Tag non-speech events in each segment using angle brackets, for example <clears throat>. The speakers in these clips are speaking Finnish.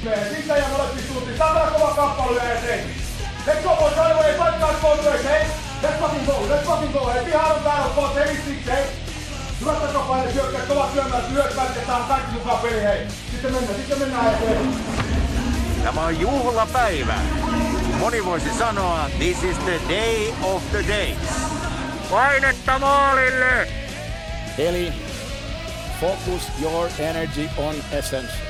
Sitä ja molempiin suuntiin. Saadaan kova kamppailu ja se. Let's go boys, right away, fight guys, both ways, hey. Let's fucking go, let's fucking go, hey. Pihaan on täällä, boss, hey, six, hey. Hyvät takapaine syökkää, kovat syömään, hyökkäät, ja saadaan kaikki mukaan peli, hei. Sitten mennään, sitten mennään eteen. Tämä on juhlapäivä. Moni voisi sanoa, this is the day of the days. Painetta maalille! Eli focus your energy on essence.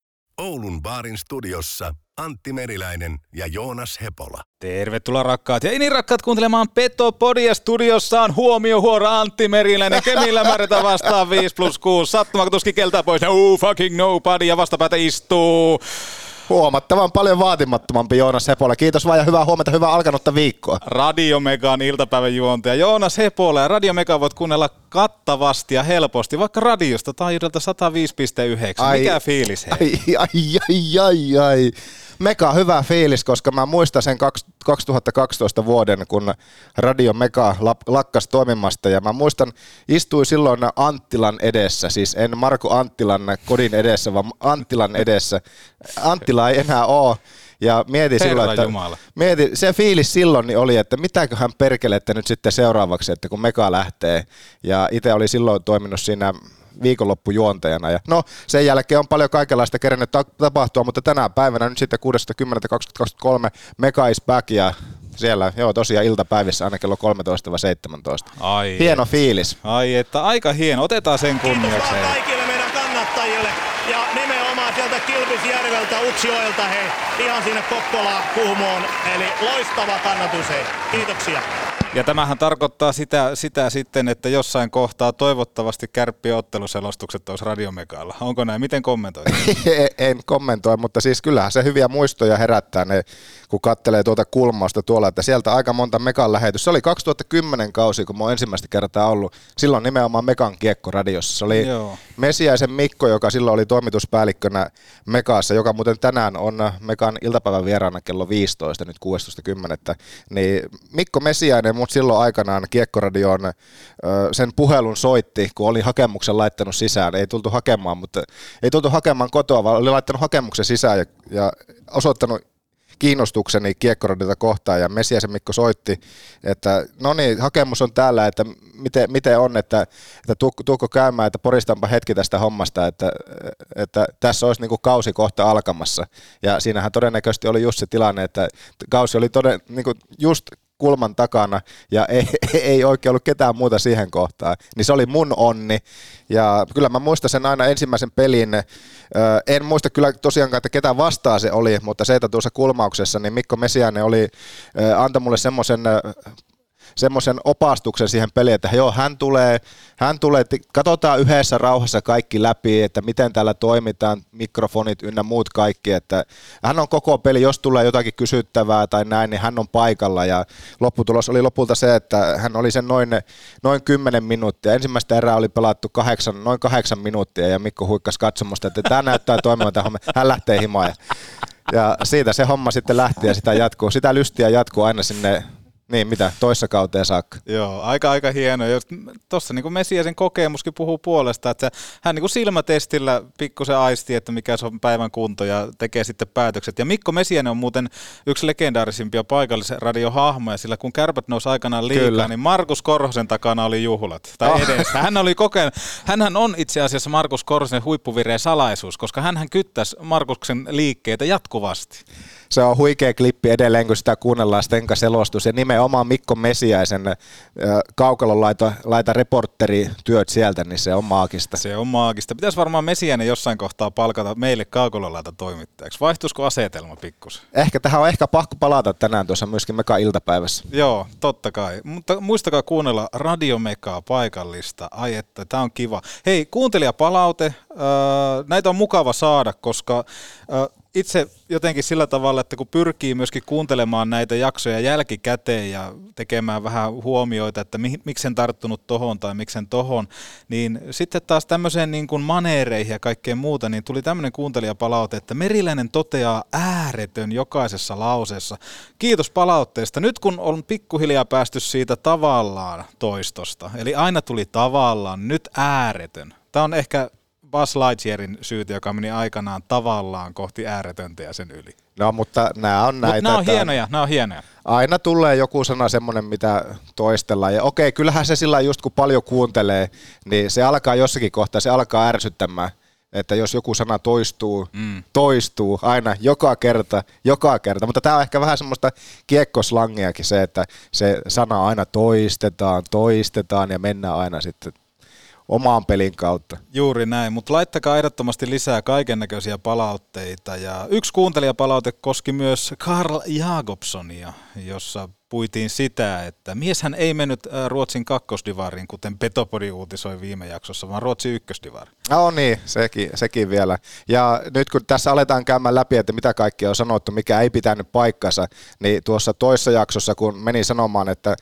Oulun baarin studiossa Antti Meriläinen ja Joonas Hepola. Tervetuloa rakkaat ja niin rakkaat kuuntelemaan Petopodia studiossa on huomiohuora Antti Meriläinen. Kemillä määrätä vastaan 5 plus 6. Sattumakotuskin keltää pois. No fucking nobody ja vastapäätä istuu. Huomattavan paljon vaatimattomampi Joonas Hepola. Kiitos vaan ja hyvää huomenta, hyvää alkanutta viikkoa. Radio Megan iltapäivän juontaja Joonas Hepola ja Radio Mega voit kuunnella kattavasti ja helposti, vaikka radiosta taajuudelta 105.9. Mikä fiilis hei? Ai, ai, ai, ai, ai. Mega hyvä fiilis, koska mä muistan sen 2012 vuoden, kun Radio Mega lakkas toimimasta ja mä muistan, istuin silloin Anttilan edessä, siis en Marko Anttilan kodin edessä, vaan Anttilan edessä. Anttila ei enää ole. Ja mieti Herra silloin, että Jumala. mieti, se fiilis silloin niin oli, että mitäköhän perkelette nyt sitten seuraavaksi, että kun Mega lähtee. Ja itse oli silloin toiminut siinä viikonloppujuontajana. Ja no, sen jälkeen on paljon kaikenlaista kerennyt ta- tapahtua, mutta tänä päivänä nyt sitten 6.10.2023 Mega is back ja siellä, joo tosiaan iltapäivissä aina kello 13-17. Ai Hieno fiilis. Ai että aika hieno, otetaan sen kunniaksi. kaikille meidän kannattajille ja nimenomaan sieltä Kilpisjärveltä, Utsjoelta, hei, ihan sinne Kokkolaan, Kuhmoon. Eli loistava kannatus, hei. Kiitoksia. Ja tämähän tarkoittaa sitä, sitä sitten, että jossain kohtaa toivottavasti kärppien otteluselostukset olisi radiomekalla. Onko näin? Miten kommentoit? <laughs> en kommentoi, mutta siis kyllähän se hyviä muistoja herättää ne, kun kattelee tuota kulmausta tuolla, että sieltä aika monta Mekan lähetys. Se oli 2010 kausi, kun mä oon ensimmäistä kertaa ollut. Silloin nimenomaan Mekan kiekko radiossa. Se oli Joo. Mesiäisen Mikko, joka silloin oli toimituspäällikkönä Mekassa, joka muuten tänään on Mekan iltapäivän vieraana kello 15, nyt 16.10. Niin Mikko Mesiäinen mut silloin aikanaan Kiekkoradioon sen puhelun soitti, kun oli hakemuksen laittanut sisään. Ei tultu hakemaan, mutta ei tultu hakemaan kotoa, vaan oli laittanut hakemuksen sisään ja, ja osoittanut kiinnostukseni Kiekkoradiota kohtaan ja Mesiäisen Mikko soitti, että no niin, hakemus on täällä, että miten, miten on, että, että tuukko, käymään, että poristanpa hetki tästä hommasta, että, että tässä olisi niin kausi kohta alkamassa. Ja siinähän todennäköisesti oli just se tilanne, että kausi oli toden, niin just kulman takana ja ei, <laughs> ei oikein ollut ketään muuta siihen kohtaan. Niin se oli mun onni ja kyllä mä muistan sen aina ensimmäisen pelin. En muista kyllä tosiaankaan, että ketä vastaa se oli, mutta se, että tuossa kulmauksessa niin Mikko Mesiäinen oli, antoi mulle semmoisen semmoisen opastuksen siihen peliin, että joo, hän tulee, hän tulee, katsotaan yhdessä rauhassa kaikki läpi, että miten täällä toimitaan, mikrofonit ynnä muut kaikki, että hän on koko peli, jos tulee jotakin kysyttävää tai näin, niin hän on paikalla ja lopputulos oli lopulta se, että hän oli sen noin, noin 10 minuuttia. Ensimmäistä erää oli pelattu kahdeksan, noin kahdeksan minuuttia ja Mikko huikkas katsomusta, että tämä näyttää toimivan homma. Hän lähtee himaan ja siitä se homma sitten lähti ja sitä jatkuu. Sitä lystiä jatkuu aina sinne niin, mitä, toissa kauteen saakka. Joo, aika aika hieno. Tuossa niin Mesiäisen kokemuskin puhuu puolesta, että hän niin kuin silmätestillä pikkusen aisti, että mikä se on päivän kunto ja tekee sitten päätökset. Ja Mikko Mesiäinen on muuten yksi legendaarisimpia paikallisen radiohahmoja, sillä kun kärpät nousi aikanaan liikaa, Kyllä. niin Markus Korhosen takana oli juhlat. Tai Ah. edessä. Hän oli kokenut, hänhän on itse asiassa Markus Korhosen huippuvireen salaisuus, koska hän kyttäisi Markuksen liikkeitä jatkuvasti. Se on huikea klippi edelleen, kun sitä kuunnellaan Stenka selostus ja nimenomaan Mikko Mesiäisen kaukalon laita, laita reporterityöt sieltä, niin se on maagista. Se on maagista. Pitäisi varmaan Mesiäinen jossain kohtaa palkata meille kaukololaita toimittajaksi. Vaihtuisiko asetelma pikkus? Ehkä tähän on ehkä pakko palata tänään tuossa myöskin Meka iltapäivässä. Joo, totta kai. Mutta muistakaa kuunnella Radio Mekaa paikallista. Ai että, tämä on kiva. Hei, kuuntelijapalaute. Näitä on mukava saada, koska itse jotenkin sillä tavalla, että kun pyrkii myöskin kuuntelemaan näitä jaksoja jälkikäteen ja tekemään vähän huomioita, että mi- miksen tarttunut tohon tai miksen tohon, niin sitten taas tämmöiseen niin kuin maneereihin ja kaikkeen muuta, niin tuli tämmöinen kuuntelijapalaute, että Meriläinen toteaa ääretön jokaisessa lauseessa. Kiitos palautteesta. Nyt kun on pikkuhiljaa päästy siitä tavallaan toistosta, eli aina tuli tavallaan, nyt ääretön. Tämä on ehkä Buzz Lightyearin syytä, joka meni aikanaan tavallaan kohti ääretöntä ja sen yli. No, mutta nämä on näitä. Mut nämä on hienoja, nämä on hienoja. Aina tulee joku sana semmoinen, mitä toistellaan. Ja okei, kyllähän se sillä just kun paljon kuuntelee, niin se alkaa jossakin kohtaa, se alkaa ärsyttämään. Että jos joku sana toistuu, mm. toistuu aina, joka kerta, joka kerta. Mutta tämä on ehkä vähän semmoista kiekkoslangiakin se, että se sana aina toistetaan, toistetaan ja mennään aina sitten omaan pelin kautta. Juuri näin, mutta laittakaa ehdottomasti lisää kaiken näköisiä palautteita. Ja yksi kuuntelijapalaute koski myös Karl Jakobsonia, jossa puitiin sitä, että mieshän ei mennyt äh, Ruotsin kakkosdivariin, kuten Petopodi uutisoi viime jaksossa, vaan Ruotsin ykkösdivari. No niin, sekin, sekin vielä. Ja nyt kun tässä aletaan käymään läpi, että mitä kaikkea on sanottu, mikä ei pitänyt paikkansa, niin tuossa toisessa jaksossa, kun meni sanomaan, että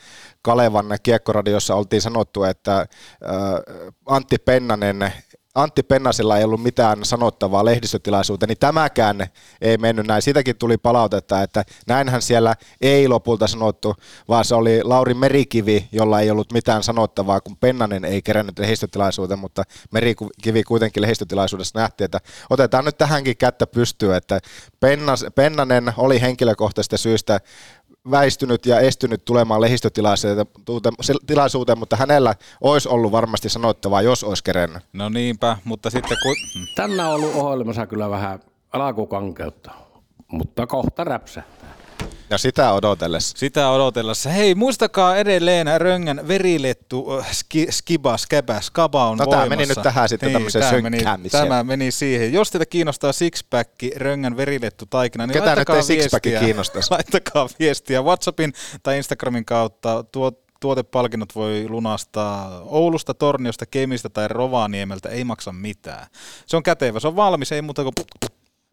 Kalevan kiekkoradiossa oltiin sanottu, että Antti Pennanen Antti Pennasilla ei ollut mitään sanottavaa lehdistötilaisuuteen, niin tämäkään ei mennyt näin. Sitäkin tuli palautetta, että näinhän siellä ei lopulta sanottu, vaan se oli Lauri Merikivi, jolla ei ollut mitään sanottavaa, kun Pennanen ei kerännyt lehdistötilaisuuteen, mutta Merikivi kuitenkin lehdistötilaisuudessa nähtiin, että otetaan nyt tähänkin kättä pystyä, että Pennas, Pennanen oli henkilökohtaisesta syystä väistynyt ja estynyt tulemaan lehdistötilaisuuteen, mutta hänellä olisi ollut varmasti sanottavaa, jos olisi kerennyt. No niinpä, mutta sitten kun... Tänään on ollut ohjelmassa kyllä vähän alakukankeutta, mutta kohta räpsähtää. Ja sitä odotellessa. Sitä odotellessa. Hei, muistakaa edelleen Röngän verilettu ski, skiba, skäbä, skaba on no, voimassa. tämä meni nyt tähän sitten niin, tämmöiseen tämä meni, tämä meni siihen. Jos teitä kiinnostaa sixpack, Röngän verilettu taikina, niin Ketä laittakaa nyt ei viestiä. kiinnostaisi? <laughs> Laittakaa viestiä WhatsAppin tai Instagramin kautta. Tuo, tuotepalkinnot voi lunastaa Oulusta, Torniosta, Kemistä tai Rovaniemeltä, ei maksa mitään. Se on kätevä, se on valmis, ei muuta kuin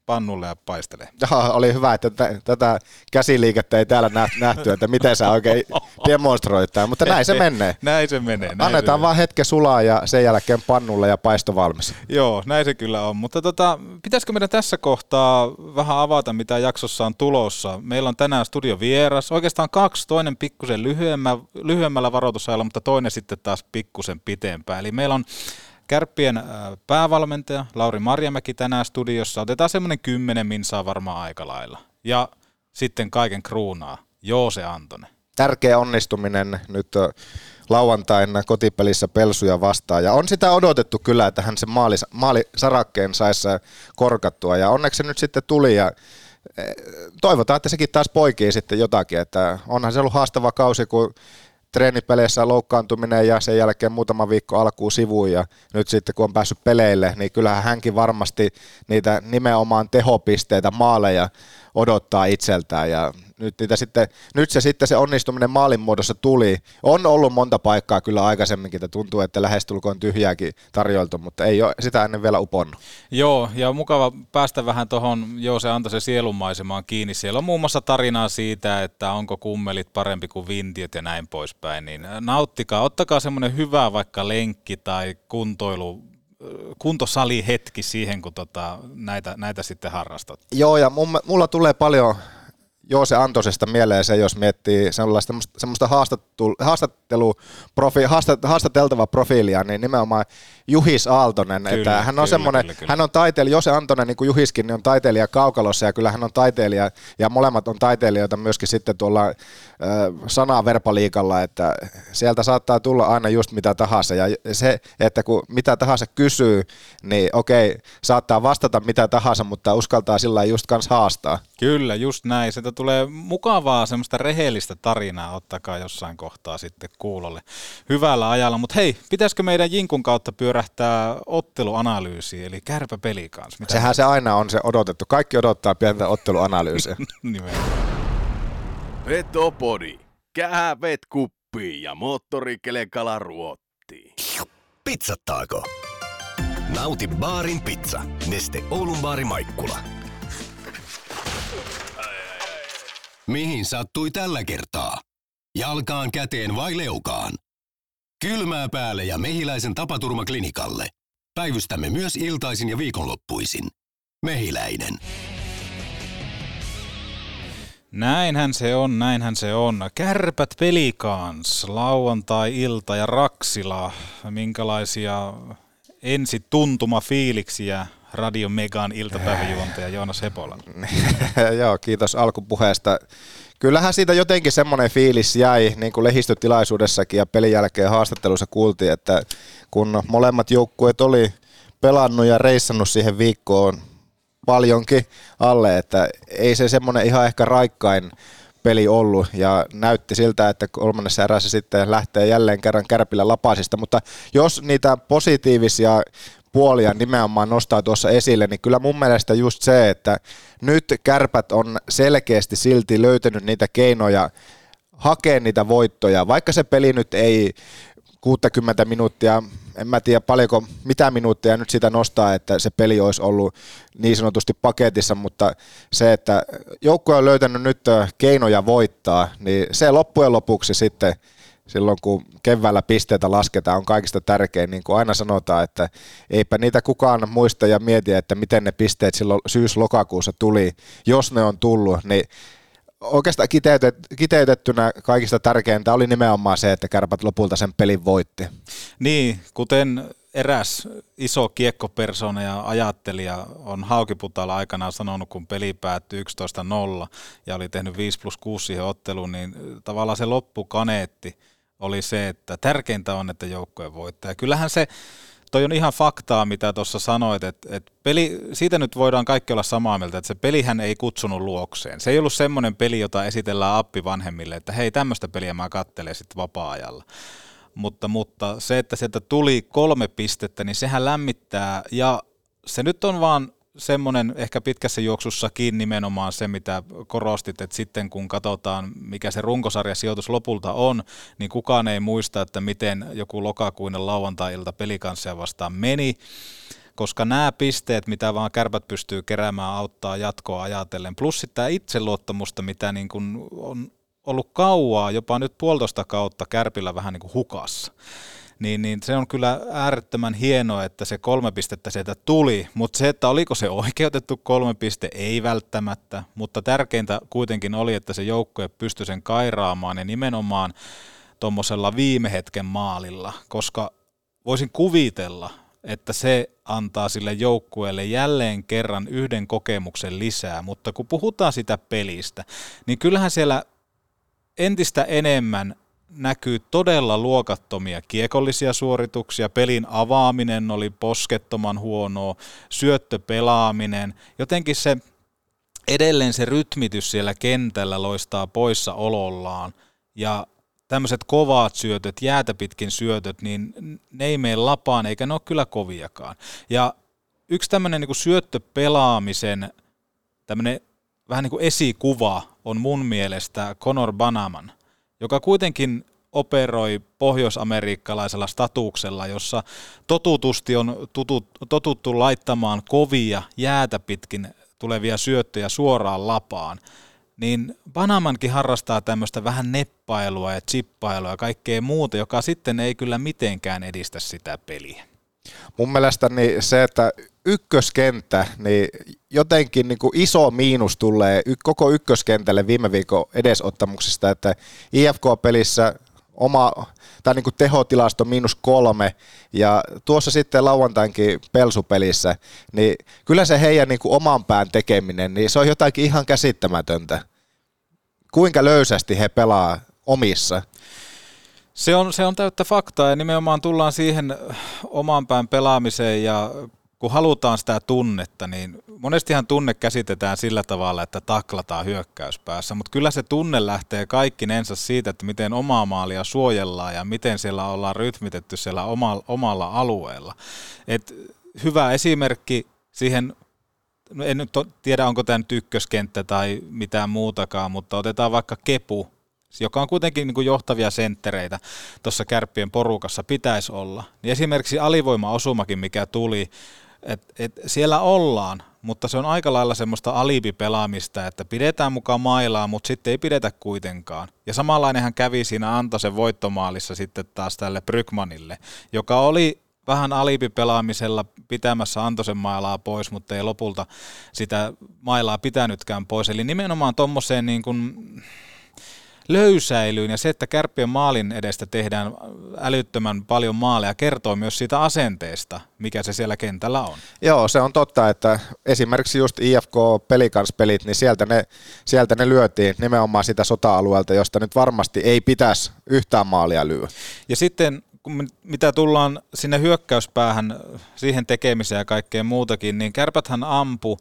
pannulle ja paistelee. <laughs> Jaha, oli hyvä, että t- tätä käsiliikettä ei täällä nähty, että miten sä oikein demonstroit tämän, mutta näin se menee. näin se menee. Näin Annetaan se vaan hetke sulaa ja sen jälkeen pannulle ja paisto valmis. Joo, näin se kyllä on, mutta tota, pitäisikö meidän tässä kohtaa vähän avata, mitä jaksossa on tulossa? Meillä on tänään studio vieras, oikeastaan kaksi, toinen pikkusen lyhyemmä, lyhyemmällä varoitusajalla, mutta toinen sitten taas pikkusen pitempään. Eli meillä on Kärppien äh, päävalmentaja Lauri Marjamäki tänään studiossa. Otetaan semmoinen kymmenen minsaa varmaan aika lailla. Ja sitten kaiken kruunaa Joose Antonen. Tärkeä onnistuminen nyt lauantaina kotipelissä Pelsuja vastaan. Ja on sitä odotettu kyllä, että hän sen maali, maalisarakkeen saisi korkattua. Ja onneksi se nyt sitten tuli ja e, toivotaan, että sekin taas poikii sitten jotakin. Että onhan se ollut haastava kausi, kun treenipeleissä loukkaantuminen ja sen jälkeen muutama viikko alkuun sivuun ja nyt sitten kun on päässyt peleille, niin kyllähän hänkin varmasti niitä nimenomaan tehopisteitä, maaleja odottaa itseltään ja nyt, niitä sitten, nyt se sitten se onnistuminen maalin muodossa tuli. On ollut monta paikkaa kyllä aikaisemminkin, että tuntuu, että lähestulkoon tyhjääkin tarjoiltu, mutta ei ole sitä ennen vielä uponnut. Joo, ja mukava päästä vähän tuohon Joose Antasen sielunmaisemaan kiinni. Siellä on muun muassa tarinaa siitä, että onko kummelit parempi kuin vintiöt ja näin poispäin. Niin nauttikaa, ottakaa semmoinen hyvä vaikka lenkki tai kuntoilu kuntosali hetki siihen, kun tota, näitä, näitä sitten harrastat. Joo, ja mulla tulee paljon Joose Antosesta mieleen se, jos miettii sellaista, semmoista haastattelu, profi, haastat, haastateltavaa profiilia, niin nimenomaan Juhis Aaltonen. Kyllä, että hän on semmoinen, kyllä, kyllä. hän on taiteilija, Jose Antonen, niin kuin Juhiskin, niin on taiteilija kaukalossa ja kyllä hän on taiteilija ja molemmat on taiteilijoita myöskin sitten tuolla sanaa verbaliikalla, että sieltä saattaa tulla aina just mitä tahansa ja se, että kun mitä tahansa kysyy, niin okei, saattaa vastata mitä tahansa, mutta uskaltaa sillä just kans haastaa. Kyllä, just näin. Sieltä tulee mukavaa semmoista rehellistä tarinaa, ottakaa jossain kohtaa sitten kuulolle hyvällä ajalla. Mutta hei, pitäisikö meidän Jinkun kautta pyörähtää otteluanalyysi, eli kärpä peli kanssa? Mitä Sehän se aina on se odotettu. Kaikki odottaa pientä otteluanalyysiä. <laughs> Nimenomaan. Petopodi. Kähävet kuppiin ja moottorikelekala ruottiin. Pizzattaako? Nauti baarin pizza. Neste Oulun baari Maikkula. Mihin sattui tällä kertaa? Jalkaan, käteen vai leukaan? Kylmää päälle ja mehiläisen tapaturmaklinikalle. Päivystämme myös iltaisin ja viikonloppuisin. Mehiläinen. Näinhän se on, näinhän se on. Kärpät pelikans, lauantai-ilta ja Raksila. Minkälaisia ensi tuntuma fiiliksiä Radio Megan iltapäiväjuontaja Joonas Hepola. <laughs> Joo, kiitos alkupuheesta. Kyllähän siitä jotenkin semmoinen fiilis jäi, niin kuin lehistötilaisuudessakin ja pelin jälkeen haastattelussa kuultiin, että kun molemmat joukkueet oli pelannut ja reissannut siihen viikkoon paljonkin alle, että ei se semmoinen ihan ehkä raikkain peli ollut. Ja näytti siltä, että kolmannessa erässä sitten lähtee jälleen kerran kärpillä lapasista, mutta jos niitä positiivisia puolia nimenomaan nostaa tuossa esille, niin kyllä mun mielestä just se, että nyt kärpät on selkeästi silti löytänyt niitä keinoja hakea niitä voittoja, vaikka se peli nyt ei 60 minuuttia, en mä tiedä paljonko, mitä minuuttia nyt sitä nostaa, että se peli olisi ollut niin sanotusti paketissa, mutta se, että joukkue on löytänyt nyt keinoja voittaa, niin se loppujen lopuksi sitten – silloin kun keväällä pisteitä lasketaan, on kaikista tärkein, niin kuin aina sanotaan, että eipä niitä kukaan muista ja mieti, että miten ne pisteet silloin syys-lokakuussa tuli, jos ne on tullut, niin oikeastaan kiteytettynä kaikista tärkeintä oli nimenomaan se, että kärpät lopulta sen pelin voitti. Niin, kuten eräs iso kiekkopersona ja ajattelija on Haukiputalla aikanaan sanonut, kun peli päättyi 11-0 ja oli tehnyt 5 plus 6 siihen otteluun, niin tavallaan se loppukaneetti – oli se, että tärkeintä on, että joukkue voittaa. Ja kyllähän se, toi on ihan faktaa, mitä tuossa sanoit, että, että peli, siitä nyt voidaan kaikki olla samaa mieltä, että se pelihän ei kutsunut luokseen. Se ei ollut semmoinen peli, jota esitellään appi vanhemmille, että hei, tämmöistä peliä mä kattelen sitten vapaa-ajalla. Mutta, mutta se, että sieltä tuli kolme pistettä, niin sehän lämmittää ja se nyt on vaan semmoinen ehkä pitkässä juoksussakin nimenomaan se, mitä korostit, että sitten kun katsotaan, mikä se runkosarjasijoitus lopulta on, niin kukaan ei muista, että miten joku lokakuinen lauantai-ilta pelikanssia vastaan meni, koska nämä pisteet, mitä vaan kärpät pystyy keräämään, auttaa jatkoa ajatellen, plus tämä itseluottamusta, mitä niin kuin on ollut kauaa, jopa nyt puolitoista kautta kärpillä vähän niin kuin hukassa niin, niin se on kyllä äärettömän hienoa, että se kolme pistettä sieltä tuli, mutta se, että oliko se oikeutettu kolme piste, ei välttämättä, mutta tärkeintä kuitenkin oli, että se joukkue pystyi sen kairaamaan ja nimenomaan tuommoisella viime hetken maalilla, koska voisin kuvitella, että se antaa sille joukkueelle jälleen kerran yhden kokemuksen lisää, mutta kun puhutaan sitä pelistä, niin kyllähän siellä entistä enemmän näkyy todella luokattomia kiekollisia suorituksia, pelin avaaminen oli poskettoman huonoa, syöttöpelaaminen, jotenkin se edelleen se rytmitys siellä kentällä loistaa poissa olollaan. Ja tämmöiset kovat syötöt, jäätä pitkin syötöt, niin ne ei mene lapaan eikä ne ole kyllä koviakaan. Ja yksi tämmöinen niin syöttöpelaamisen tämmöinen vähän niin kuin esikuva on mun mielestä Conor Banaman – joka kuitenkin operoi pohjoisamerikkalaisella statuksella, jossa totutusti on tutut, totuttu laittamaan kovia jäätä pitkin tulevia syöttöjä suoraan lapaan, niin Banamankin harrastaa tämmöistä vähän neppailua ja chippailua ja kaikkea muuta, joka sitten ei kyllä mitenkään edistä sitä peliä. Mun mielestä niin se, että ykköskenttä, niin jotenkin niin kuin iso miinus tulee koko ykköskentälle viime viikon edesottamuksesta, että IFK-pelissä oma, tai niin kuin tehotilasto miinus kolme, ja tuossa sitten lauantainkin pelsupelissä, niin kyllä se heidän niin kuin oman pään tekeminen, niin se on jotakin ihan käsittämätöntä. Kuinka löysästi he pelaa omissa. Se on, se on täyttä faktaa ja nimenomaan tullaan siihen oman pään pelaamiseen ja kun halutaan sitä tunnetta, niin monestihan tunne käsitetään sillä tavalla, että taklataan hyökkäyspäässä, mutta kyllä se tunne lähtee kaikkinensa siitä, että miten omaa maalia suojellaan ja miten siellä ollaan rytmitetty siellä omalla, omalla alueella. Et hyvä esimerkki siihen, no en nyt tiedä onko tämä nyt ykköskenttä tai mitään muutakaan, mutta otetaan vaikka Kepu, joka on kuitenkin niin kuin johtavia senttereitä tuossa kärppien porukassa pitäisi olla. Niin esimerkiksi alivoimaosumakin, mikä tuli, et, et siellä ollaan, mutta se on aika lailla semmoista alibipelaamista, että pidetään mukaan mailaa, mutta sitten ei pidetä kuitenkaan. Ja samanlainenhan kävi siinä Antosen voittomaalissa sitten taas tälle Brykmanille, joka oli vähän alibipelaamisella pitämässä Antosen mailaa pois, mutta ei lopulta sitä mailaa pitänytkään pois. Eli nimenomaan tuommoiseen niin kuin löysäilyyn ja se, että kärppien maalin edestä tehdään älyttömän paljon maaleja, kertoo myös siitä asenteesta, mikä se siellä kentällä on. Joo, se on totta, että esimerkiksi just IFK-pelikanspelit, niin sieltä ne, sieltä ne lyötiin nimenomaan sitä sota-alueelta, josta nyt varmasti ei pitäisi yhtään maalia lyö. Ja sitten kun mitä tullaan sinne hyökkäyspäähän, siihen tekemiseen ja kaikkeen muutakin, niin kärpäthän ampu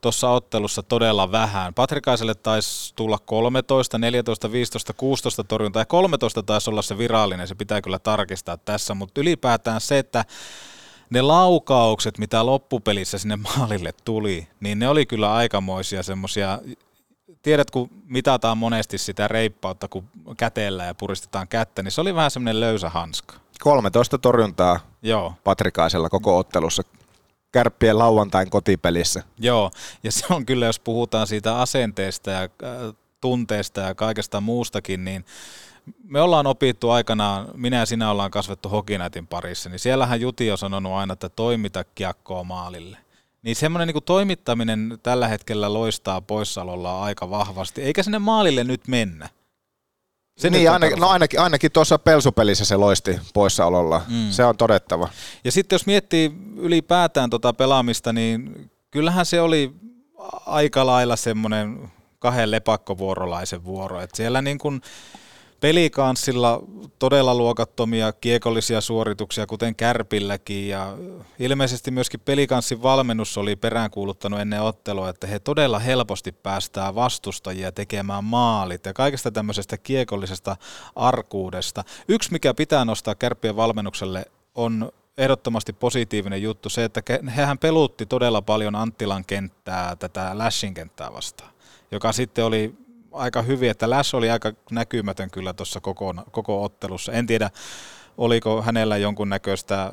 tuossa ottelussa todella vähän. Patrikaiselle taisi tulla 13, 14, 15, 16 torjuntaa ja 13 taisi olla se virallinen, se pitää kyllä tarkistaa tässä, mutta ylipäätään se, että ne laukaukset, mitä loppupelissä sinne maalille tuli, niin ne oli kyllä aikamoisia semmoisia, tiedät kun mitataan monesti sitä reippautta, kun käteellä ja puristetaan kättä, niin se oli vähän semmoinen löysä hanska. 13 torjuntaa Joo. Patrikaisella koko ottelussa kärppien lauantain kotipelissä. Joo, ja se on kyllä, jos puhutaan siitä asenteesta ja äh, tunteesta ja kaikesta muustakin, niin me ollaan opittu aikanaan, minä ja sinä ollaan kasvettu Hokinätin parissa, niin siellähän Juti on sanonut aina, että toimita kiekkoa maalille. Niin semmoinen niin toimittaminen tällä hetkellä loistaa poissaololla aika vahvasti, eikä sinne maalille nyt mennä. Se niin, ainakin, no ainakin, ainakin tuossa pelsupelissä se loisti poissaololla. Mm. Se on todettava. Ja sitten jos miettii ylipäätään tota pelaamista, niin kyllähän se oli aika lailla semmoinen kahden lepakkovuorolaisen vuoro. Et siellä niin kuin pelikanssilla todella luokattomia kiekollisia suorituksia, kuten Kärpilläkin, ja ilmeisesti myöskin pelikanssin valmennus oli peräänkuuluttanut ennen ottelua, että he todella helposti päästää vastustajia tekemään maalit ja kaikesta tämmöisestä kiekollisesta arkuudesta. Yksi, mikä pitää nostaa Kärppien valmennukselle, on ehdottomasti positiivinen juttu se, että hehän pelutti todella paljon Anttilan kenttää, tätä Lashin kenttää vastaan, joka sitten oli aika hyvin, että Lash oli aika näkymätön kyllä tuossa koko, koko ottelussa. En tiedä, oliko hänellä jonkun näköistä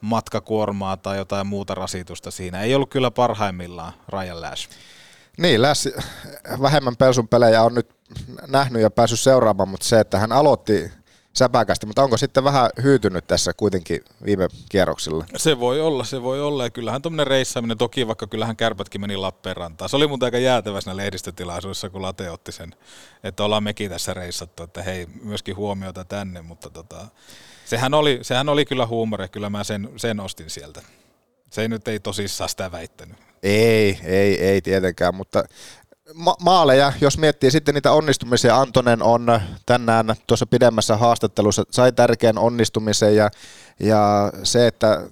matkakuormaa tai jotain muuta rasitusta siinä. Ei ollut kyllä parhaimmillaan Ryan Lash. Niin, Lash vähemmän pelsun pelejä on nyt nähnyt ja päässyt seuraamaan, mutta se, että hän aloitti säpäkästi, mutta onko sitten vähän hyytynyt tässä kuitenkin viime kierroksilla? Se voi olla, se voi olla ja kyllähän tuommoinen reissaaminen, toki vaikka kyllähän kärpätkin meni Lappeenrantaan. Se oli muuten aika jäätävä siinä lehdistötilaisuudessa, kun Late otti sen, että ollaan mekin tässä reissattu, että hei, myöskin huomiota tänne, mutta tota, sehän, oli, sehän oli kyllä huumori, kyllä mä sen, sen ostin sieltä. Se ei nyt ei tosissaan sitä väittänyt. Ei, ei, ei tietenkään, mutta ma- maaleja, jos miettii sitten niitä onnistumisia, Antonen on tänään tuossa pidemmässä haastattelussa, sai tärkeän onnistumisen ja, ja se, että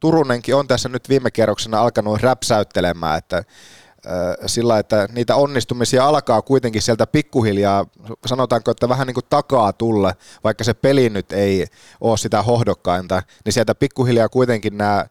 Turunenkin on tässä nyt viime kierroksena alkanut räpsäyttelemään, että sillä, että niitä onnistumisia alkaa kuitenkin sieltä pikkuhiljaa, sanotaanko, että vähän niin kuin takaa tulla, vaikka se peli nyt ei ole sitä hohdokkainta, niin sieltä pikkuhiljaa kuitenkin nämä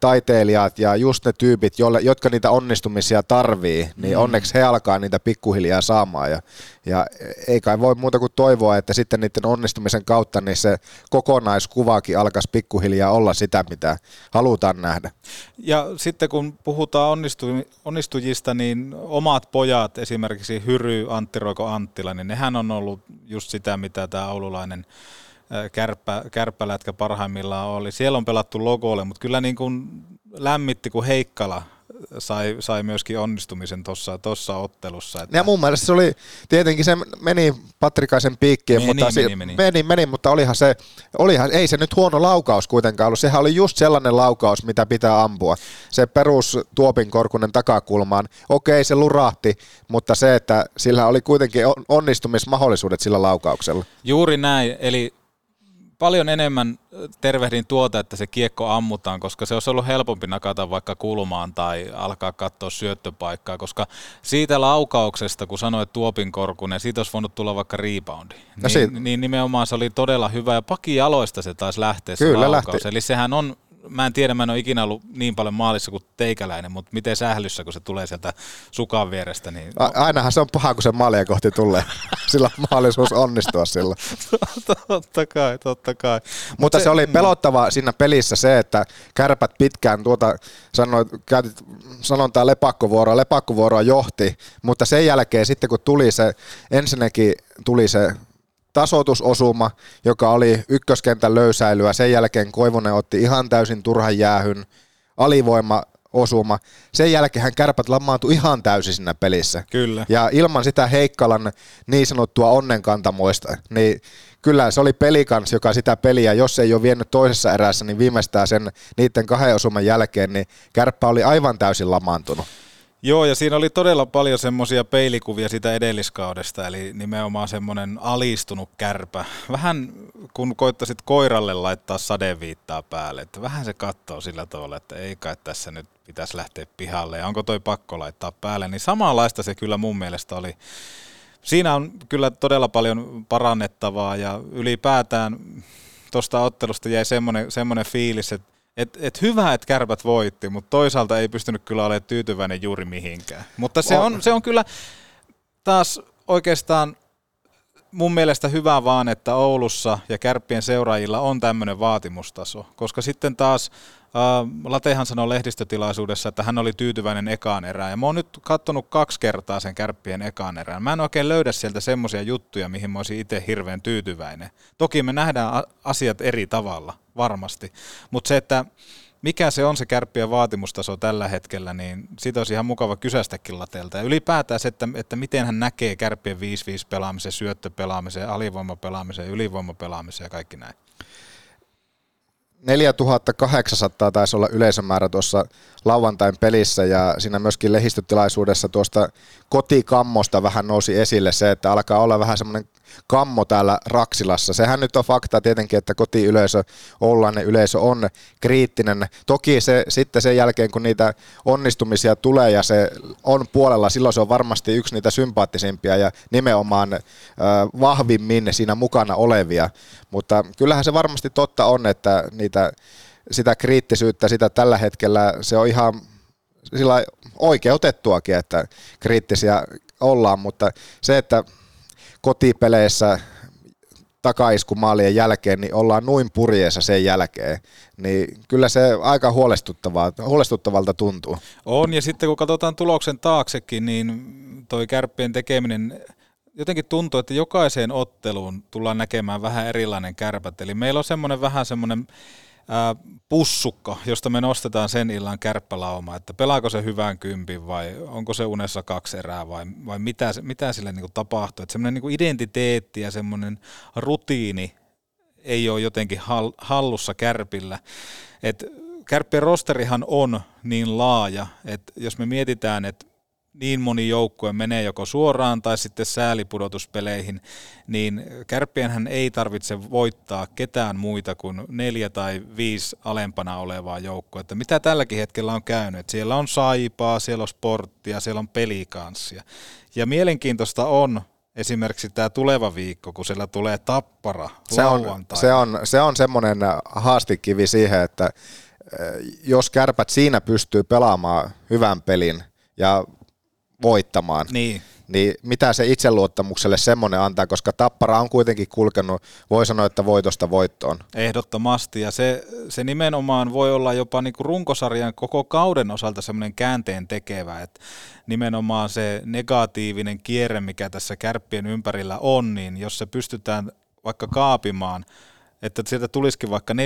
taiteilijat ja just ne tyypit, jolle, jotka niitä onnistumisia tarvii, niin mm. onneksi he alkaa niitä pikkuhiljaa saamaan ja, ja ei kai voi muuta kuin toivoa, että sitten niiden onnistumisen kautta niin se kokonaiskuvakin alkaisi pikkuhiljaa olla sitä, mitä halutaan nähdä. Ja sitten kun puhutaan onnistu, onnistujista, niin omat pojat, esimerkiksi Hyry, Antti Roiko, Anttila, niin nehän on ollut just sitä, mitä tämä oululainen kärppä, kärppälätkä parhaimmillaan oli. Siellä on pelattu logolle, mutta kyllä niin kuin lämmitti, kun Heikkala sai, sai myöskin onnistumisen tuossa tossa ottelussa. Että... Ja mun mielestä se oli, tietenkin se meni Patrikaisen piikkiin, Meni, mutta, meni, si- meni. meni, meni, mutta olihan se, olihan, ei se nyt huono laukaus kuitenkaan ollut. Sehän oli just sellainen laukaus, mitä pitää ampua. Se perus Tuopin korkunen takakulmaan, okei se lurahti, mutta se, että sillä oli kuitenkin on- onnistumismahdollisuudet sillä laukauksella. Juuri näin, eli paljon enemmän tervehdin tuota, että se kiekko ammutaan, koska se olisi ollut helpompi nakata vaikka kulmaan tai alkaa katsoa syöttöpaikkaa, koska siitä laukauksesta, kun sanoit Tuopin korkunen, siitä olisi voinut tulla vaikka reboundi. No niin, si- niin nimenomaan se oli todella hyvä ja pakijaloista se taisi lähteä se Kyllä laukaus. lähti. Eli sehän on, mä en tiedä, mä en ole ikinä ollut niin paljon maalissa kuin teikäläinen, mutta miten sählyssä, kun se tulee sieltä sukan vierestä, niin A- ainahan se on paha, kun se maalia kohti tulee. <laughs> Sillä on mahdollisuus onnistua sillä. <laughs> totta kai, totta kai. Mutta se oli pelottava siinä pelissä se, että kärpät pitkään tuota, sanoit, käytit sanontaa lepakkovuoroa, lepakkovuoroa johti, mutta sen jälkeen sitten kun tuli se, ensinnäkin tuli se tasoitusosuma, joka oli ykköskentän löysäilyä, sen jälkeen Koivunen otti ihan täysin turhan jäähyn, alivoima osuma. Sen jälkeen hän kärpät lamaantui ihan täysin siinä pelissä. Kyllä. Ja ilman sitä Heikkalan niin sanottua onnenkantamoista, niin kyllä se oli pelikans, joka sitä peliä, jos ei ole vienyt toisessa erässä, niin viimeistään sen niiden kahden osuman jälkeen, niin kärppä oli aivan täysin lamaantunut. Joo, ja siinä oli todella paljon semmoisia peilikuvia sitä edelliskaudesta, eli nimenomaan semmoinen alistunut kärpä. Vähän kun koittasit koiralle laittaa sadeviittaa päälle, että vähän se katsoo sillä tavalla, että ei kai tässä nyt pitäisi lähteä pihalle, ja onko toi pakko laittaa päälle, niin samanlaista se kyllä mun mielestä oli. Siinä on kyllä todella paljon parannettavaa, ja ylipäätään tuosta ottelusta jäi semmoinen, semmoinen fiilis, että et, et hyvä, että kärpät voitti, mutta toisaalta ei pystynyt kyllä olemaan tyytyväinen juuri mihinkään. Mutta se on, se on kyllä taas oikeastaan mun mielestä hyvä vaan, että Oulussa ja kärppien seuraajilla on tämmöinen vaatimustaso, koska sitten taas Latehan sanoi lehdistötilaisuudessa, että hän oli tyytyväinen ekaan erään, ja mä oon nyt katsonut kaksi kertaa sen kärppien ekaan erään. Mä en oikein löydä sieltä semmoisia juttuja, mihin mä olisin itse hirveän tyytyväinen. Toki me nähdään asiat eri tavalla, varmasti, mutta se, että mikä se on se kärppien vaatimustaso tällä hetkellä, niin siitä olisi ihan mukava kysästäkin Latelta. Ja ylipäätään se, että, että miten hän näkee kärppien 5-5 pelaamisen, syöttöpelaamisen, alivoimapelaamisen, ylivoimapelaamisen ja kaikki näin. 4800 taisi olla yleisömäärä tuossa lauantain pelissä ja siinä myöskin lehdistötilaisuudessa tuosta kotikammosta vähän nousi esille se, että alkaa olla vähän semmoinen kammo täällä Raksilassa. Sehän nyt on fakta tietenkin, että kotiyleisö, Oulainen yleisö on kriittinen. Toki se sitten sen jälkeen, kun niitä onnistumisia tulee ja se on puolella, silloin se on varmasti yksi niitä sympaattisimpia ja nimenomaan äh, vahvimmin siinä mukana olevia. Mutta kyllähän se varmasti totta on, että niitä, sitä kriittisyyttä, sitä tällä hetkellä se on ihan sillä oikeutettuakin, että kriittisiä ollaan, mutta se, että kotipeleissä takaiskumaalien jälkeen, niin ollaan noin purjeessa sen jälkeen, niin kyllä se aika huolestuttavaa, huolestuttavalta tuntuu. On, ja sitten kun katsotaan tuloksen taaksekin, niin toi kärppien tekeminen jotenkin tuntuu, että jokaiseen otteluun tullaan näkemään vähän erilainen kärpät. Eli meillä on semmoinen vähän semmoinen pussukka, josta me nostetaan sen illan kärppälauma, että pelaako se hyvän kympin vai onko se unessa kaksi erää vai, vai mitä, mitä sille niin tapahtuu. Että semmoinen niin identiteetti ja semmoinen rutiini ei ole jotenkin hal- hallussa kärpillä. Et kärppien rosterihan on niin laaja, että jos me mietitään, että niin moni joukkue menee joko suoraan tai sitten säälipudotuspeleihin, niin kärppienhän ei tarvitse voittaa ketään muita kuin neljä tai viisi alempana olevaa joukkoa. Mitä tälläkin hetkellä on käynyt? Et siellä on saipaa, siellä on sporttia, siellä on pelikanssia. Ja mielenkiintoista on esimerkiksi tämä tuleva viikko, kun siellä tulee tappara Se on, se on, se on semmoinen haastikivi siihen, että eh, jos kärpät siinä pystyy pelaamaan hyvän pelin ja voittamaan, Niin. niin mitä se itseluottamukselle semmoinen antaa, koska Tappara on kuitenkin kulkenut, voi sanoa, että voitosta voittoon. Ehdottomasti, ja se, se nimenomaan voi olla jopa niinku runkosarjan koko kauden osalta semmoinen käänteen tekevä, että nimenomaan se negatiivinen kierre, mikä tässä kärppien ympärillä on, niin jos se pystytään vaikka kaapimaan että sieltä tulisikin vaikka 4-2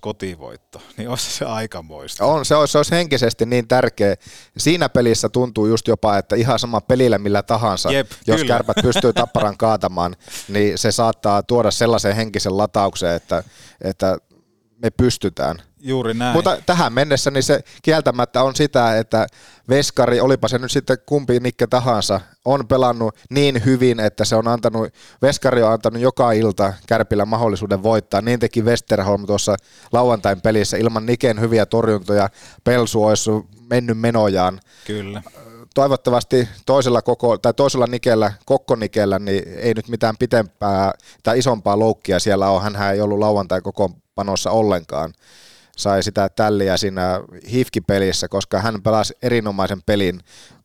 kotivoitto, <laughs> niin olisi se aikamoista. On, se olisi, se olisi henkisesti niin tärkeä. Siinä pelissä tuntuu just jopa, että ihan sama pelillä millä tahansa, Jep, jos kyllä. kärpät pystyy <laughs> tapparan kaatamaan, niin se saattaa tuoda sellaisen henkisen latauksen, että, että me pystytään. Juuri näin. Mutta tähän mennessä niin se kieltämättä on sitä, että Veskari, olipa se nyt sitten kumpi Nikke tahansa, on pelannut niin hyvin, että se on antanut, Veskari on antanut joka ilta Kärpillä mahdollisuuden voittaa. Niin teki Westerholm tuossa lauantain pelissä ilman Niken hyviä torjuntoja. Pelsu olisi mennyt menojaan. Kyllä. Toivottavasti toisella, koko, tai toisella nikellä, kokkonikellä, niin ei nyt mitään pitempää tai isompaa loukkia siellä ole. Hänhän ei ollut lauantai kokoonpanossa ollenkaan sai sitä tälliä siinä hifkipelissä, koska hän pelasi erinomaisen pelin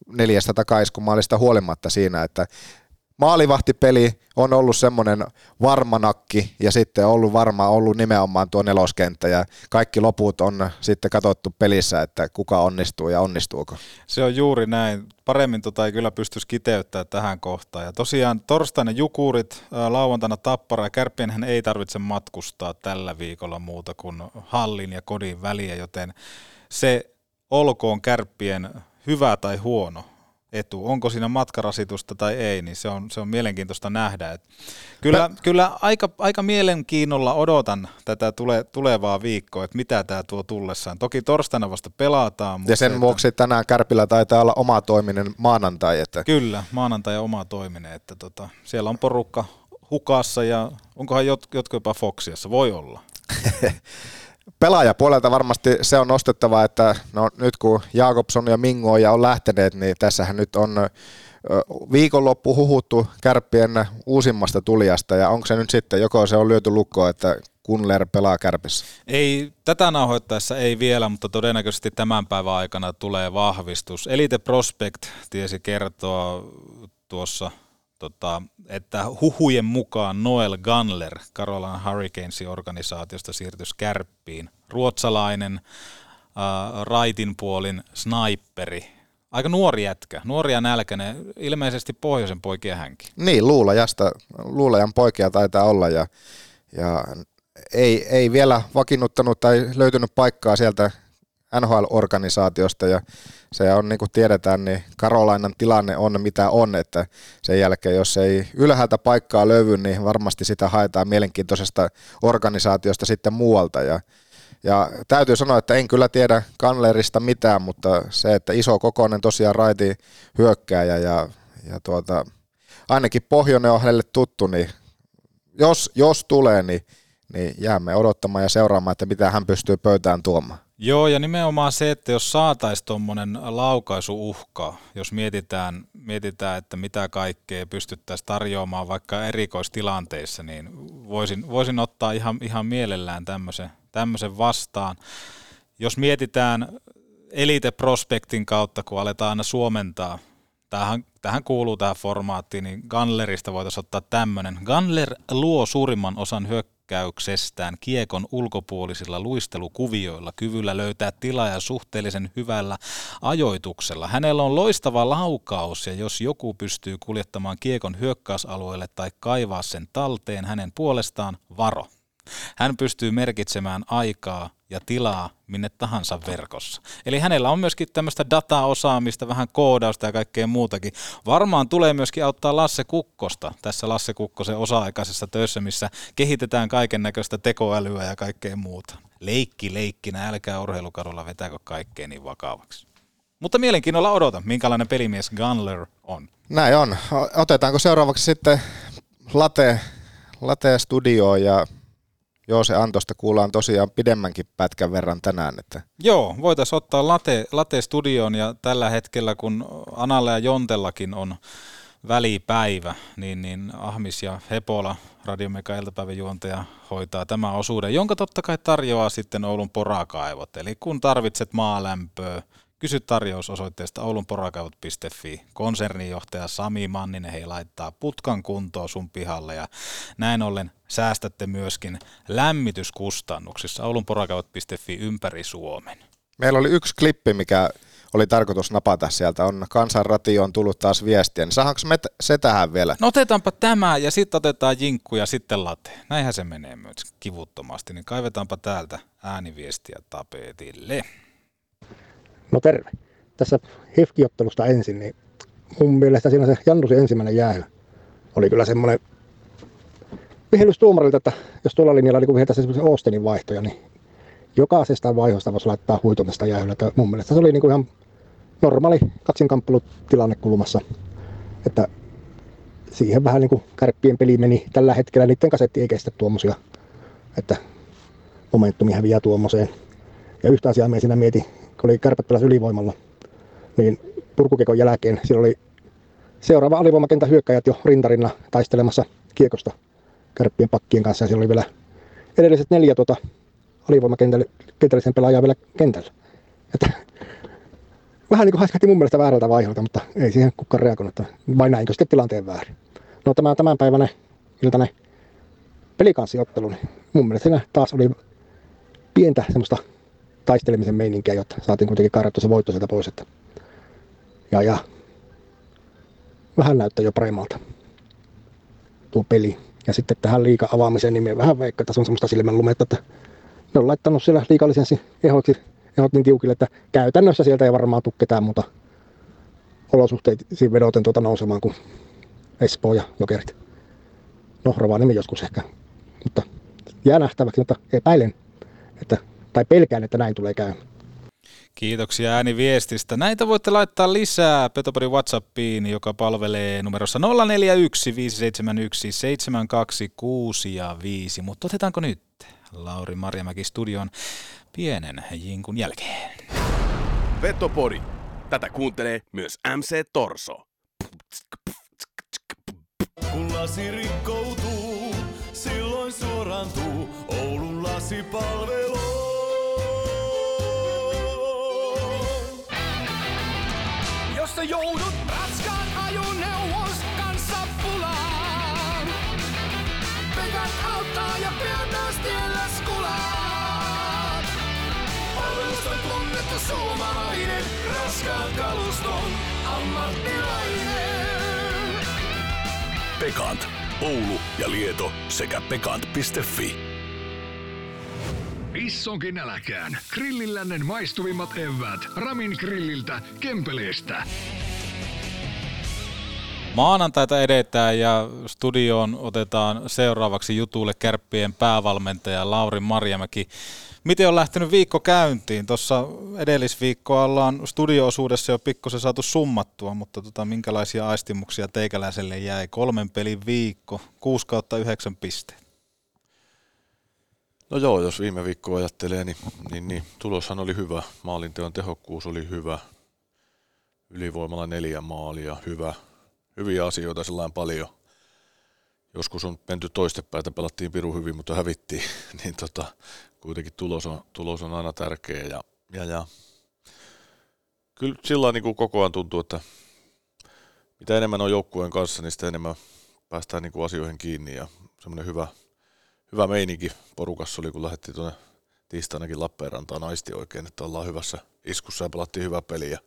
neljästä takaiskumaalista huolimatta siinä, että maalivahtipeli on ollut semmoinen varmanakki ja sitten ollut varma ollut nimenomaan tuo neloskenttä ja kaikki loput on sitten katsottu pelissä, että kuka onnistuu ja onnistuuko. Se on juuri näin. Paremmin tota ei kyllä pystyisi kiteyttämään tähän kohtaan. Ja tosiaan torstaina Jukurit, lauantaina Tappara ja Kärppienhän ei tarvitse matkustaa tällä viikolla muuta kuin hallin ja kodin väliä, joten se olkoon Kärppien hyvä tai huono etu. Onko siinä matkarasitusta tai ei, niin se on, se on mielenkiintoista nähdä. Et kyllä kyllä aika, aika mielenkiinnolla odotan tätä tule, tulevaa viikkoa, että mitä tämä tuo tullessaan. Toki torstaina vasta pelataan. Mutta Ja sen se, vuoksi tänään Kärpillä taitaa olla oma toiminen maanantai, että Kyllä, maanantai ja oma toiminen, että tota, siellä on porukka hukassa ja onkohan jot, jotkut jopa Foxiassa, voi olla. <laughs> pelaajapuolelta varmasti se on nostettava, että no, nyt kun Jakobson ja Mingo ja on lähteneet, niin tässähän nyt on viikonloppu huhuttu kärppien uusimmasta tulijasta ja onko se nyt sitten, joko se on lyöty lukkoon, että Kunler pelaa kärpissä? Ei, tätä nauhoittaessa ei vielä, mutta todennäköisesti tämän päivän aikana tulee vahvistus. Elite Prospect tiesi kertoa tuossa, tota, että huhujen mukaan Noel Gunler Carolina Hurricanesin organisaatiosta siirtyisi kärppiin. Ruotsalainen, äh, raitin puolin sniperi. Aika nuori jätkä, nuori ja nälkäinen, ilmeisesti pohjoisen poikia hänkin. Niin, Luulajasta, Luulajan poikia taitaa olla ja, ja ei, ei vielä vakiinnuttanut tai löytynyt paikkaa sieltä NHL-organisaatiosta ja se on niin kuin tiedetään, niin Karolainan tilanne on mitä on, että sen jälkeen jos ei ylhäältä paikkaa löydy, niin varmasti sitä haetaan mielenkiintoisesta organisaatiosta sitten muualta ja ja täytyy sanoa, että en kyllä tiedä Kanlerista mitään, mutta se, että iso kokoinen tosiaan raiti hyökkääjä ja, ja tuota, ainakin pohjoinen on hänelle tuttu, niin jos, jos tulee, niin, niin jäämme odottamaan ja seuraamaan, että mitä hän pystyy pöytään tuomaan. Joo, ja nimenomaan se, että jos saataisiin tuommoinen laukaisuuhka, jos mietitään, mietitään, että mitä kaikkea pystyttäisiin tarjoamaan vaikka erikoistilanteissa, niin voisin, voisin ottaa ihan, ihan mielellään tämmöisen, tämmöisen vastaan. Jos mietitään Elite Prospectin kautta, kun aletaan aina suomentaa, tähän, tähän kuuluu tähän formaattiin, niin Gunlerista voitaisiin ottaa tämmöinen. Gunler luo suurimman osan hyökkäyksestään kiekon ulkopuolisilla luistelukuvioilla, kyvyllä löytää tilaa ja suhteellisen hyvällä ajoituksella. Hänellä on loistava laukaus ja jos joku pystyy kuljettamaan kiekon hyökkäysalueelle tai kaivaa sen talteen hänen puolestaan, varo. Hän pystyy merkitsemään aikaa ja tilaa minne tahansa verkossa. Eli hänellä on myöskin tämmöistä dataosaamista, vähän koodausta ja kaikkea muutakin. Varmaan tulee myöskin auttaa Lasse Kukkosta tässä Lasse Kukkosen osa-aikaisessa töissä, missä kehitetään kaiken näköistä tekoälyä ja kaikkea muuta. Leikki leikkinä, älkää urheilukadulla vetääkö kaikkea niin vakavaksi. Mutta mielenkiinnolla odotan, minkälainen pelimies Gunler on. Näin on. Otetaanko seuraavaksi sitten Late, Late Studioon ja joo, se Antosta kuullaan tosiaan pidemmänkin pätkän verran tänään. Että Joo, voitaisiin ottaa Late, Late Studioon ja tällä hetkellä, kun Analla ja Jontellakin on välipäivä, niin, niin Ahmis ja Hepola, Radiomeka iltapäiväjuontaja, hoitaa tämän osuuden, jonka totta kai tarjoaa sitten Oulun porakaivot. Eli kun tarvitset maalämpöä, kysy tarjousosoitteesta oulunporakaivot.fi. Konsernijohtaja Sami Manninen he laittaa putkan kuntoon sun pihalle ja näin ollen säästätte myöskin lämmityskustannuksissa oulunporakaivot.fi ympäri Suomen. meillä oli yksi klippi, mikä oli tarkoitus napata sieltä. On kansanratio on tullut taas viestiä, niin saadaanko me se tähän vielä? No otetaanpa tämä ja sitten otetaan jinkku ja sitten late. Näinhän se menee myös kivuttomasti, niin kaivetaanpa täältä ääniviestiä tapetille. No terve. Tässä hefkiottelusta ensin, niin mun mielestä siinä se Jannusin ensimmäinen jäähy oli kyllä semmoinen vihellys tuomarilta, että jos tuolla linjalla niin viheltäisiin semmoisen Austenin vaihtoja, niin jokaisesta vaihosta voisi laittaa huitomista jäähyllä. Että mun mielestä se oli niin kuin ihan normaali kaksinkamppeilutilanne kulmassa. Että siihen vähän niin kuin kärppien peli meni tällä hetkellä. Niiden kasetti ei kestä tuommoisia, että momentumi häviää tuommoiseen. Ja yhtä asiaa me siinä mietin, kun oli kärpät ylivoimalla, niin purkukekon jälkeen siellä oli seuraava alivoimakentän hyökkäjät jo rintarina taistelemassa kiekosta kärppien pakkien kanssa. Ja siellä oli vielä edelliset neljä tuota alivoimakentällisen pelaajaa vielä kentällä. Että, <laughs> vähän niin kuin haiskahti mun mielestä väärältä vaiheelta, mutta ei siihen kukaan reagoinut. Vai näinkö sitten tilanteen väärin. No tämä tämänpäiväinen iltainen pelikansiottelu, niin mun mielestä siinä taas oli pientä semmoista taistelemisen meininkiä, jotta saatiin kuitenkin karjattu se voitto sieltä pois. Että ja, ja vähän näyttää jo paremmalta tuo peli. Ja sitten tähän liika avaamiseen niin vähän veikka, että se on semmoista silmänlumetta, että ne on laittanut siellä liikalisenssi ehoiksi, ehot niin tiukille, että käytännössä sieltä ei varmaan tule ketään muuta olosuhteisiin vedoten tuota nousemaan kuin Espoo ja Jokerit. No, Rovaniemi joskus ehkä, mutta jää nähtäväksi, mutta epäilen, että, tai pelkään, että näin tulee käymään. Kiitoksia ääniviestistä. Näitä voitte laittaa lisää Petopodin Whatsappiin, joka palvelee numerossa 041 571 726 ja 5. Mutta otetaanko nyt Lauri Marjamäki studion pienen jinkun jälkeen? Petopodi. Tätä kuuntelee myös MC Torso. Kun lasi rikkoutuu, silloin suorantuu Oulun lasipalvelu. Jos sä joudut raskaan ajoneuvos kanssa pulaan, Pekat auttaa ja pian taas tiellä skulaat. Palvelusta tunnettu suomalainen, raskaan kaluston ammattilainen. Pekant. Oulu ja Lieto sekä pekant.fi. Issonkin äläkään. Grillillännen maistuvimmat evät. Ramin grilliltä Kempeleestä. Maanantaita edetään ja studioon otetaan seuraavaksi jutulle kärppien päävalmentaja Lauri Marjamäki. Miten on lähtenyt viikko käyntiin? Tuossa edellisviikkoa ollaan studioosuudessa jo pikkusen saatu summattua, mutta tota, minkälaisia aistimuksia teikäläiselle jäi? Kolmen pelin viikko, 6 kautta 9 pisteet. No joo, jos viime viikkoa ajattelee, niin, niin, niin tuloshan oli hyvä. Maalinteon tehokkuus oli hyvä. Ylivoimalla neljä maalia, hyvä. Hyviä asioita sellainen paljon. Joskus on menty toistepäin, että pelattiin piru hyvin, mutta hävittiin. <laughs> niin tota, kuitenkin tulos on, tulos on aina tärkeä. Ja, ja, ja. Kyllä sillä niin kuin koko ajan tuntuu, että mitä enemmän on joukkueen kanssa, niin sitä enemmän päästään niin kuin asioihin kiinni ja semmoinen hyvä, hyvä meininki porukassa oli, kun lähdettiin tuonne tiistainakin Lappeenrantaan aisti oikein, että ollaan hyvässä iskussa ja pelattiin hyvä peli. Ja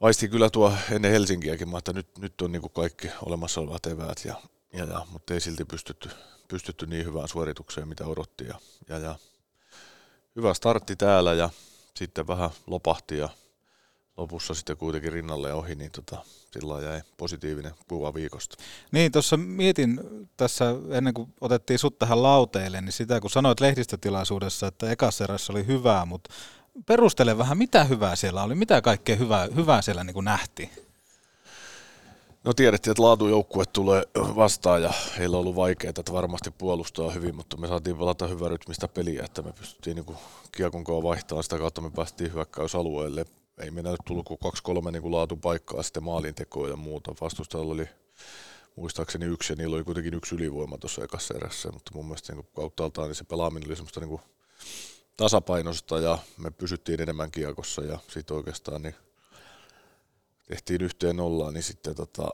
aisti kyllä tuo ennen Helsinkiäkin, että nyt, nyt on niin kaikki olemassa olevat eväät, ja, ja, ja, mutta ei silti pystytty, pystytty niin hyvään suoritukseen, mitä odotti. Ja, ja, ja hyvä startti täällä ja sitten vähän lopahti ja lopussa sitten kuitenkin rinnalle ohi, niin tota, sillä jäi positiivinen kuva viikosta. Niin, tuossa mietin tässä ennen kuin otettiin sut tähän lauteille, niin sitä kun sanoit lehdistötilaisuudessa, että ekassa oli hyvää, mutta perustele vähän, mitä hyvää siellä oli, mitä kaikkea hyvää, hyvää siellä niin kuin nähtiin? No tiedettiin, että laatujoukkue tulee vastaan ja heillä on ollut vaikeaa, että varmasti puolustaa hyvin, mutta me saatiin pelata hyvää rytmistä peliä, että me pystyttiin niin kiekon vaihtamaan, sitä kautta me päästiin hyökkäysalueelle. Ei meillä nyt tullut kuin kaksi-kolme niin laatupaikkaa sitten maalintekoa ja muuta. Vastustajalla oli muistaakseni yksi ja niillä oli kuitenkin yksi ylivoima tuossa ekassa erässä, mutta mun mielestä niin kauttaaltaan niin se pelaaminen oli semmoista niin tasapainosta ja me pysyttiin enemmän kiekossa ja sitten oikeastaan niin tehtiin yhteen nollaan, niin sitten tota,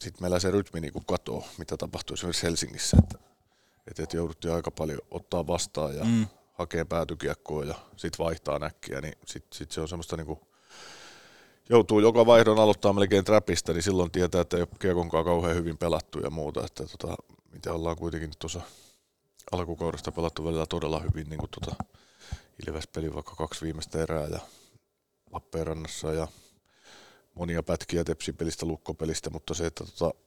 sit meillä se rytmi niin katoo, mitä tapahtui esimerkiksi Helsingissä, että, että jouduttiin aika paljon ottaa vastaan ja mm. Hakee päätykiekkoa ja sitten vaihtaa näkkiä, niin sitten sit se on semmoista niinku, joutuu joka vaihdon aloittaa melkein trapista, niin silloin tietää, että ei ole kiekonkaan kauhean hyvin pelattu ja muuta. Että tota, mitä ollaan kuitenkin tuossa alkukaudesta pelattu välillä todella hyvin, niin kuin tota Ilves peli vaikka kaksi viimeistä erää ja Lappeenrannassa ja monia pätkiä tepsipelistä, lukkopelistä, mutta se, että tota,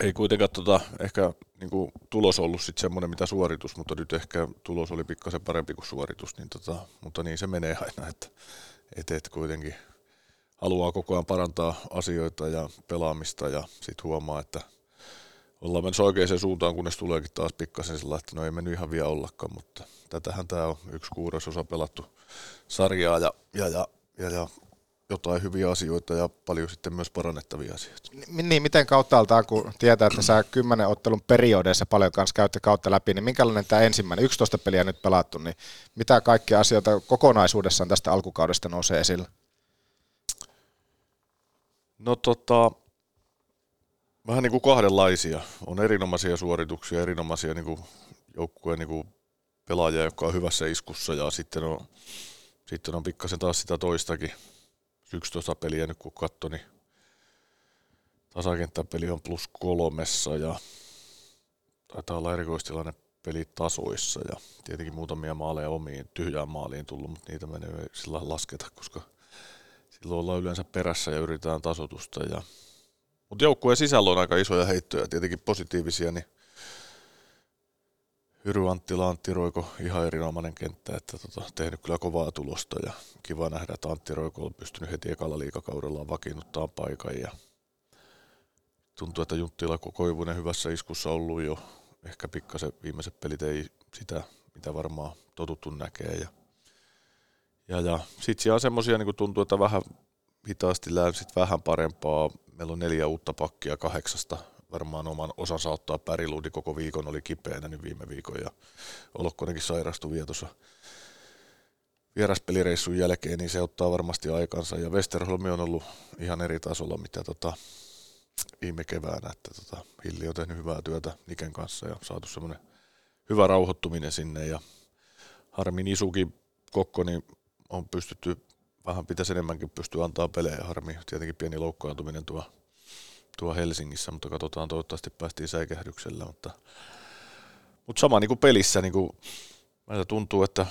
ei kuitenkaan tota, ehkä niin kuin, tulos ollut sit semmoinen mitä suoritus, mutta nyt ehkä tulos oli pikkasen parempi kuin suoritus, niin tota, mutta niin se menee aina, että et, et kuitenkin haluaa koko ajan parantaa asioita ja pelaamista ja sitten huomaa, että ollaan menossa oikeaan suuntaan, kunnes tuleekin taas pikkasen sillä, että no ei mennyt ihan vielä ollakaan, mutta tätähän tämä on yksi kuudesosa pelattu sarjaa ja, ja, ja, ja, ja jotain hyviä asioita ja paljon sitten myös parannettavia asioita. Niin, miten kauttaaltaan, kun tietää, että sä kymmenen ottelun periodeissa paljon kanssa käytte kautta läpi, niin minkälainen tämä ensimmäinen, 11 peliä nyt pelattu, niin mitä kaikkia asioita kokonaisuudessaan tästä alkukaudesta nousee esille? No tota, vähän niin kuin kahdenlaisia. On erinomaisia suorituksia, erinomaisia niin kuin joukkueen niin kuin pelaajia, jotka on hyvässä iskussa ja sitten on, sitten on pikkasen taas sitä toistakin 11 peliä nyt kun katsoi, niin tasakenttäpeli on plus kolmessa ja taitaa olla erikoistilanne peli tasoissa ja tietenkin muutamia maaleja omiin tyhjään maaliin tullut, mutta niitä menee sillä lasketa, koska silloin ollaan yleensä perässä ja yritetään tasotusta. Ja... Mutta joukkueen sisällä on aika isoja heittoja, tietenkin positiivisia, niin Hyry Anttila, Antti Roiko, ihan erinomainen kenttä, että tota, tehnyt kyllä kovaa tulosta ja kiva nähdä, että Antti Roiko on pystynyt heti ekalla liikakaudella vakiinnuttaa paikan ja tuntuu, että Junttila Koivunen hyvässä iskussa ollut jo, ehkä pikkasen viimeiset pelit ei sitä, mitä varmaan totuttu näkee ja, ja, ja sitten siellä on semmoisia, niin tuntuu, että vähän hitaasti länsit vähän parempaa. Meillä on neljä uutta pakkia kahdeksasta varmaan oman osansa ottaa Päriluudi koko viikon oli kipeänä nyt viime viikon ja Olokkonenkin sairastui vielä tuossa vieraspelireissun jälkeen, niin se ottaa varmasti aikansa. Ja Westerholmi on ollut ihan eri tasolla, mitä tota, viime keväänä, että tota, Hilli on tehnyt hyvää työtä Niken kanssa ja saatu semmoinen hyvä rauhoittuminen sinne ja harmin isukin kokko, niin on pystytty, vähän pitäisi enemmänkin pystyä antaa pelejä. Harmi, tietenkin pieni loukkaantuminen tuo tuo Helsingissä, mutta katsotaan, toivottavasti päästiin säikähdyksellä. Mutta, mutta sama niin kuin pelissä, niin kuin, tuntuu, että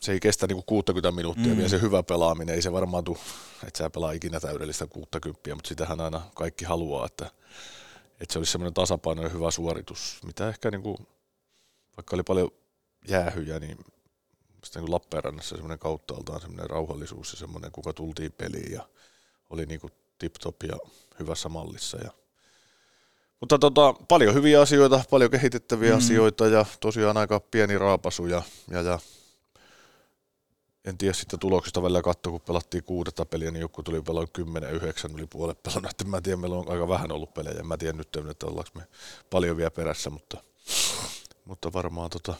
se ei kestä niin kuin 60 minuuttia, mm. vielä se hyvä pelaaminen, ei se varmaan tule, että sä pelaa ikinä täydellistä 60, mutta sitähän aina kaikki haluaa, että, että se olisi semmoinen tasapainoinen hyvä suoritus, mitä ehkä niin kuin, vaikka oli paljon jäähyjä, niin sitten niin Lappeenrannassa semmoinen kauttaaltaan semmoinen rauhallisuus ja semmoinen, kuka tultiin peliin ja oli niin kuin tip-top ja hyvässä mallissa. Ja mutta tota, paljon hyviä asioita, paljon kehitettäviä mm. asioita ja tosiaan aika pieni raapasu ja, ja, ja en tiedä sitten tuloksista välillä katsoa, kun pelattiin kuudetta peliä, niin joku tuli pelaa 10 9 yli puolet pelannut. Että mä tiedän, meillä on aika vähän ollut pelejä. Mä tiedän nyt, että ollaanko me paljon vielä perässä, mutta, mutta varmaan tota,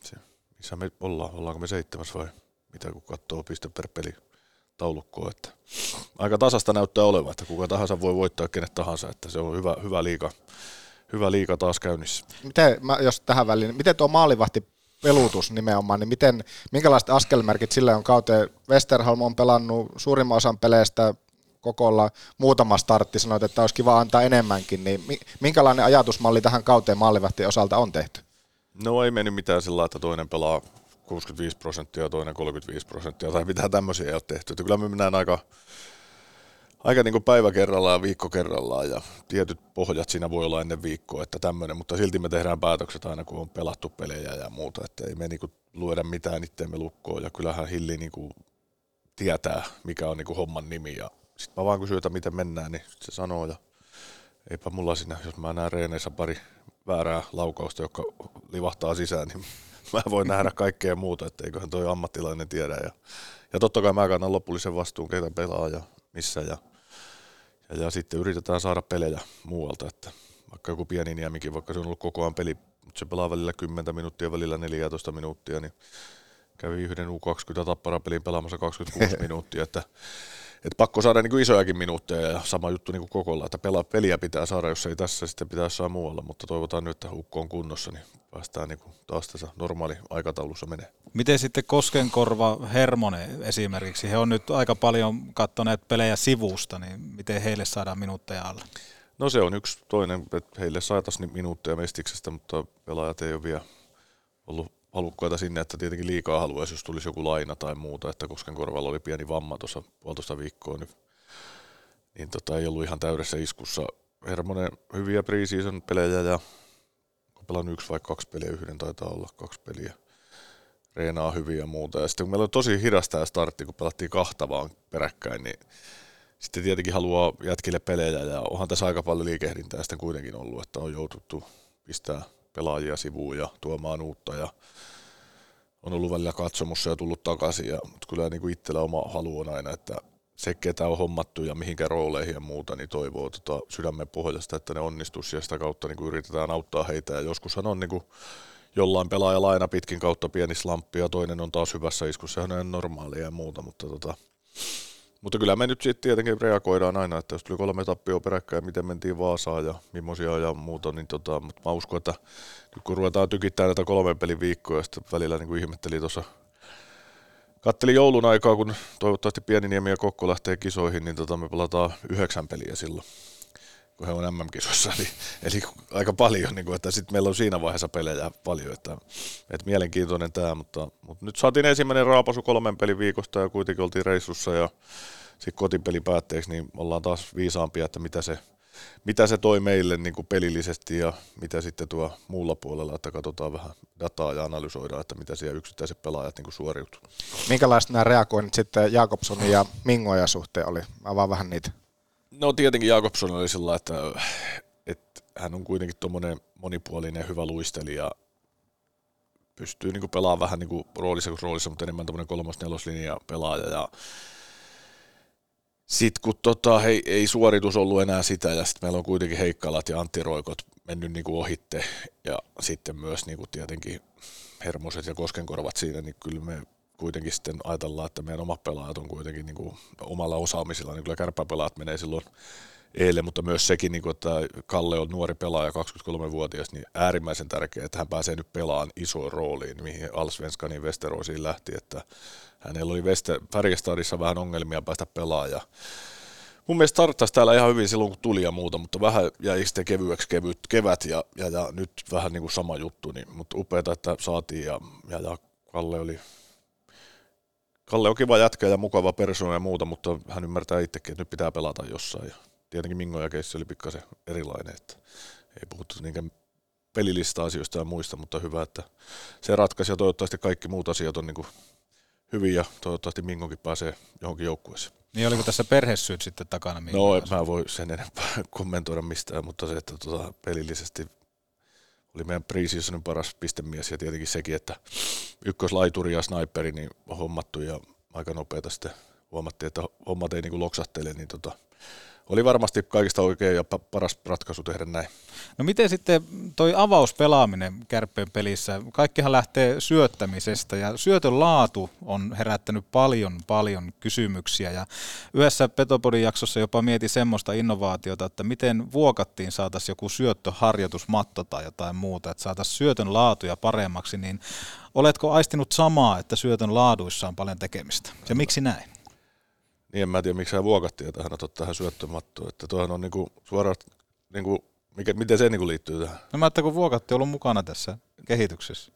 se, missä me ollaan, ollaanko me seitsemäs vai mitä kun katsoo piste per peli taulukkoa. Että aika tasasta näyttää olevan, että kuka tahansa voi voittaa kenet tahansa, että se on hyvä, hyvä liika, hyvä liika taas käynnissä. Miten, mä, jos tähän väliin, niin miten tuo maalivahti pelutus nimenomaan, niin miten, minkälaiset askelmerkit sille on kauteen? Westerholm on pelannut suurimman osan peleistä kokolla muutama startti, sanoit, että olisi kiva antaa enemmänkin, niin minkälainen ajatusmalli tähän kauteen maalivahtien osalta on tehty? No ei mennyt mitään sillä että toinen pelaa 65 prosenttia ja toinen 35 prosenttia tai mitään tämmöisiä ei ole tehty. Että kyllä me mennään aika, aika niin kuin päivä kerrallaan ja viikko kerrallaan ja tietyt pohjat siinä voi olla ennen viikkoa, että tämmöinen, mutta silti me tehdään päätökset aina kun on pelattu pelejä ja muuta, että ei me niin kuin luoda mitään itteemme lukkoon. Ja kyllähän Hilli niin kuin tietää, mikä on niin kuin homman nimi. Ja sitten mä vaan kysyn, että miten mennään, niin se sanoo ja eipä mulla siinä, jos mä näen reeneissä pari väärää laukausta, joka livahtaa sisään, niin mä voin nähdä kaikkea muuta, että eiköhän toi ammattilainen tiedä. Ja, ja totta kai mä kannan lopullisen vastuun, keitä pelaa ja missä. Ja, ja, ja sitten yritetään saada pelejä muualta, että vaikka joku pieni niemikin, vaikka se on ollut koko ajan peli, mutta se pelaa välillä 10 minuuttia, välillä 14 minuuttia, niin kävi yhden U20 tapparapelin pelaamassa 26 <laughs> minuuttia, että et pakko saada niin kuin isojakin minuutteja ja sama juttu niin kuin kokolla, että pela, peliä pitää saada, jos ei tässä sitten pitää saada muualla, mutta toivotaan nyt, että Ukko on kunnossa, niin päästään niin kuin taas tässä normaali aikataulussa menee. Miten sitten Koskenkorva Hermonen esimerkiksi? He on nyt aika paljon kattoneet pelejä sivusta, niin miten heille saadaan minuutteja alle? No se on yksi toinen, että heille saataisiin minuutteja mestiksestä, mutta pelaajat ei ole vielä ollut halukkaita sinne, että tietenkin liikaa haluaisi, jos tulisi joku laina tai muuta, että Kosken korvalla oli pieni vamma tuossa puolitoista viikkoa, niin, niin tota, ei ollut ihan täydessä iskussa. Hermonen hyviä preseason pelejä ja kun pelannut yksi vai kaksi peliä, yhden taitaa olla kaksi peliä. Reenaa hyviä ja muuta. Ja sitten kun meillä oli tosi hidasta ja startti, kun pelattiin kahta vaan peräkkäin, niin sitten tietenkin haluaa jätkille pelejä ja onhan tässä aika paljon liikehdintää sitten kuitenkin ollut, että on joututtu pistää pelaajia sivuun ja tuomaan uutta ja on ollut välillä katsomussa ja tullut takaisin, ja, mutta kyllä niin kuin itsellä oma halu on aina, että se, ketä on hommattu ja mihinkä rooleihin ja muuta, niin toivoo tota sydämen pohjasta, että ne onnistuisi ja sitä kautta niin kuin yritetään auttaa heitä. Ja joskushan on niin kuin jollain pelaajalla aina pitkin kautta pieni slamppi ja toinen on taas hyvässä iskussa, sehän on normaalia ja muuta, mutta tota, mutta kyllä me nyt sitten tietenkin reagoidaan aina, että jos tuli kolme tappioa peräkkäin, miten mentiin Vaasaan ja millaisia ja muuta, niin tota, mutta mä uskon, että nyt kun ruvetaan tykittämään näitä kolmen pelin viikkoja, sitten välillä niin kuin ihmettelin tuossa Kattelin joulun aikaa, kun toivottavasti Pieniniemi ja Kokko lähtee kisoihin, niin tota me pelataan yhdeksän peliä silloin, kun he on MM-kisoissa. Eli, <laughs> eli aika paljon, niin kuin, että sitten meillä on siinä vaiheessa pelejä paljon. Että, että mielenkiintoinen tämä, mutta, mutta, nyt saatiin ensimmäinen raapasu kolmen pelin viikosta ja kuitenkin oltiin reissussa ja sitten kotipeli päätteeksi, niin ollaan taas viisaampia, että mitä se, mitä se toi meille niin kuin pelillisesti ja mitä sitten tuo muulla puolella, että katsotaan vähän dataa ja analysoidaan, että mitä siellä yksittäiset pelaajat niin suoriutuu. Minkälaiset nämä reagoinnit sitten Jakobsonin ja Mingoja suhteen oli? Avaa vähän niitä. No tietenkin Jakobson oli sillä, että, että hän on kuitenkin tuommoinen monipuolinen hyvä luistelija, pystyy niin kuin pelaamaan vähän niin kuin roolissa kuin roolissa, mutta enemmän tuommoinen kolmos-neloslinja pelaaja. Ja sitten kun tota, hei, ei suoritus ollut enää sitä, ja sitten meillä on kuitenkin Heikkalat ja Antti Roikot mennyt niinku ohitte, ja sitten myös niinku tietenkin Hermoset ja Koskenkorvat siinä, niin kyllä me kuitenkin sitten ajatellaan, että meidän omat pelaajat on kuitenkin niinku omalla osaamisella, niin kyllä kärppäpelaat menee silloin eilen, mutta myös sekin, niin kuin, että Kalle on nuori pelaaja, 23-vuotias, niin äärimmäisen tärkeää, että hän pääsee nyt pelaamaan isoon rooliin, mihin Alsvenskanin Westerosiin lähti, että hänellä oli Färjestadissa vähän ongelmia päästä pelaaja. Mun mielestä starttasi täällä ihan hyvin silloin, kun tuli ja muuta, mutta vähän jäi sitten kevyeksi kevyt, kevät ja, ja, ja, nyt vähän niin kuin sama juttu, niin, mutta upeata, että saatiin ja, ja, ja Kalle oli Kalle on kiva jätkä ja mukava persoona ja muuta, mutta hän ymmärtää itsekin, että nyt pitää pelata jossain. Ja tietenkin Mingo ja keissi oli pikkasen erilainen, että ei puhuttu niinkään pelillistä asioista ja muista, mutta hyvä, että se ratkaisi ja toivottavasti kaikki muut asiat on niin kuin hyvin ja toivottavasti Mingokin pääsee johonkin joukkueeseen. Niin oliko tässä perhesyyt sitten takana? No en mä voi sen enempää <laughs> kommentoida mistään, mutta se, että tuota, pelillisesti oli meidän preseasonin paras pistemies ja tietenkin sekin, että ykköslaituri ja sniperi niin hommattu ja aika nopeata sitten huomattiin, että hommat ei niin kuin loksahtele, niin tota, oli varmasti kaikista oikein ja paras ratkaisu tehdä näin. No miten sitten toi avauspelaaminen kärppeen pelissä? Kaikkihan lähtee syöttämisestä ja syötön laatu on herättänyt paljon, paljon kysymyksiä ja yhdessä Petopodin jaksossa jopa mieti semmoista innovaatiota, että miten vuokattiin saataisiin joku syöttöharjoitusmatto tai jotain muuta, että saataisiin syötön laatuja paremmaksi, niin oletko aistinut samaa, että syötön laaduissa on paljon tekemistä ja miksi näin? Niin en mä tiedä, miksi hän vuokatti, että hän otat tähän syöttömattoon. Että tuohan on niinku suoraan, niinku, mikä, miten se niinku liittyy tähän? No mä ajattelin, kun vuokatti on ollut mukana tässä kehityksessä.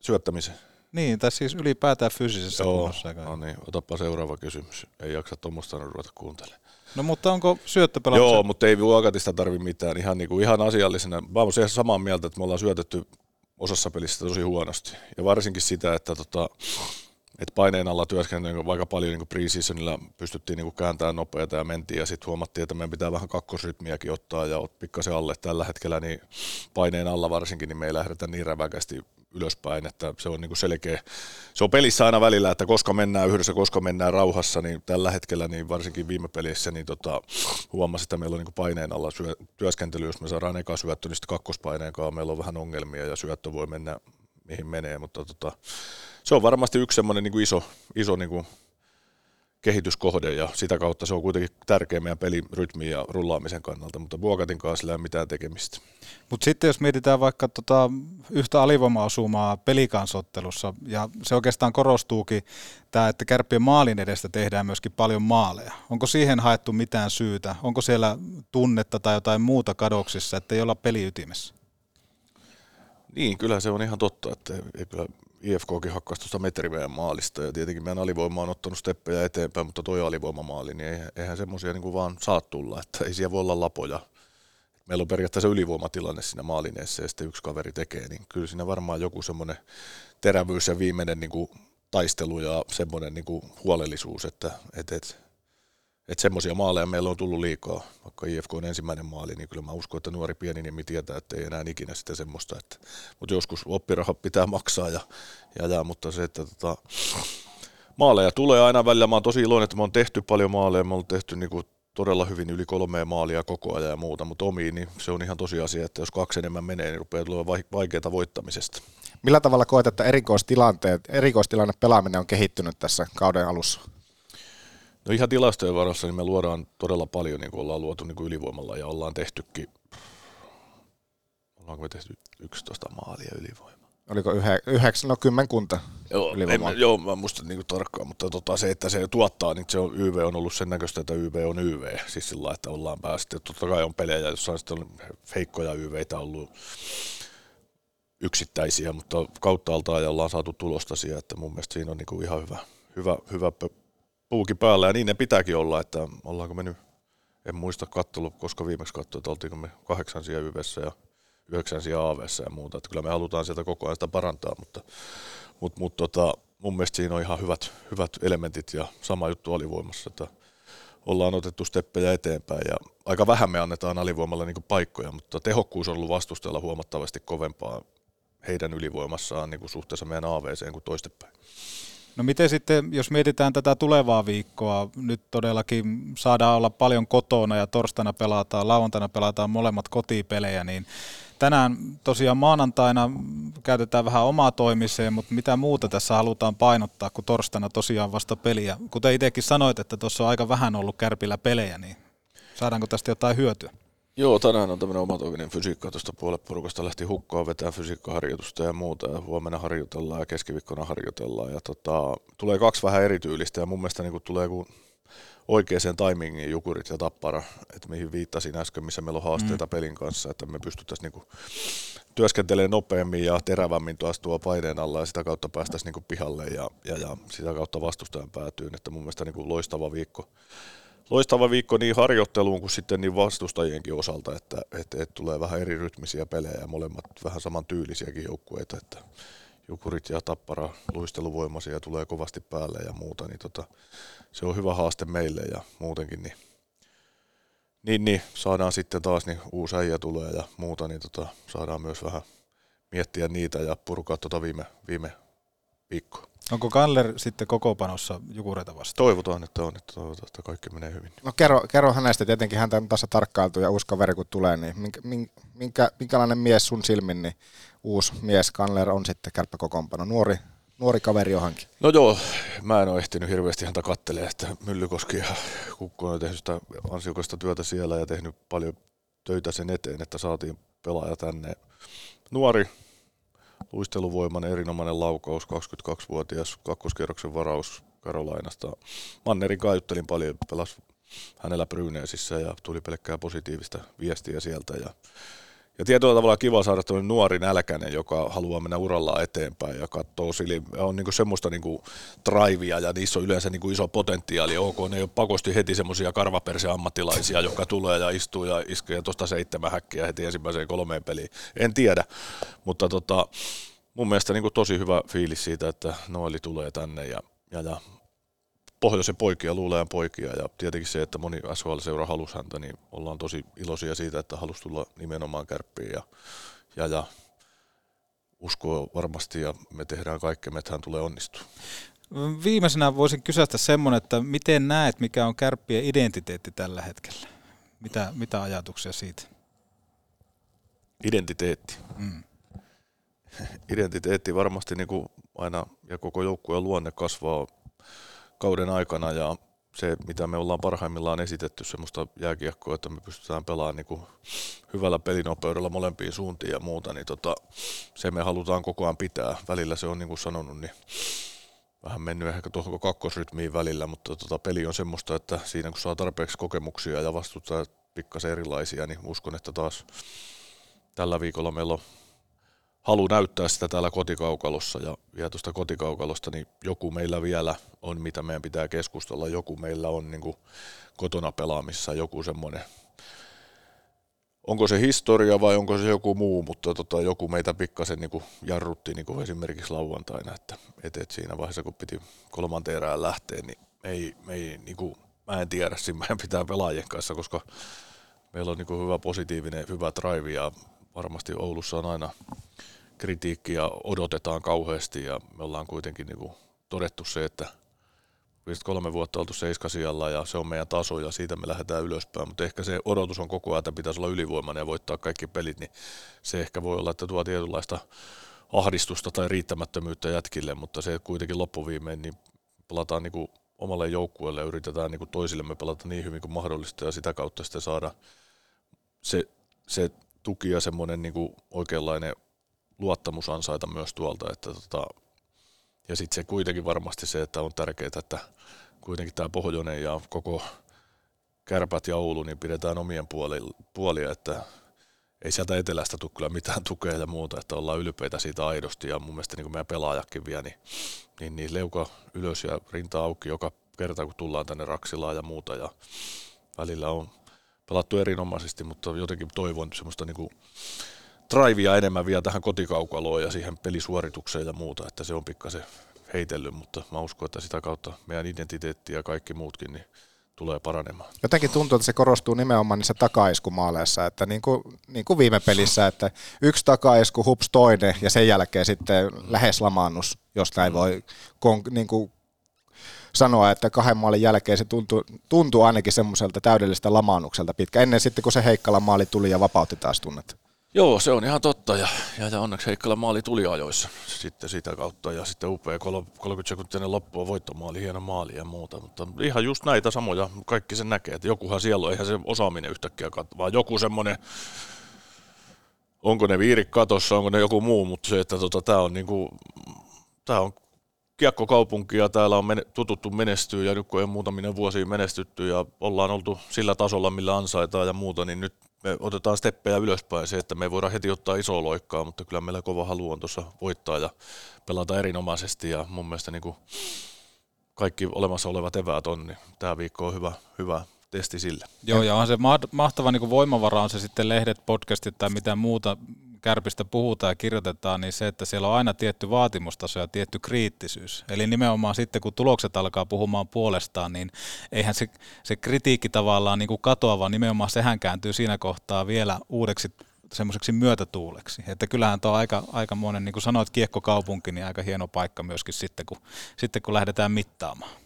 Syöttämiseen? Niin, tai siis ylipäätään fyysisessä Joo, kunnossa. no niin, otapa seuraava kysymys. Ei jaksa tuommoista ruveta kuuntelemaan. No mutta onko syöttöpelaamisen? Joo, mutta ei vuokatista tarvi mitään. Ihan, niinku, ihan asiallisena. Mä olen siihen samaa mieltä, että me ollaan syötetty osassa pelistä tosi huonosti. Ja varsinkin sitä, että tota, et paineen alla työskennellyt vaikka paljon niin preseasonilla pystyttiin niin kääntämään nopeita ja mentiin ja sitten huomattiin, että meidän pitää vähän kakkosrytmiäkin ottaa ja pikkasen alle tällä hetkellä, niin paineen alla varsinkin, niin me ei lähdetä niin räväkästi ylöspäin, että se on niin selkeä. Se on pelissä aina välillä, että koska mennään yhdessä, koska mennään rauhassa, niin tällä hetkellä, niin varsinkin viime pelissä, niin tota, huomasi, että meillä on niin paineen alla syö, työskentely, jos me saadaan eka syöttö, niin sitten kakkospaineen kanssa meillä on vähän ongelmia ja syöttö voi mennä mihin menee, mutta tota, se on varmasti yksi semmoinen niin kuin iso, iso niin kuin kehityskohde ja sitä kautta se on kuitenkin tärkeä meidän pelirytmin ja rullaamisen kannalta, mutta Vuokatin kanssa sillä ei ole mitään tekemistä. Mutta sitten jos mietitään vaikka tota yhtä alivoima-osumaa pelikansottelussa, ja se oikeastaan korostuukin tämä, että kärppien maalin edestä tehdään myöskin paljon maaleja. Onko siihen haettu mitään syytä? Onko siellä tunnetta tai jotain muuta kadoksissa, että ei olla peliytimessä? Niin, kyllä se on ihan totta, että ei kyllä IFKkin hakkasi tuosta metri meidän maalista ja tietenkin meidän alivoima on ottanut steppejä eteenpäin, mutta toi alivoimamaali, niin eihän, eihän semmoisia niin vaan saa tulla, että ei siellä voi olla lapoja. Meillä on periaatteessa ylivoimatilanne siinä maalineessa ja sitten yksi kaveri tekee, niin kyllä siinä varmaan joku semmoinen terävyys ja viimeinen niin kuin taistelu ja semmoinen niin kuin huolellisuus, että, että, että että semmoisia maaleja meillä on tullut liikaa, vaikka IFK on ensimmäinen maali, niin kyllä mä uskon, että nuori pieni nimi tietää, että ei enää ikinä sitä semmoista. Että, mutta joskus oppirahat pitää maksaa, ja, ja, ja, mutta se, että tota, maaleja tulee aina välillä. Mä oon tosi iloinen, että me on tehty paljon maaleja, me on tehty niinku todella hyvin yli kolmea maalia koko ajan ja muuta, mutta omiin, niin se on ihan tosiasia, että jos kaksi enemmän menee, niin rupeaa tulemaan vaikeaa voittamisesta. Millä tavalla koet, että erikoistilanteet, erikoistilanne pelaaminen on kehittynyt tässä kauden alussa? No ihan tilastojen varassa niin me luodaan todella paljon, niin kuin ollaan luotu niin kuin ylivoimalla ja ollaan tehtykin, ollaanko me tehty 11 maalia ylivoimaa? Oliko yhe, yhdeksän, no kymmenkunta Joo, en, joo mä muista niin kuin tarkkaan, mutta tota, se, että se tuottaa, niin se on, YV on ollut sen näköistä, että YV on YV, siis sillä että ollaan päästy. Totta kai on pelejä, jossa on sitten heikkoja YVitä ollut yksittäisiä, mutta kautta alta ja ollaan saatu tulosta siihen, että mun mielestä siinä on niin kuin ihan hyvä, hyvä, hyvä puuki päällä ja niin ne pitääkin olla, että ollaanko me nyt, en muista kattelu, koska viimeksi katsoin, että oltiinko me kahdeksan sijaa yhdessä ja yhdeksän sijaa AVssä ja muuta, että kyllä me halutaan sieltä koko ajan sitä parantaa, mutta, mutta, mutta tota, mun mielestä siinä on ihan hyvät, hyvät elementit ja sama juttu alivoimassa, että ollaan otettu steppejä eteenpäin ja aika vähän me annetaan alivoimalle niin paikkoja, mutta tehokkuus on ollut vastustajalla huomattavasti kovempaa heidän ylivoimassaan niin kuin suhteessa meidän AVCen kuin toistepäin. No miten sitten, jos mietitään tätä tulevaa viikkoa, nyt todellakin saadaan olla paljon kotona ja torstaina pelataan, lauantaina pelataan molemmat kotipelejä, niin tänään tosiaan maanantaina käytetään vähän omaa toimiseen, mutta mitä muuta tässä halutaan painottaa, kun torstaina tosiaan vasta peliä. Kuten itsekin sanoit, että tuossa on aika vähän ollut kärpillä pelejä, niin saadaanko tästä jotain hyötyä? Joo, tänään on tämmöinen omatoiminen fysiikka tuosta puolet porukasta lähti hukkaan vetää fysiikkaharjoitusta ja muuta. Ja huomenna harjoitellaan ja keskiviikkona harjoitellaan. Ja tota, tulee kaksi vähän erityylistä ja mun mielestä niin tulee kun oikeaan timingiin Jukurit ja Tappara, että mihin viittasin äsken, missä meillä on haasteita mm. pelin kanssa, että me pystyttäisiin niin työskentelemään nopeammin ja terävämmin tuossa tuo paineen alla ja sitä kautta päästäisiin niin pihalle ja, ja, ja, sitä kautta vastustajan päätyyn, että mun mielestä niin loistava viikko loistava viikko niin harjoitteluun kuin sitten niin vastustajienkin osalta, että, että, että tulee vähän eri rytmisiä pelejä ja molemmat vähän saman tyylisiäkin joukkueita, että Jukurit ja Tappara luisteluvoimaisia tulee kovasti päälle ja muuta, niin tota, se on hyvä haaste meille ja muutenkin, niin, niin, niin saadaan sitten taas, niin uusi äijä tulee ja muuta, niin tota, saadaan myös vähän miettiä niitä ja purkaa tota viime, viime viikkoa. Onko Kaller sitten kokoopanossa Jukureita vastaan? Toivotaan, että on, että toivotaan, että kaikki menee hyvin. No kerro, kerro hänestä, tietenkin häntä on tässä tarkkailtu ja uusi kaveri kun tulee, niin minkä, minkä, minkälainen mies sun silmin, niin uusi mies Kaller on sitten kärppäkokoonpano, nuori, nuori kaveri johonkin? No joo, mä en ole ehtinyt hirveästi häntä kattelemaan, että Myllykoski ja Kukko on tehnyt sitä ansiokasta työtä siellä ja tehnyt paljon töitä sen eteen, että saatiin pelaaja tänne. Nuori, luisteluvoimainen erinomainen laukaus, 22-vuotias kakkoskierroksen varaus Karolainasta. Mannerin kaiuttelin paljon, pelas hänellä Bryneesissä ja tuli pelkkää positiivista viestiä sieltä. Ja, ja tietyllä tavalla kiva saada nuori nälkäinen, joka haluaa mennä urallaan eteenpäin ja katsoo sili, on niinku semmoista niinku drivea ja niissä on yleensä niinku iso potentiaali. Ok, ne ei ole pakosti heti semmoisia karvaperse ammattilaisia, jotka tulee ja istuu ja iskee tuosta seitsemän häkkiä heti ensimmäiseen kolmeen peliin. En tiedä, mutta tota, mun mielestä niin kuin tosi hyvä fiilis siitä, että Noeli tulee tänne ja, ja, ja pohjoisen poikia, luulean poikia ja tietenkin se, että moni SHL-seura halusi häntä, niin ollaan tosi iloisia siitä, että halusi tulla nimenomaan kärppiin ja, ja, ja uskoo varmasti ja me tehdään kaikkemme, että hän tulee onnistumaan. Viimeisenä voisin kysästä semmoinen, että miten näet, mikä on kärppien identiteetti tällä hetkellä? Mitä, mitä ajatuksia siitä? Identiteetti. Mm. <laughs> identiteetti varmasti niin kuin aina ja koko joukkueen luonne kasvaa kauden aikana ja se, mitä me ollaan parhaimmillaan esitetty, semmoista jääkiekkoa, että me pystytään pelaamaan niin kuin hyvällä pelinopeudella molempiin suuntiin ja muuta, niin tota, se me halutaan koko ajan pitää. Välillä se on niin kuin sanonut, niin vähän mennyt ehkä tuohon kakkosrytmiin välillä, mutta tota, peli on semmoista, että siinä kun saa tarpeeksi kokemuksia ja vastustaa pikkasen erilaisia, niin uskon, että taas tällä viikolla meillä on halu näyttää sitä täällä kotikaukalossa ja vielä tuosta kotikaukalosta, niin joku meillä vielä on, mitä meidän pitää keskustella, joku meillä on niin kotona pelaamissa, joku semmoinen, onko se historia vai onko se joku muu, mutta tota, joku meitä pikkasen niin jarrutti niin esimerkiksi lauantaina, että, et, et siinä vaiheessa kun piti kolmanteen erään lähteä, niin ei, ei niin kuin, mä en tiedä, siinä meidän pitää pelaajien kanssa, koska meillä on niin hyvä positiivinen, hyvä drive ja varmasti Oulussa on aina kritiikkiä odotetaan kauheasti ja me ollaan kuitenkin niin kuin todettu se, että kolme vuotta oltu seiskasijalla ja se on meidän taso ja siitä me lähdetään ylöspäin, mutta ehkä se odotus on koko ajan, että pitäisi olla ylivoimainen ja voittaa kaikki pelit, niin se ehkä voi olla, että tuo tietynlaista ahdistusta tai riittämättömyyttä jätkille, mutta se kuitenkin loppuviimein niin pelataan niin omalle joukkueelle ja yritetään niin toisillemme pelata niin hyvin kuin mahdollista ja sitä kautta sitten saada se, se tuki ja semmoinen niin oikeanlainen luottamus ansaita myös tuolta. Että tota, ja sitten se kuitenkin varmasti se, että on tärkeää, että kuitenkin tämä pohjoinen ja koko kärpät ja Oulu, niin pidetään omien puolia, että ei sieltä etelästä tule kyllä mitään tukea ja muuta, että ollaan ylpeitä siitä aidosti ja mun mielestä niin kuin meidän pelaajakin vielä, niin, niin, niin leuka ylös ja rinta auki joka kerta, kun tullaan tänne Raksilaan ja muuta ja välillä on pelattu erinomaisesti, mutta jotenkin toivon semmoista niin kuin drivea enemmän vielä tähän kotikaukaloon ja siihen pelisuoritukseen ja muuta, että se on pikkasen heitellyt, mutta mä uskon, että sitä kautta meidän identiteetti ja kaikki muutkin niin tulee paranemaan. Jotenkin tuntuu, että se korostuu nimenomaan niissä takaiskumaaleissa, että niin kuin, niin kuin viime pelissä, että yksi takaisku, hups toinen ja sen jälkeen sitten lähes lamaannus, jos näin voi kon, niin kuin sanoa, että kahden maalin jälkeen se tuntui, tuntui ainakin semmoiselta täydellisestä lamaannukselta pitkä, ennen sitten kun se Heikkala maali tuli ja vapautti taas tunnet. Joo, se on ihan totta ja, ja, onneksi Heikkala maali tuli ajoissa. Sitten sitä kautta ja sitten upea 30 sekuntia loppua voittomaali, hieno maali ja muuta, mutta ihan just näitä samoja, kaikki sen näkee, että jokuhan siellä on, eihän se osaaminen yhtäkkiä katso, vaan joku semmoinen, onko ne viirik katossa, onko ne joku muu, mutta se, että tota, tämä on niinku, tää on kiekkokaupunki ja täällä on tututtu menestyä ja nyt kun on muutaminen vuosia menestytty ja ollaan oltu sillä tasolla, millä ansaitaan ja muuta, niin nyt me otetaan steppejä ylöspäin se, että me ei voida heti ottaa isoa loikkaa, mutta kyllä meillä kova halu on tuossa voittaa ja pelata erinomaisesti ja mun mielestä niin kuin kaikki olemassa olevat eväät on, niin tämä viikko on hyvä, hyvä testi sille. Joo, ja on se mahtava niin voimavara on se sitten lehdet, podcastit tai mitä muuta, kärpistä puhutaan ja kirjoitetaan, niin se, että siellä on aina tietty vaatimustaso ja tietty kriittisyys. Eli nimenomaan sitten, kun tulokset alkaa puhumaan puolestaan, niin eihän se, se kritiikki tavallaan niin kuin katoa, vaan nimenomaan sehän kääntyy siinä kohtaa vielä uudeksi semmoiseksi myötätuuleksi. Että kyllähän tuo aika, aika monen, niin kuin sanoit, kiekkokaupunki, niin aika hieno paikka myöskin sitten, kun, sitten kun lähdetään mittaamaan.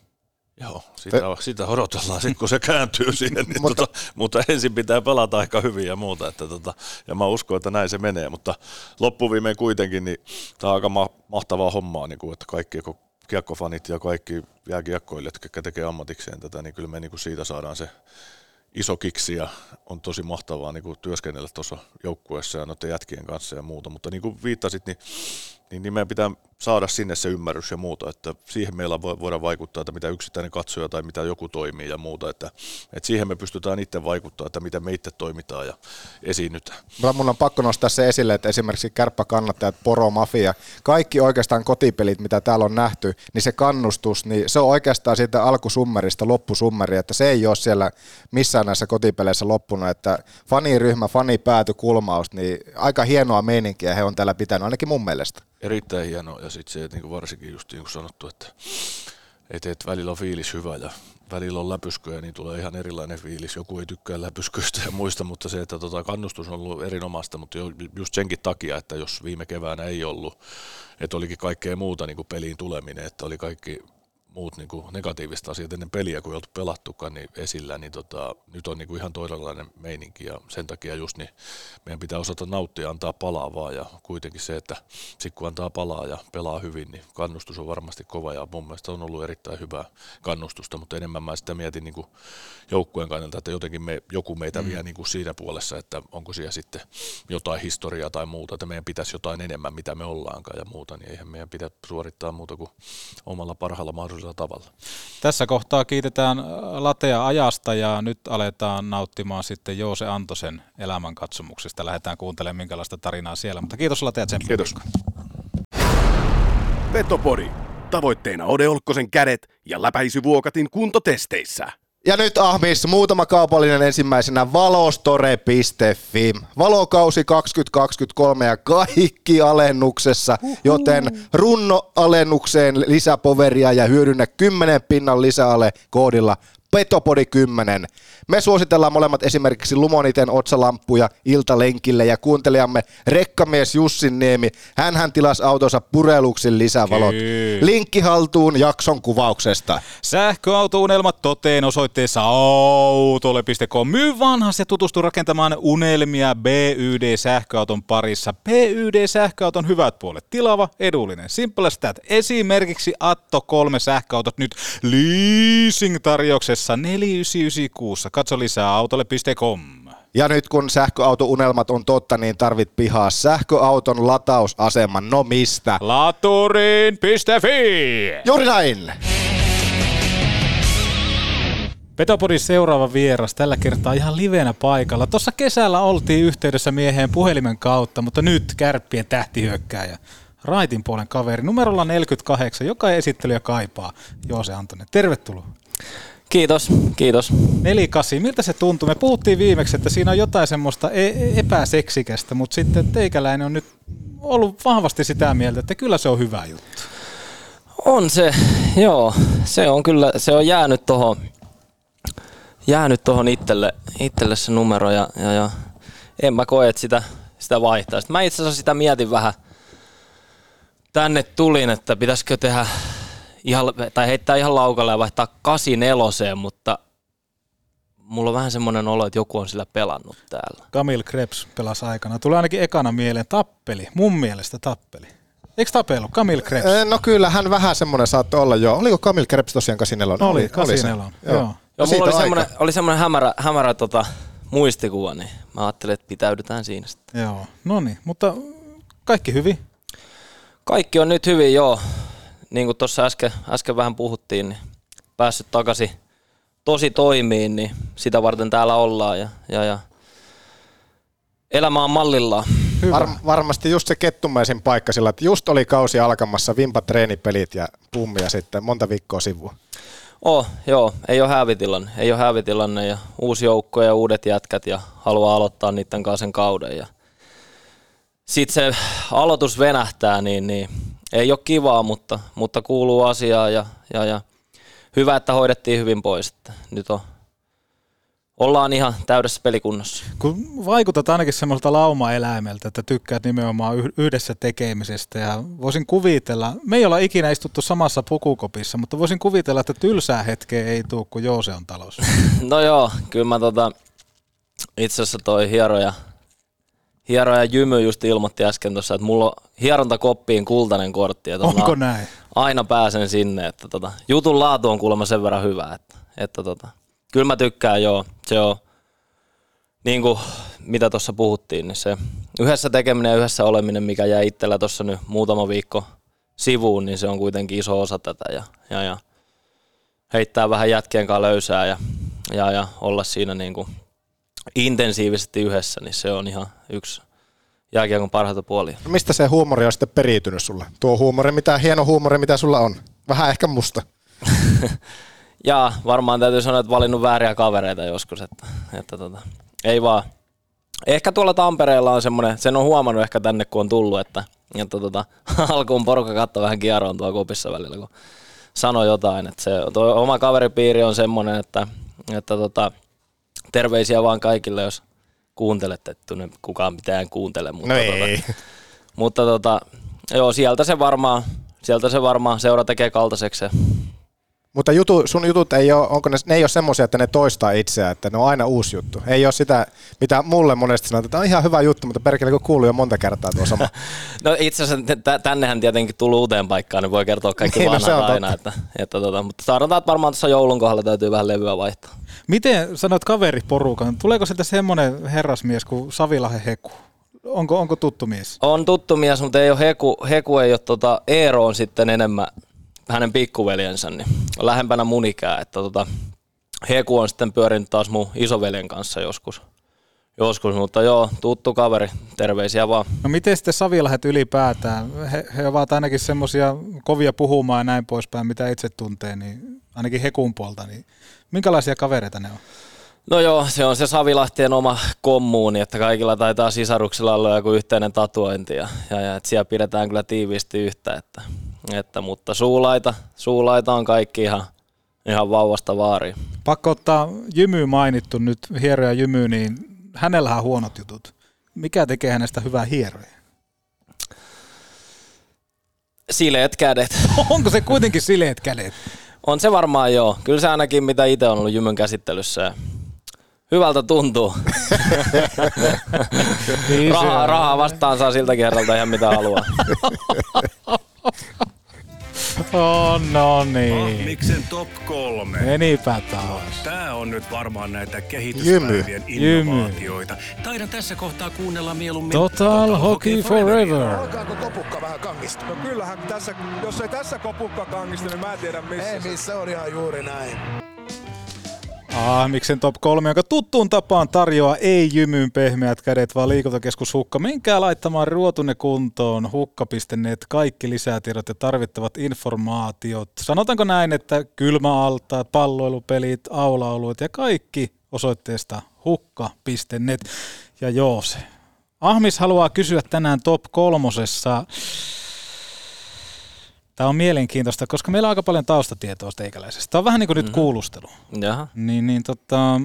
Joo, sitä, sitä odotellaan sitten, kun se kääntyy <laughs> siihen. Niin mutta, tota, mutta ensin pitää pelata aika hyvin ja muuta. Että tota, ja mä uskon, että näin se menee. Mutta loppuviimein kuitenkin, niin tämä on aika ma- mahtavaa hommaa, niin kuin, että kaikki kiekkofanit ja kaikki jääkiekkoilijat, jotka tekee ammatikseen tätä, niin kyllä me niin kuin siitä saadaan se iso kiksi ja on tosi mahtavaa niin kuin työskennellä tuossa joukkueessa ja noiden jätkien kanssa ja muuta. Mutta niin kuin viittasit, niin niin, niin meidän pitää saada sinne se ymmärrys ja muuta, että siihen meillä voidaan vaikuttaa, että mitä yksittäinen katsoja tai mitä joku toimii ja muuta, että, että siihen me pystytään itse vaikuttaa, että miten me itse toimitaan ja esiinnytään. Mun on pakko nostaa se esille, että esimerkiksi kärppäkannattajat, Poro, Mafia, kaikki oikeastaan kotipelit, mitä täällä on nähty, niin se kannustus, niin se on oikeastaan siitä alkusummerista loppusummeri, että se ei ole siellä missään näissä kotipeleissä loppunut, että faniryhmä, fanipääty, kulmaus, niin aika hienoa meininkiä he on täällä pitänyt, ainakin mun mielestä erittäin hieno sitten se, että niin varsinkin just niin kuin sanottu, että et, et välillä on fiilis hyvä ja välillä on läpysköjä, niin tulee ihan erilainen fiilis. Joku ei tykkää läpysköistä ja muista, mutta se, että tota, kannustus on ollut erinomaista, mutta just senkin takia, että jos viime keväänä ei ollut, että olikin kaikkea muuta niin kuin peliin tuleminen, että oli kaikki muut niin kuin negatiiviset asiat ennen peliä, kun ei oltu pelattukaan niin esillä, niin tota, nyt on niin kuin ihan toisenlainen meininki ja sen takia just niin meidän pitää osata nauttia ja antaa palaa vaan ja kuitenkin se, että sit kun antaa palaa ja pelaa hyvin, niin kannustus on varmasti kova ja mun mielestä on ollut erittäin hyvää kannustusta, mutta enemmän mä sitä mietin niin kuin joukkueen kannalta, että jotenkin me, joku meitä mm. vie niin kuin siinä puolessa, että onko siellä sitten jotain historiaa tai muuta, että meidän pitäisi jotain enemmän, mitä me ollaankaan ja muuta, niin eihän meidän pidä suorittaa muuta kuin omalla parhaalla mahdollisella tavalla. Tässä kohtaa kiitetään Latea ajasta ja nyt aletaan nauttimaan sitten Joose Antosen elämänkatsomuksesta. Lähdetään kuuntelemaan minkälaista tarinaa siellä, mutta kiitos Latea sen Kiitos. Petopori. Tavoitteena Ode Olkkosen kädet ja läpäisyvuokatin kuntotesteissä. Ja nyt Ahmis, muutama kaupallinen ensimmäisenä valostore.fi. Valokausi 2023 ja kaikki alennuksessa, joten runno-alennukseen lisäpoveria ja hyödynnä 10 pinnan lisäale koodilla Petopodi 10. Me suositellaan molemmat esimerkiksi Lumoniten otsalamppuja iltalenkille ja kuuntelijamme rekkamies Jussin Niemi. Hänhän tilasi autonsa pureluksin lisävalot. Kyllä. Linkki haltuun jakson kuvauksesta. Sähköautounelmat toteen osoitteessa autolle.com. Myy vanhas ja tutustu rakentamaan unelmia BYD-sähköauton parissa. BYD-sähköauton hyvät puolet. Tilava, edullinen. Simple as that. Esimerkiksi Atto 3 sähköautot nyt leasing-tarjouksessa 4996. Katso lisää autolle.com. Ja nyt kun sähköautounelmat on totta, niin tarvit pihaa sähköauton latausaseman. No mistä? Laturin.fi! Juuri näin! Petopodin seuraava vieras tällä kertaa ihan livenä paikalla. Tuossa kesällä oltiin yhteydessä mieheen puhelimen kautta, mutta nyt kärppien tähtihyökkääjä. Raitin puolen kaveri numerolla 48, joka esittelyä kaipaa. Joose Antonen, tervetuloa. Kiitos, kiitos. 48, miltä se tuntuu? Me puhuttiin viimeksi, että siinä on jotain semmoista e- epäseksikästä, mutta sitten teikäläinen on nyt ollut vahvasti sitä mieltä, että kyllä se on hyvä juttu. On se, joo. Se on kyllä, se on jäänyt tuohon jäänyt tohon itselle, itselle se numero ja, ja, ja en mä koe, että sitä, sitä vaihtaa. Sitten mä itse asiassa sitä mietin vähän tänne tulin, että pitäisikö tehdä ihan, tai heittää ihan laukalle ja vaihtaa 84, mutta mulla on vähän semmoinen olo, että joku on sillä pelannut täällä. Kamil Krebs pelasi aikana. Tulee ainakin ekana mieleen tappeli. Mun mielestä tappeli. Eikö tapellut? Kamil Krebs. No kyllä, hän vähän semmoinen saattoi olla jo. Oliko Kamil Krebs tosiaan 84? Oli, se. 84, joo. Joo. Joo, No mulla oli semmoinen, oli semmoinen hämärä, hämärä tota, muistikuva, niin mä ajattelin, että pitäydytään siinä sitten. Joo, no niin, mutta kaikki hyvin. Kaikki on nyt hyvin, joo. Niin kuin tuossa äsken, äsken vähän puhuttiin, niin päässyt takaisin tosi toimiin, niin sitä varten täällä ollaan ja, ja, ja elämä on mallillaan. Var, varmasti just se kettumaisin paikka sillä, että just oli kausi alkamassa, vimpa treenipelit ja pummia sitten monta viikkoa sivua. Oh, joo, ei ole hävitilanne, ei ole hävitilanne ja uusi joukko ja uudet jätkät ja haluaa aloittaa niiden kanssa sen kauden ja sitten se aloitus venähtää, niin, niin ei ole kivaa, mutta, mutta kuuluu asiaa ja, ja, ja hyvä, että hoidettiin hyvin pois. Että nyt on, ollaan ihan täydessä pelikunnossa. Kun vaikutat ainakin semmoiselta laumaeläimeltä, että tykkäät nimenomaan yh- yhdessä tekemisestä ja voisin kuvitella, me ei olla ikinä istuttu samassa pukukopissa, mutta voisin kuvitella, että tylsää hetkeä ei tule, kun Joose on talossa. <laughs> No joo, kyllä mä tota, itse asiassa toi hieroja, hieroja Jymy just ilmoitti äsken tuossa, että mulla on hierontakoppiin kultainen kortti. Että Onko on- näin? Aina pääsen sinne, että tota, jutun laatu on kuulemma sen verran hyvä, että, että tota, kyllä mä tykkään joo, se on niin kuin mitä tuossa puhuttiin, niin se yhdessä tekeminen ja yhdessä oleminen, mikä jäi itsellä tuossa nyt muutama viikko sivuun, niin se on kuitenkin iso osa tätä ja, ja, ja heittää vähän jätkien kanssa löysää ja, ja, ja olla siinä niin kuin intensiivisesti yhdessä, niin se on ihan yksi jääkiekon parhaita puolia. No mistä se huumori on sitten periytynyt sulle? Tuo huumori, mitä hieno huumori, mitä sulla on? Vähän ehkä musta. <laughs> Ja varmaan täytyy sanoa, että valinnut vääriä kavereita joskus, että, että tota, ei vaan. Ehkä tuolla Tampereella on semmoinen, sen on huomannut ehkä tänne kun on tullut, että, että tota, <laughs> alkuun porukka katsoi vähän kieroon tuolla kopissa välillä, kun sanoi jotain. Että se, tuo oma kaveripiiri on semmoinen, että, että tota, terveisiä vaan kaikille, jos kuuntelette, että kukaan mitään kuuntele. Mutta, No ei. Tota, mutta tota, joo, sieltä se varmaan, sieltä se varmaan seura tekee kaltaiseksi. Mutta jutu, sun jutut ei ole, onko ne, ne ei ole semmoisia, että ne toistaa itseään, että ne on aina uusi juttu. Ei ole sitä, mitä mulle monesti sanotaan, että tämä on ihan hyvä juttu, mutta perkele kun kuuluu jo monta kertaa tuo sama. <laughs> No itse asiassa t- tännehän tietenkin tullut uuteen paikkaan, niin voi kertoa kaikki Niin, no vanhat on aina. Että, että tota, mutta sanotaan, että varmaan tuossa joulun kohdalla täytyy vähän levyä vaihtaa. Miten sanot kaveriporukan? Tuleeko sieltä semmoinen herrasmies kuin Savilahe Heku? Onko, onko tuttu mies? On tuttu mies, mutta ei ole Heku, Heku ei ole tota, Eero on sitten enemmän hänen pikkuveljensä, niin on lähempänä mun ikää, että tota, Heku on sitten pyörinyt taas mun isoveljen kanssa joskus. Joskus, mutta joo, tuttu kaveri, terveisiä vaan. No miten sitten Savilahdet ylipäätään? He, he ovat ainakin semmoisia kovia puhumaan ja näin poispäin, mitä itse tuntee, niin ainakin Hekun puolta. Niin minkälaisia kavereita ne on? No joo, se on se Savilahtien oma kommuuni, että kaikilla taitaa sisaruksilla olla joku yhteinen tatuointi ja, ja, ja että siellä pidetään kyllä tiiviisti yhtä, että, että, mutta suulaita, suulaita on kaikki ihan, ihan vauvasta vaariin. Pakko ottaa Jymy mainittu nyt, hieroja Jymy, niin hänellä on huonot jutut. Mikä tekee hänestä hyvää hieroja? Sileet kädet. <laughs> Onko se kuitenkin sileet kädet? On se varmaan joo. Kyllä se ainakin mitä itse on ollut Jymyn käsittelyssä. Hyvältä tuntuu. Niin rahaa, rahaa vastaan saa siltä kerralta ihan mitä haluaa. <laughs> <laughs> Oh, no niin. Ahmiksen top kolme. Menipä taas. Tää on nyt varmaan näitä kehityspäivien innovaatioita. Taidan tässä kohtaa kuunnella mieluummin Total Hockey Forever. Alkaako kopukka vähän kangistua? No kyllähän tässä, jos ei tässä kopukka kangistu, niin mä en tiedä missä. Ei missä, on ihan juuri näin. Ahmiksen top 3, joka tuttuun tapaan tarjoaa ei jymyyn pehmeät kädet, vaan liikuntakeskus Hukka. Menkää laittamaan ruotunne kuntoon hukka.net, kaikki lisätiedot ja tarvittavat informaatiot. Sanotaanko näin, että kylmäaltaat, palloilupelit, aulauluet ja kaikki osoitteesta hukka.net. Ja joo se. Ahmis haluaa kysyä tänään top kolmosessa. Tämä on mielenkiintoista, koska meillä on aika paljon taustatietoa teikäläisestä. Tämä on vähän niin kuin nyt kuulustelu. Jaha. Niin, niin tota...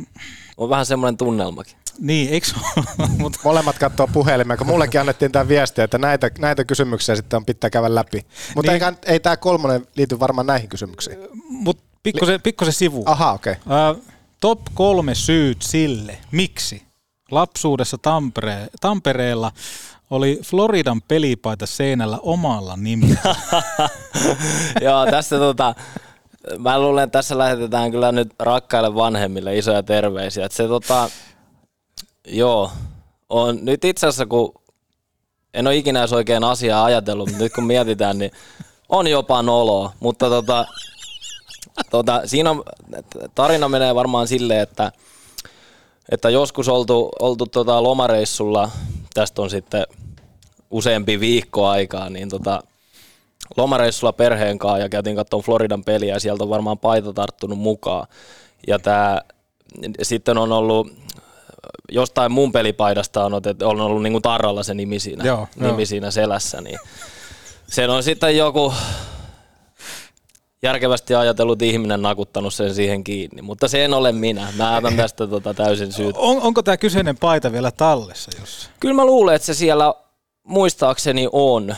On vähän semmoinen tunnelmakin. Niin, eikö <laughs> Mut Molemmat katsoo puhelimeen, kun mullekin annettiin tämä viesti, että näitä, näitä kysymyksiä sitten on pitää käydä läpi. Mutta Niin. ei, ei tämä kolmonen liity varmaan näihin kysymyksiin. Mutta pikkusen, pikkusen sivu. Aha, okei. Okay. top kolme syyt sille, miksi lapsuudessa Tampere, Tampereella oli Floridan pelipaita seinällä omalla nimellä. <laughs> Joo, tässä tota, mä luulen, että tässä lähetetään kyllä nyt rakkaille vanhemmille isoja terveisiä. Että se tota, joo, on nyt itse asiassa kun en ole ikinä oikein asiaa ajatellut, mutta nyt kun mietitään, niin on jopa noloa, mutta tota, tota, siinä on, tarina menee varmaan silleen, että, että joskus oltu, oltu tota lomareissulla, tästä on sitten useampi viikko aikaa, niin tota, lomareissulla perheen kanssa ja käytiin katsomaan Floridan peliä ja sieltä on varmaan paita tarttunut mukaan. Ja tää, sitten on ollut jostain mun pelipaidasta on, otet, on ollut niinku tarralla se nimi siinä, Joo, nimi joo. siinä selässä, niin sen on sitten joku järkevästi ajatellut ihminen nakuttanut sen siihen kiinni, mutta se en ole minä. Mä otan <laughs> tästä tota täysin syyt. On, onko tämä kyseinen paita vielä tallessa jossain? Kyllä mä luulen, että se siellä muistaakseni on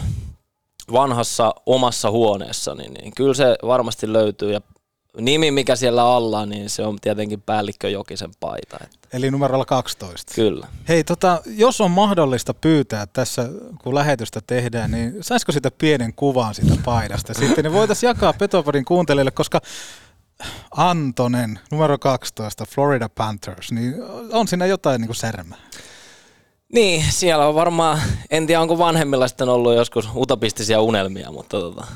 vanhassa omassa huoneessani, niin kyllä se varmasti löytyy. Ja nimi, mikä siellä alla, niin se on tietenkin päällikkö Jokisen paita. Että Eli numerolla 12. kyllä. Hei, tota, jos on mahdollista pyytää tässä, kun lähetystä tehdään, niin saisiko sitä pienen kuvan siitä paidasta sitten, niin voitaisiin jakaa Petopodin kuuntelijoille, koska Antonen, numero 12, Florida Panthers, niin on siinä jotain niin kuin särmää. Niin, siellä on varmaan, en tiedä onko vanhemmilla sitten ollut joskus utopistisia unelmia, mutta tota,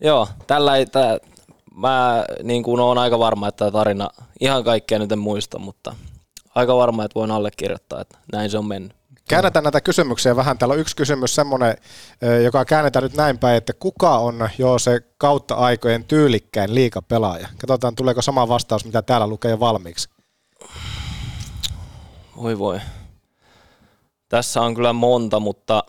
joo, tällä ei, tää, mä niin kuin olen aika varma, että tämä tarina, ihan kaikkea nyt en muista, mutta aika varma, että voin allekirjoittaa, että näin se on mennyt. Käännetään näitä kysymyksiä vähän. Täällä on yksi kysymys semmoinen, joka käännetään nyt näin päin, että kuka on jo se kautta aikojen tyylikkäin liikapelaaja? Katsotaan, tuleeko sama vastaus, mitä täällä lukee jo valmiiksi. Voi voi. Tässä on kyllä monta, mutta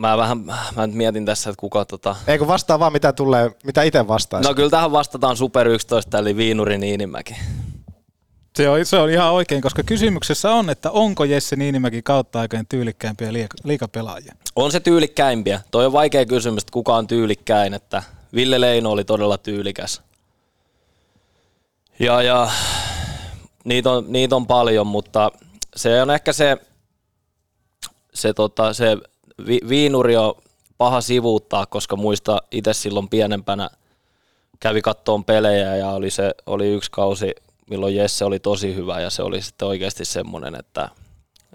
mä vähän mä nyt mietin tässä, että kuka tota... Eikö vastaa vaan, mitä tulee, mitä itse vastaisi? No kyllä tähän vastataan Super 11, eli Viinuri Niinimäki. Se on, se on ihan oikein, koska kysymyksessä on, että onko Jesse Niinimäki kautta aikojen tyylikkäimpiä liika- liikapelaajia? On se tyylikkäimpiä. Toi on vaikea kysymys, että kuka on tyylikkäin, että Ville Leino oli todella tyylikäs. Ja, ja niitä on, niitä on paljon, mutta se on ehkä se, se, tota, se vi, viinuri on paha sivuuttaa, koska muista itse silloin pienempänä kävi kattoon pelejä ja oli, se, oli yksi kausi, milloin Jesse oli tosi hyvä ja se oli sitten oikeasti semmoinen, että,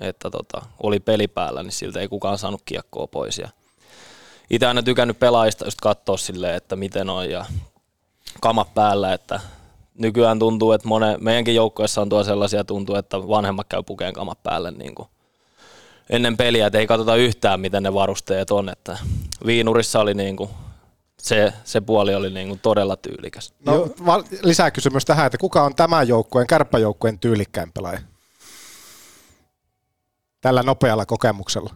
että tota, oli peli päällä, niin siltä ei kukaan saanut kiekkoa pois. Ja itse aina tykännyt pelaajista just katsoa silleen, että miten on ja kamat päällä, että nykyään tuntuu, että mone, meidänkin joukkueessa on tuo sellaisia tuntuu, että vanhemmat käy pukeen kamat päälle niin kuin ennen peliä, että ei katsota yhtään, miten ne varusteet on. Että viinurissa oli niin kuin, se, se puoli oli niin kuin todella tyylikäs. No, va- lisää kysymys tähän, että kuka on tämän joukkueen, kärppäjoukkueen tyylikkäin pelaaja? Tällä nopealla kokemuksella.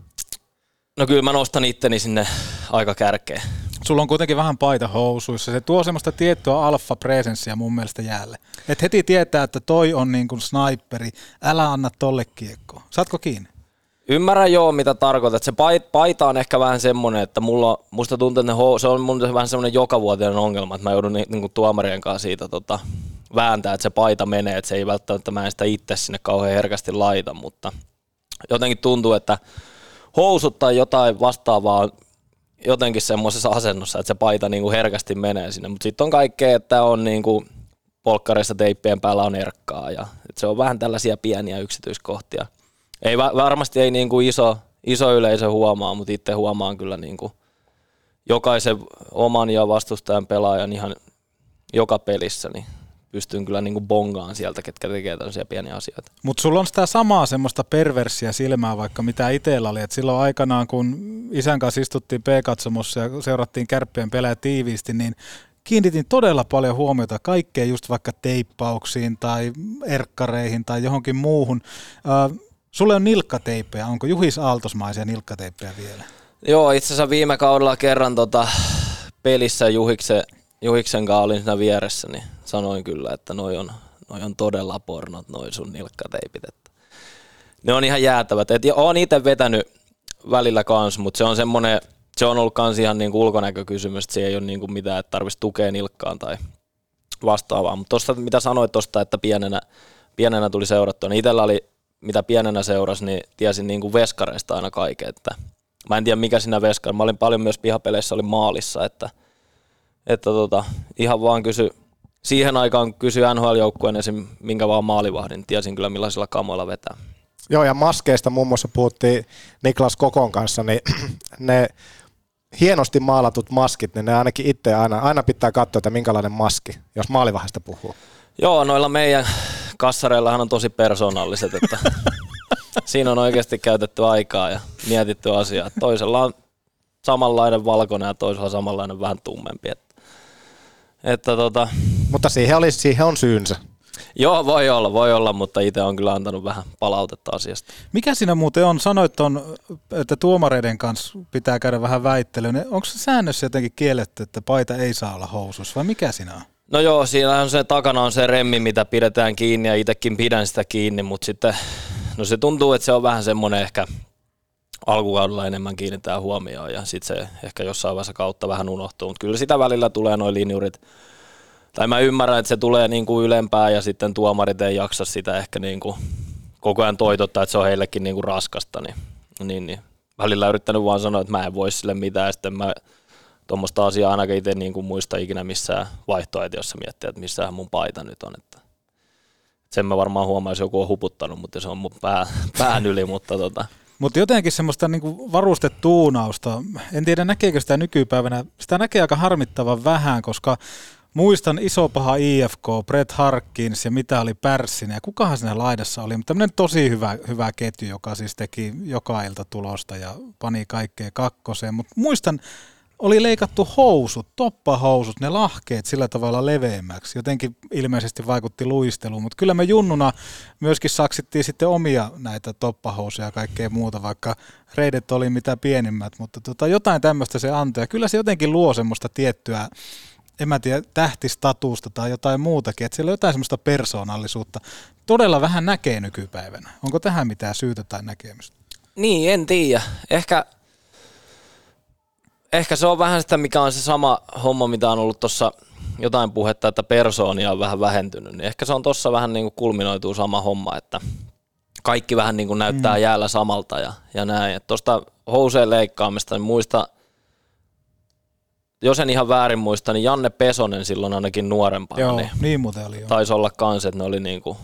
No kyllä mä nostan itteni sinne aika kärkeen. Sulla on kuitenkin vähän paita housuissa. Se tuo semmoista tiettyä alfa-presenssiä mun mielestä jäälle. Et heti tietää, että toi on niin kuin sniperi. Älä anna tolle kiekkoa. Saatko kiinni? Ymmärrän joo, mitä tarkoitat. Se pait- paita on ehkä vähän semmoinen, että mulla, musta tuntuu, että se on mun vähän semmoinen jokavuotinen ongelma, että mä joudun ni- niin tuomarien kanssa siitä tota, vääntää, että se paita menee, että se ei välttämättä mä en sitä itse sinne kauhean herkästi laita, mutta jotenkin tuntuu, että housut tai jotain vastaavaa jotenkin semmoisessa asennossa, että se paita niin kuin herkästi menee sinne, mutta sitten on kaikkea, että on niin kuin polkkareissa teippien päällä on erkkaa ja se on vähän tällaisia pieniä yksityiskohtia. Ei va- varmasti ei niin kuin iso, iso yleisö huomaa, mutta itse huomaan kyllä niin kuin jokaisen oman ja vastustajan pelaajan ihan joka pelissä, niin pystyn kyllä niin kuin bongaan sieltä, ketkä tekee tällaisia pieniä asioita. Mutta sulla on sitä samaa semmoista perversiä silmää vaikka mitä itsellä oli. Et silloin aikanaan, kun isän kanssa istuttiin P-katsomossa ja seurattiin kärppien pelejä tiiviisti, niin kiinnitin todella paljon huomiota kaikkeen just vaikka teippauksiin tai erkkareihin tai johonkin muuhun. Äh, sulle on nilkkateippejä. Onko Juhis Aaltosmaisia nilkkateippejä vielä? Joo, itse asiassa viime kaudella kerran tota, pelissä Juhiksen, Juhiksen kanssa olin siinä vieressä, niin sanoin kyllä, että noi on, noi on todella pornot, noi sun nilkkateipit. Että ne on ihan jäätävät. Et oon itse vetänyt välillä kans, mutta se on semmoinen, se on ollut kans ihan niinku ulkonäkökysymys, että se ei ole niinku mitään, että tarvitsisi tukea nilkkaan tai vastaavaa. Mutta tuosta, mitä sanoit tuosta, että pienenä, pienenä tuli seurattua, niin itsellä oli, mitä pienenä seurasi, niin tiesin niinku veskareista aina kaiken, että mä en tiedä mikä siinä veskari, mä olin paljon myös pihapeleissä, olin maalissa, että, että tota, ihan vaan kysy, siihen aikaan kysy NHL-joukkueen esim. minkä vaan maalivahdin, tiesin kyllä millaisilla kamoilla vetää. Joo, ja maskeista muun muassa puhuttiin Niklas Kokon kanssa, niin <clears throat> ne hienosti maalatut maskit, niin ne ainakin itse aina, aina pitää katsoa, että minkälainen maski, jos maalivahdista puhuu. Joo, noilla meidän kassareillahan on tosi persoonalliset, että <laughs> siinä on oikeasti käytetty aikaa ja mietitty asiaa. Toisella on samanlainen valkoinen ja toisella on samanlainen vähän tummempi. Että, että tota, Mutta siihen, oli, siihen on syynsä. joo, voi olla, voi olla, mutta itse on kyllä antanut vähän palautetta asiasta. Mikä siinä muuten on? Sanoit, ton, että tuomareiden kanssa pitää käydä vähän väittelyyn. Onko se säännössä jotenkin kielletty, että paita ei saa olla housussa vai mikä siinä on? No joo, siinä on se takana on se remmi, mitä pidetään kiinni ja itsekin pidän sitä kiinni, mutta sitten no se tuntuu, että se on vähän semmoinen ehkä alkukaudella enemmän kiinnittää huomioon ja sitten se ehkä jossain vaiheessa kautta vähän unohtuu, mutta kyllä sitä välillä tulee noin linjurit, tai mä ymmärrän, että se tulee niin kuin ylempää ja sitten tuomarit ei jaksa sitä ehkä niin kuin koko ajan toitottaa, että se on heillekin niin kuin raskasta, niin, niin, niin. Välillä yrittänyt vaan sanoa, että mä en voi sille mitään ja sitten mä tuommoista asiaa ainakin itse niin kuin muista ikinä missään vaihtoehtoissa miettiä, että missähän mun paita nyt on. Että sen mä varmaan huomaan, jos joku on huputtanut, mutta se on mun pää, <laughs> pään yli, mutta tota, Mutta jotenkin semmoista niinku varustetuunausta, en tiedä näkeekö sitä nykypäivänä, sitä näkee aika harmittavan vähän, koska muistan iso paha IFK, Brett Harkins ja mitä oli Pärssinen ja kukahan siinä laidassa oli, mutta tämmöinen tosi hyvä, hyvä ketju, joka siis teki joka ilta tulosta ja pani kaikkea kakkoseen, mutta muistan, oli leikattu housut, toppahousut, ne lahkeet sillä tavalla leveämmäksi. Jotenkin ilmeisesti vaikutti luisteluun, mutta kyllä me junnuna myöskin saksittiin sitten omia näitä toppahousuja ja kaikkea muuta, vaikka reidet oli mitä pienimmät, mutta tota, jotain tämmöistä se antoi. Ja kyllä se jotenkin luo semmoista tiettyä en mä tiedä, tähtistatuusta tai jotain muutakin, että siellä on jotain semmoista persoonallisuutta. Todella vähän näkee nykypäivänä. Onko tähän mitään syytä tai näkemystä? Niin, en tiedä. Ehkä, ehkä se on vähän sitä, mikä on se sama homma, mitä on ollut tuossa jotain puhetta, että persoonia on vähän vähentynyt. Niin ehkä se on tuossa vähän niin kuin kulminoituu sama homma, että kaikki vähän niin kuin näyttää mm. jäällä samalta ja, ja näin. Tuosta houseen leikkaamista, niin muista, jos en ihan väärin muista, niin Janne Pesonen silloin ainakin nuorempana, Joo, niin niin muuten oli. Joo. taisi olla kans, että ne oli niin kuin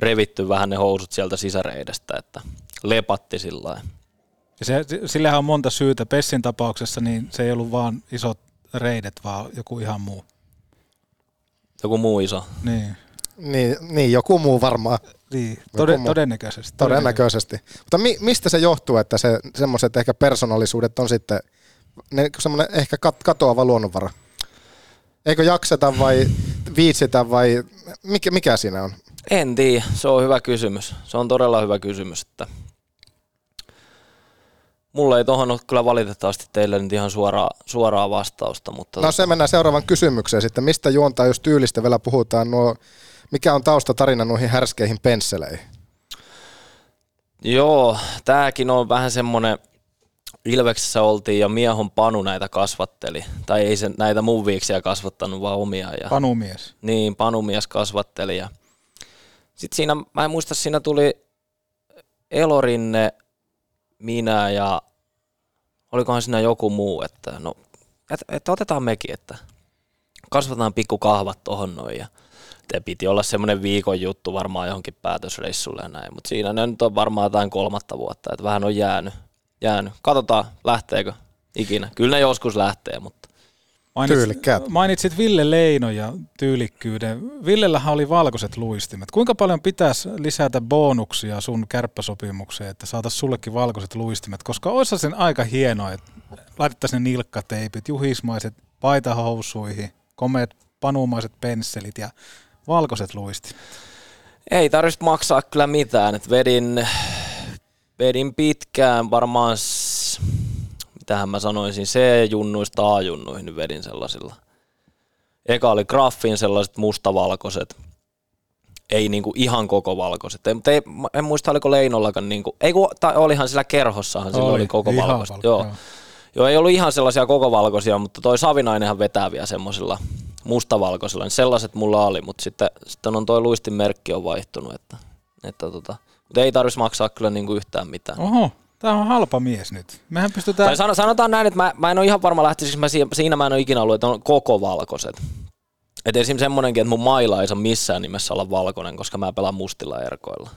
revitty vähän ne housut sieltä sisäreidestä, että lepatti sillä lailla. Ja se, sillähän on monta syytä. Pessin tapauksessa niin se ei ollut vaan isot reidet, vaan joku ihan muu. Joku muu iso. Niin. Niin, niin joku muu varmaan. Niin, tode, muu. todennäköisesti. Todennäköisesti. Mutta mi, mistä se johtuu, että se semmoiset ehkä persoonallisuudet on sitten ne, semmoinen ehkä kat, katoava luonnonvara? Eikö jakseta vai viitsitä vai mikä, mikä siinä on? En tiedä, se on hyvä kysymys. Se on todella hyvä kysymys, että mulla ei tohon ole kyllä valitettavasti teille nyt ihan suoraa, suoraa vastausta, mutta No se mennään seuraavaan kysymykseen sitten. Mistä juontaa, jos tyylistä vielä puhutaan, nuo, mikä on taustatarina noihin härskeihin pensseleihin? Joo, tääkin on vähän semmonen, Ilveksessä oltiin ja Miehon Panu näitä kasvatteli. Tai ei se näitä mun viiksiä kasvattanut, vaan omia. Ja, Panumies. Niin, Panumies kasvatteli. Ja sitten siinä, mä en muista, siinä tuli Elorinne, minä ja olikohan siinä joku muu, että no, että, että otetaan mekin, että kasvatetaan pikku kahvat tohon noin ja te piti olla semmoinen viikon juttu varmaan johonkin päätösreissulle ja näin, mutta siinä ne nyt on varmaan jotain kolmatta vuotta, että vähän on jäänyt. jäänyt. Katsotaan, lähteekö ikinä. Kyllä ne joskus lähtee, mutta Tyylikkäät. Mainitsit Ville Leino ja tyylikkyyden. Villellähän oli valkoiset luistimet. Kuinka paljon pitäisi lisätä bonuksia sun kärppäsopimukseen, että saataisiin sullekin valkoiset luistimet? Koska olisi sen aika hienoa, että laitettaisiin ne nilkkateipit, juhismaiset paitahousuihin, komeat panumaiset pensselit ja valkoiset luistimet. ei tarvitsisi maksaa kyllä mitään. Et vedin, vedin pitkään varmaan, s- mitähän mä sanoisin, C-junnuista A-junnuihin niin vedin sellaisilla. Eka oli graffin sellaiset mustavalkoiset. Ei niinku ihan koko valkoiset. Ei, mutta ei, en muista oliko Leinollakaan niinku, ei kun, tai olihan sillä kerhossahan sillä Oli, oli koko valkoiset. valko- Joo. joo. Joo, ei ollut ihan sellaisia koko valkoisia, mutta toi Savinainenhan vetää vielä semmoisilla mustavalkoisilla, niin sellaiset mulla oli, mutta sitten, sitten on toi luistin merkki on vaihtunut, että, että tota, mutta ei tarvitsisi maksaa kyllä niinku yhtään mitään. Oho, tää on halpa mies nyt. Mehän pystytään... Tai sano, sanotaan näin, että mä, mä en ole ihan varma lähtisikö mä siinä, siinä mä en ole ikinä ollut, että on koko valkoiset. Et esim. semmonenkin, että mun maila ei saa missään nimessä olla valkoinen, koska mä pelaan mustilla erkoilla.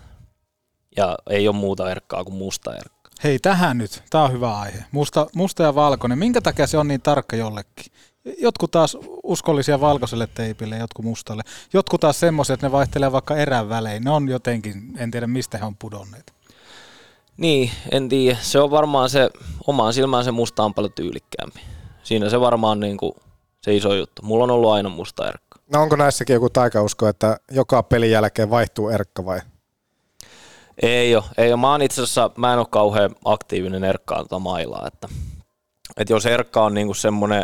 Ja ei ole muuta erkkaa kuin musta erkka. Hei, tähän nyt. Tämä on hyvä aihe. Musta, musta ja valkoinen. Minkä takia se on niin tarkka jollekin? Jotkut taas uskollisia valkoiselle teipille, jotkut mustalle. Jotkut taas semmoiset, että ne vaihtelee vaikka erän välein. Ne on jotenkin, en tiedä mistä he on pudonneet. Niin, en tiedä. Se on varmaan se, omaan silmään se musta on paljon tyylikkäämpi. Siinä se varmaan niin kuin se iso juttu. Mulla on ollut aina musta erkka. No onko näissäkin joku taikausko, että joka pelin jälkeen vaihtuu erkka vai? Ei ole, ei ole. Mä oon itse asiassa, mä en ole kauhean aktiivinen erkkaan tota mailaa, että, että jos erkka on niinku semmoinen,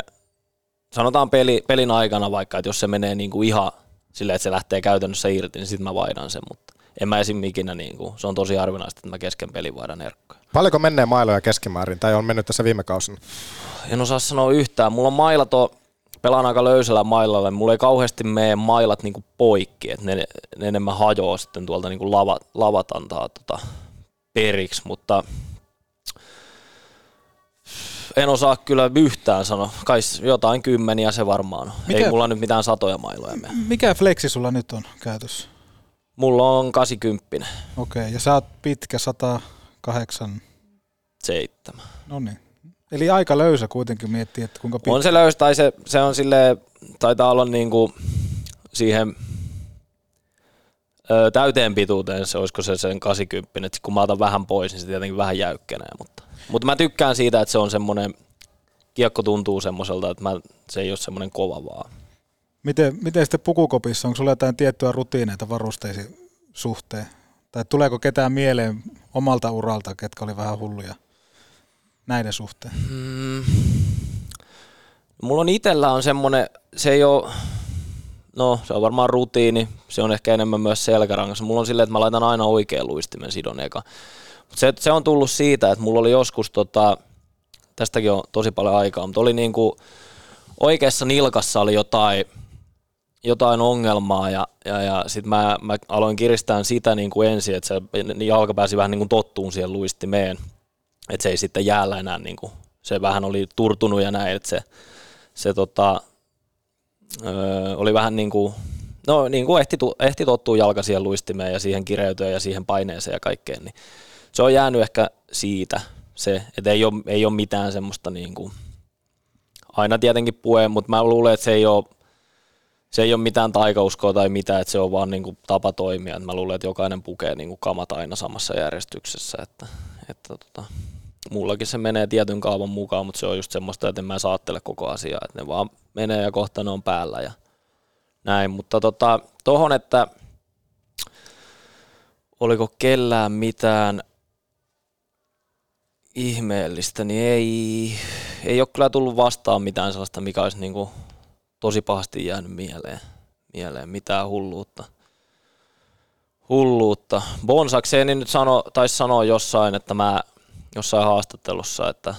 sanotaan peli, pelin aikana vaikka, että jos se menee niinku ihan silleen, että se lähtee käytännössä irti, niin sitten mä vaihdan sen, mutta en mä esim. ikinä, niinku, se on tosi harvinaista, että mä kesken pelin vaihdan erkkaa. Paljonko menee mailoja keskimäärin tai on mennyt tässä viime kausina? En osaa sanoa yhtään. Mulla on mailat on, pelaan aika löysällä mailalla, mulla ei kauheasti mene mailat niinku poikki, että ne, ne enemmän hajoaa sitten tuolta niinku lava, lavat antaa tota periksi, mutta en osaa kyllä yhtään sanoa. Kai jotain kymmeniä se varmaan on. Mikä- Ei mulla nyt mitään satoja mailoja mene. Mikä flexi sulla nyt on käytössä? Mulla on 80, Okei, okay, ja sä oot pitkä 108. 7. No niin. Eli aika löysä kuitenkin miettii, että kuinka pitkä. On se löys, tai se, se on sille taitaa olla niinku siihen ö, täyteen pituuteen, se olisiko se sen 80, että kun mä otan vähän pois, niin se tietenkin vähän jäykkenee, mutta, mutta mä tykkään siitä, että se on semmoinen, kiekko tuntuu semmoiselta, että mä, se ei ole semmoinen kova vaan. Miten, miten sitten pukukopissa, onko sulla jotain tiettyjä rutiineita varusteisiin suhteen? Tai tuleeko ketään mieleen omalta uralta, ketkä oli vähän hulluja näiden suhteen? Mm. Mulla on itellä on semmonen, se ei ole, no se on varmaan rutiini, se on ehkä enemmän myös selkärangassa. Mulla on silleen, että mä laitan aina oikean luistimen sidon eka. Mut se, se on tullut siitä, että mulla oli joskus, tota, tästäkin on tosi paljon aikaa, mutta oli niinku, oikeassa nilkassa oli jotain, jotain ongelmaa ja, ja, ja sitten mä, mä, aloin kiristää sitä niin kuin ensin, että se jalka pääsi vähän niin kuin tottuun siihen luistimeen, että se ei sitten jäällä enää, niin kuin, se vähän oli turtunut ja näin, että se, se tota, öö, oli vähän niin kuin, no niin kuin ehti, ehti tottua jalka siihen luistimeen ja siihen kireytyä ja siihen paineeseen ja kaikkeen, niin se on jäänyt ehkä siitä se, että ei ole, ei ole mitään semmoista niin kuin, aina tietenkin pue, mutta mä luulen, että se ei ole, se ei ole mitään taikauskoa tai mitään, että se on vaan niin kuin tapa toimia. Mä luulen, että jokainen pukee niin kuin kamat aina samassa järjestyksessä, että, että tota, mullakin se menee tietyn kaavan mukaan, mutta se on just semmoista, että en mä saattele koko asiaa, että ne vaan menee ja kohta ne on päällä ja näin, mutta tota, tohon, että oliko kellään mitään ihmeellistä, niin ei, ei ole kyllä tullut vastaan mitään sellaista, mikä olisi niin kuin tosi pahasti jäänyt mieleen. mieleen. Mitään hulluutta. Hulluutta. Bonsakseni nyt sano, taisi sanoa jossain, että mä jossain haastattelussa, että,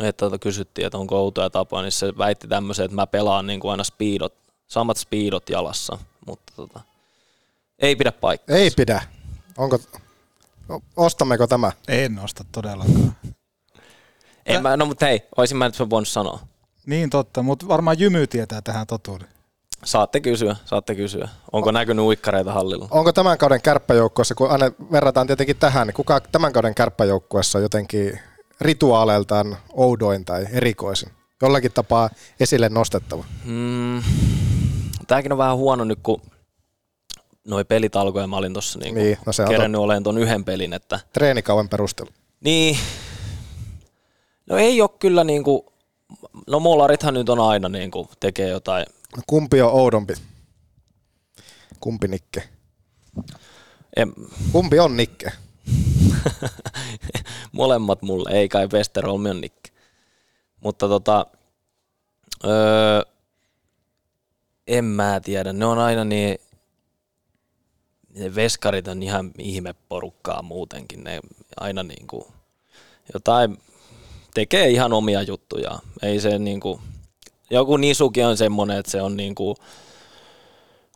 että tota kysyttiin, että onko outoja tapoja, niin se väitti tämmöisen, että mä pelaan niin kuin aina speedot, samat speedot jalassa, mutta tota, ei pidä paikkaa. Ei pidä. Onko, ostammeko tämä? En osta todellakaan. En mä, no mutta hei, olisin mä nyt voinut sanoa. Niin totta, mutta varmaan Jymy tietää tähän totuuden. Saatte kysyä, saatte kysyä. Onko näkynyt uikkareita hallilla? Onko tämän kauden kärppäjoukkueessa, kun aina verrataan tietenkin tähän, niin kuka tämän kauden kärppäjoukkueessa on jotenkin rituaaleiltaan oudoin tai erikoisin? Jollakin tapaa esille nostettava. Mm, tämäkin on vähän huono nyt, kun noi pelit alkoi ja mä olin tuossa niin Niin, no se on kerännyt olemaan ton yhden pelin, että Treenikauden perustelu. niin, no ei ole kyllä niin kuin, no molarithan nyt on aina niin kuin, tekee jotain, Kumpi on oudompi? Kumpi Nikke? en, Kumpi on Nikke? <laughs> molemmat mulle, ei kai Westerholm on Nikke. Mutta tota, öö, en mä tiedä, ne on aina niin, ne veskarit on ihan ihmeporukkaa muutenkin, ne aina niin kuin jotain, tekee ihan omia juttuja, ei se niin kuin, joku nisuki on semmoinen, että se on niin kuin,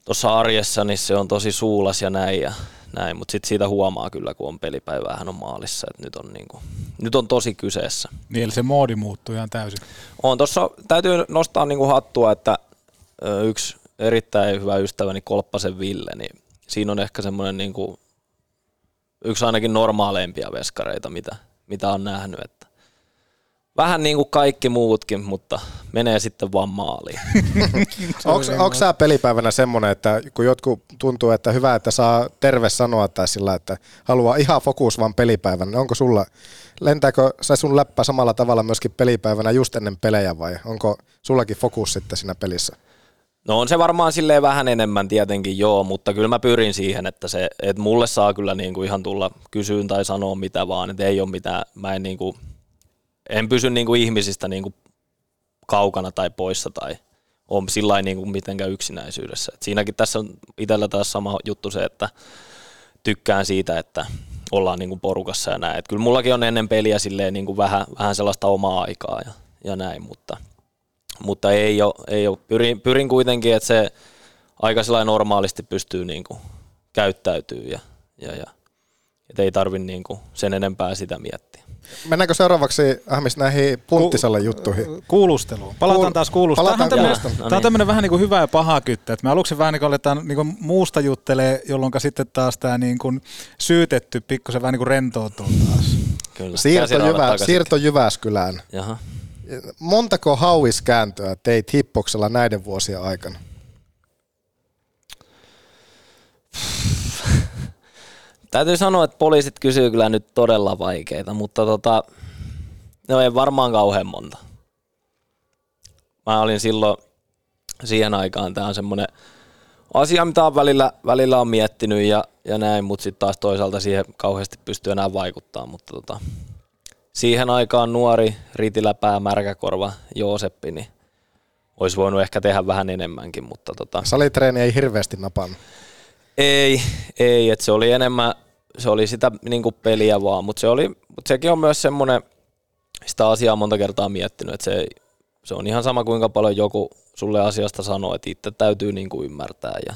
tuossa arjessa, niin se on tosi suulas ja näin, ja näin. mutta sitten siitä huomaa kyllä, kun on pelipäivä, hän on maalissa, että nyt on, niin kuin, nyt on tosi kyseessä. Niin, eli se moodi muuttuu ihan täysin. On tuossa, täytyy nostaa niin kuin hattua, että yksi erittäin hyvä ystäväni Kolppasen Ville, niin siinä on ehkä semmoinen niin kuin, yksi ainakin normaaleimpia veskareita, mitä, mitä on nähnyt, vähän niin kuin kaikki muutkin, mutta menee sitten vaan maaliin. <laughs> Onko sä pelipäivänä semmoinen, että kun jotkut tuntuu, että hyvä, että saa terve sanoa tai sillä, että haluaa ihan fokus vaan pelipäivänä, niin onko sulla, lentääkö se sun läppä samalla tavalla myöskin pelipäivänä just ennen pelejä vai onko sullakin fokus sitten siinä pelissä? No on se varmaan silleen vähän enemmän tietenkin joo, mutta kyllä mä pyrin siihen, että, se, että mulle saa kyllä niin kuin ihan tulla kysyyn tai sanoa mitä vaan, että ei ole mitään, mä en, niin kuin, en pysy niin kuin ihmisistä niin kuin kaukana tai poissa tai on sillä niin kuin mitenkään yksinäisyydessä. Et siinäkin tässä on itsellä taas sama juttu se, että tykkään siitä, että ollaan niin kuin porukassa ja näin. Et kyllä mullakin on ennen peliä silleen niin kuin vähän, vähän sellaista omaa aikaa ja, ja näin, mutta, mutta ei ole, ei ole. Pyrin, pyrin kuitenkin, että se aika normaalisti pystyy niin kuin käyttäytyy ja, ja, ja et ei tarvi niin kuin sen enempää sitä miettiä. Mennäänkö seuraavaksi Ahmis näihin punttisalle juttuihin? Kuulusteluun. Palataan Kuul- taas kuulusteluun. palataan Tämä on tämmöinen, tämä on tämmöinen vähän niin kuin hyvä ja paha kyttä. Että me aluksi vähän niin kuin aletaan niin kuin muusta juttelee, jolloin sitten taas tämä niin kuin syytetty pikkusen vähän niin kuin rentoutuu taas. Kyllä. Siirto, Jyvä, siirto Jyväskylään. Jaha. Montako hauiskääntöä teit hippoksella näiden vuosien aikana? Täytyy sanoa, että poliisit kysyy kyllä nyt todella vaikeita, mutta tota, no ei varmaan kauhean monta. Mä olin silloin siihen aikaan, tämä on semmoinen asia, mitä on välillä, välillä on miettinyt ja, ja näin, mutta sitten taas toisaalta siihen kauheasti pystyy enää vaikuttaa, mutta tota, siihen aikaan nuori ritiläpää märkäkorva Jooseppi, niin olisi voinut ehkä tehdä vähän enemmänkin, mutta tota, Salitreeni ei hirveästi napannut. Ei, ei, että se oli enemmän, se oli sitä niin kuin peliä vaan, mutta se oli, mutta sekin on myös semmoinen, sitä asiaa monta kertaa miettinyt, että se, se on ihan sama kuinka paljon joku sulle asiasta sanoo, että itse täytyy niin kuin ymmärtää ja,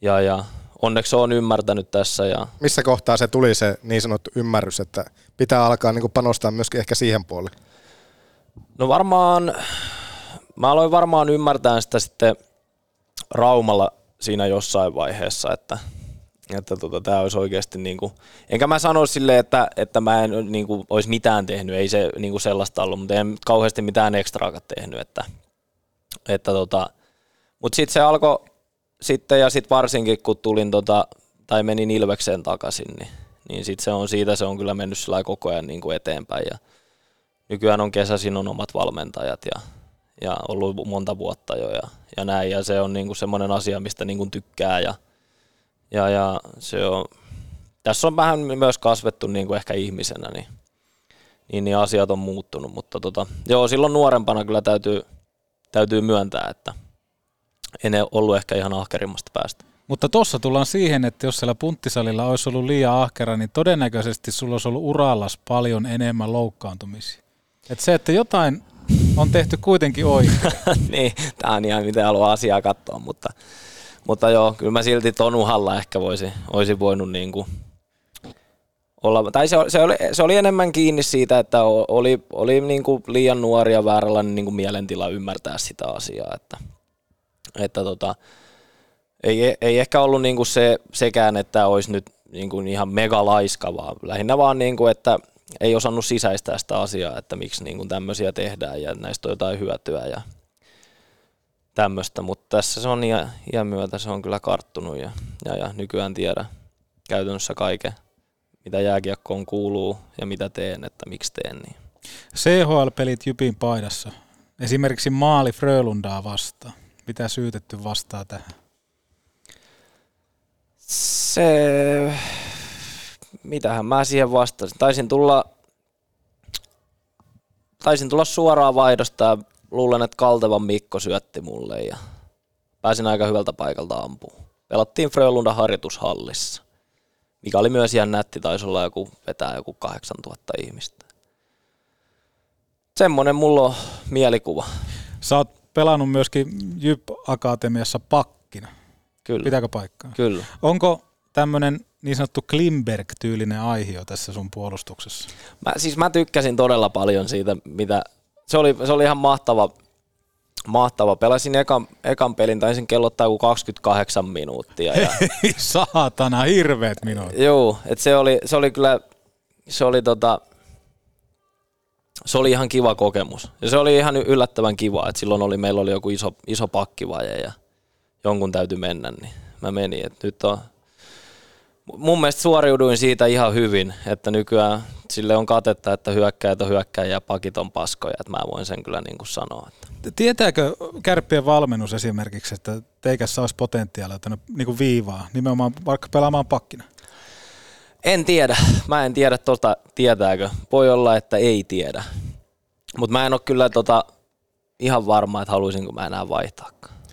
ja, ja onneksi on ymmärtänyt tässä ja Missä kohtaa se tuli se niin sanottu ymmärrys, että pitää alkaa niin panostaa myöskin ehkä siihen puoleen? No varmaan, mä aloin varmaan ymmärtää sitä sitten Raumalla siinä jossain vaiheessa, että, että tota, tämä olisi oikeasti niin kuin, enkä mä sano silleen, että, että mä en niin kuin, olisi mitään tehnyt, ei se niin kuin sellaista ollut, mutta en kauheasti mitään ekstraakaan tehnyt, että, että tota, mutta sitten se alkoi sitten ja sitten varsinkin kun tulin tota, tai menin Ilvekseen takaisin, niin, niin sitten se on siitä se on kyllä mennyt sillä koko ajan niin kuin eteenpäin ja nykyään on kesäisin on omat valmentajat ja, ja ollut monta vuotta jo ja, ja näin ja se on niin kuin semmoinen asia, mistä niin kuin tykkää ja, ja, ja se on, tässä on vähän myös kasvettu niin kuin ehkä ihmisenä, niin, niin, niin asiat on muuttunut, mutta tota, joo, silloin nuorempana kyllä täytyy, täytyy myöntää, että en ollut ehkä ihan ahkerimmasta päästä. Mutta tuossa tullaan siihen, että jos siellä punttisalilla olisi ollut liian ahkera, niin todennäköisesti sulla olisi ollut urallas paljon enemmän loukkaantumisia. Et se, että jotain on tehty kuitenkin oikein. <laughs> niin, tämä on ihan miten haluaa asiaa katsoa, mutta, mutta joo, kyllä mä silti ton uhalla ehkä voisi, olisi voinut niin kuin olla, tai se, se, oli, se oli enemmän kiinni siitä, että oli, oli niin kuin liian nuori ja vääränlainen niin kuin mielentila ymmärtää sitä asiaa, että, että tota, ei, ei ehkä ollut niin kuin se, sekään, että olisi nyt niin kuin ihan mega laiska, vaan lähinnä vaan, niin kuin, että ei osannut sisäistää sitä asiaa, että miksi niin kuin tämmöisiä tehdään ja näistä on jotain hyötyä ja tämmöistä, mutta tässä se on iän, iän myötä se on kyllä karttunut ja, ja, ja nykyään tiedä käytännössä kaiken, mitä jääkiekkoon kuuluu ja mitä teen, että miksi teen niin. CHL-pelit Jypin paidassa. Esimerkiksi maali Frölundaa vastaan. Mitä syytetty vastaa tähän? Se, mitähän mä siihen vastasin. Taisin tulla, taisin tulla suoraan vaihdosta ja luulen, että Kaltevan Mikko syötti mulle ja pääsin aika hyvältä paikalta ampuun. Pelattiin Frölunda harjoitushallissa, mikä oli myös ihan nätti, taisi olla joku, vetää joku 8000 ihmistä. Semmonen mulla on mielikuva. Sä oot pelannut myöskin Jyp Akatemiassa pakkina. Kyllä. Pitääkö paikkaa? Kyllä. Onko tämmöinen niin sanottu Klimberg-tyylinen aihio tässä sun puolustuksessa? Mä, siis mä tykkäsin todella paljon siitä, mitä... Se oli, se oli ihan mahtava, mahtava. Pelasin ekan, ekan pelin, taisin kellottaa joku 28 minuuttia. Ja, <laughs> saatana, hirveet minuutit. Joo, että se oli, se oli kyllä, se oli tota, se oli ihan kiva kokemus. Ja se oli ihan yllättävän kiva, että silloin oli, meillä oli joku iso, iso pakkivaje ja jonkun täytyy mennä, niin mä menin. Et nyt on, mun mielestä suoriuduin siitä ihan hyvin, että nykyään sille on katetta, että hyökkäjät on hyökkäjiä ja pakit on paskoja, että mä voin sen kyllä niin kuin sanoa. Että. Tietääkö kärppien valmennus esimerkiksi, että teikässä olisi potentiaalia niin kuin viivaa, nimenomaan vaikka pelaamaan pakkina? En tiedä. Mä en tiedä tuota, tietääkö. Voi olla, että ei tiedä. Mutta mä en ole kyllä tota, ihan varma, että haluaisinko mä enää vaihtaa.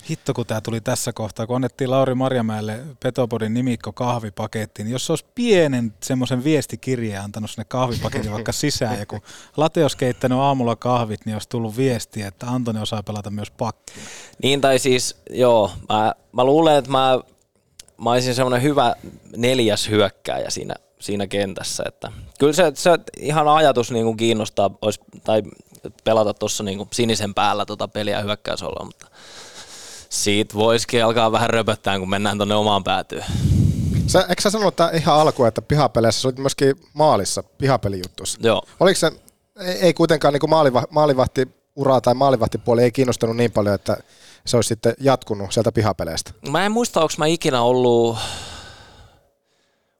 Hitto, kun tämä tuli tässä kohtaa, kun annettiin Lauri Marjamäelle Petopodin nimikko kahvipaketti, niin jos se olisi pienen semmoisen viestikirjeen antanut sinne kahvipaketin vaikka <laughs> sisään, ja kun late olisi keittänyt aamulla kahvit, niin olisi tullut viestiä, että Antoni osaa pelata myös pakki. Niin tai siis, joo, mä, mä luulen, että mä, mä olisin semmoinen hyvä neljäs hyökkääjä siinä, siinä kentässä. Että kyllä se, se ihan ajatus niin kuin kiinnostaa, olisi, tai pelata tuossa niin sinisen päällä tota peliä hyökkäysolla, mutta siitä voisikin alkaa vähän röpöttää, kun mennään tuonne omaan päätyyn. Sä, eikö sä sanonut että ihan alkuun, että pihapeleissä sä olit myöskin maalissa, pihapelijuttuissa? Joo. Oliko se, ei, ei kuitenkaan niin maaliva, maalivahti uraa tai maalivahtipuoli ei kiinnostanut niin paljon, että se olisi sitten jatkunut sieltä pihapeleistä? Mä en muista, onko mä ikinä ollut...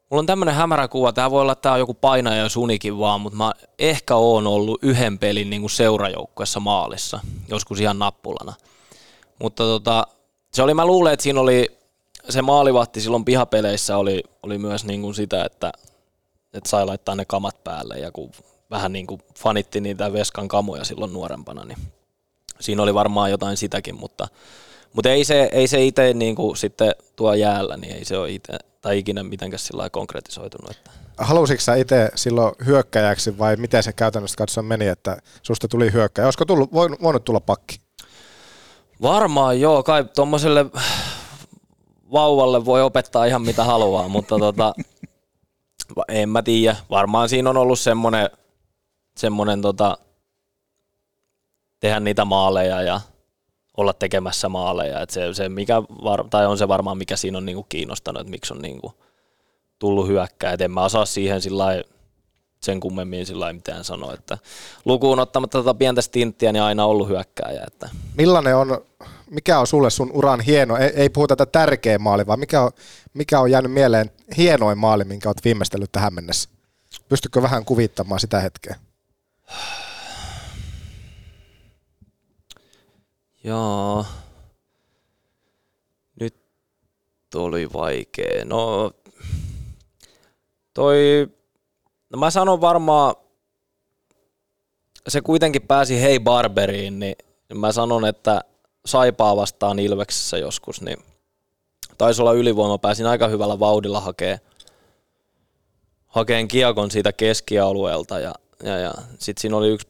Mulla on tämmönen hämärä kuva, tää voi olla, että tää on joku painaja ja sunikin vaan, mutta mä ehkä oon ollut yhden pelin niin seurajoukkuessa maalissa, joskus ihan nappulana. Mutta tota, se oli, mä luulen, että siinä oli se maalivahti silloin pihapeleissä oli, oli myös niin kuin sitä, että, että sai laittaa ne kamat päälle ja kun vähän niin kuin fanitti niitä veskan kamoja silloin nuorempana, niin siinä oli varmaan jotain sitäkin, mutta, mutta ei se, ei se itse niin kuin sitten tuo jäällä, niin ei se ole itse, tai ikinä mitenkään sillä konkretisoitunut. Että. Halusitko sä itse silloin hyökkäjäksi vai miten se käytännössä katsoen meni, että susta tuli hyökkäjä? Olisiko tullut, voinut tulla pakki? Varmaan joo, kai tuommoiselle vauvalle voi opettaa ihan mitä haluaa, mutta tota, en mä tiedä. Varmaan siinä on ollut semmoinen, semmoinen tota, tehdä niitä maaleja ja olla tekemässä maaleja. Et se, se mikä var, tai on se varmaan mikä siinä on niinku kiinnostanut, että miksi on niinku tullut hyökkää. Et en mä osaa siihen sillä sen kummemmin sillä mitään sanoa, että lukuun ottamatta tätä pientä stinttiä, niin aina ollut hyökkääjä. Että Millainen on, mikä on sulle sun uran hieno, ei, ei puhuta tätä tärkeä maali, vaan mikä on, mikä on jäänyt mieleen hienoin maali, minkä olet viimeistellyt tähän mennessä? Pystytkö vähän kuvittamaan sitä hetkeä? <sighs> Joo. Nyt oli vaikea. No, toi, no mä sanon varmaan, se kuitenkin pääsi Hei Barberiin, niin mä sanon, että Saipaa vastaan Ilveksessä joskus, niin taisi olla ylivoima, pääsin aika hyvällä vauhdilla hakee, hakeen kiekon siitä keskialueelta ja, ja, ja sitten siinä oli yksi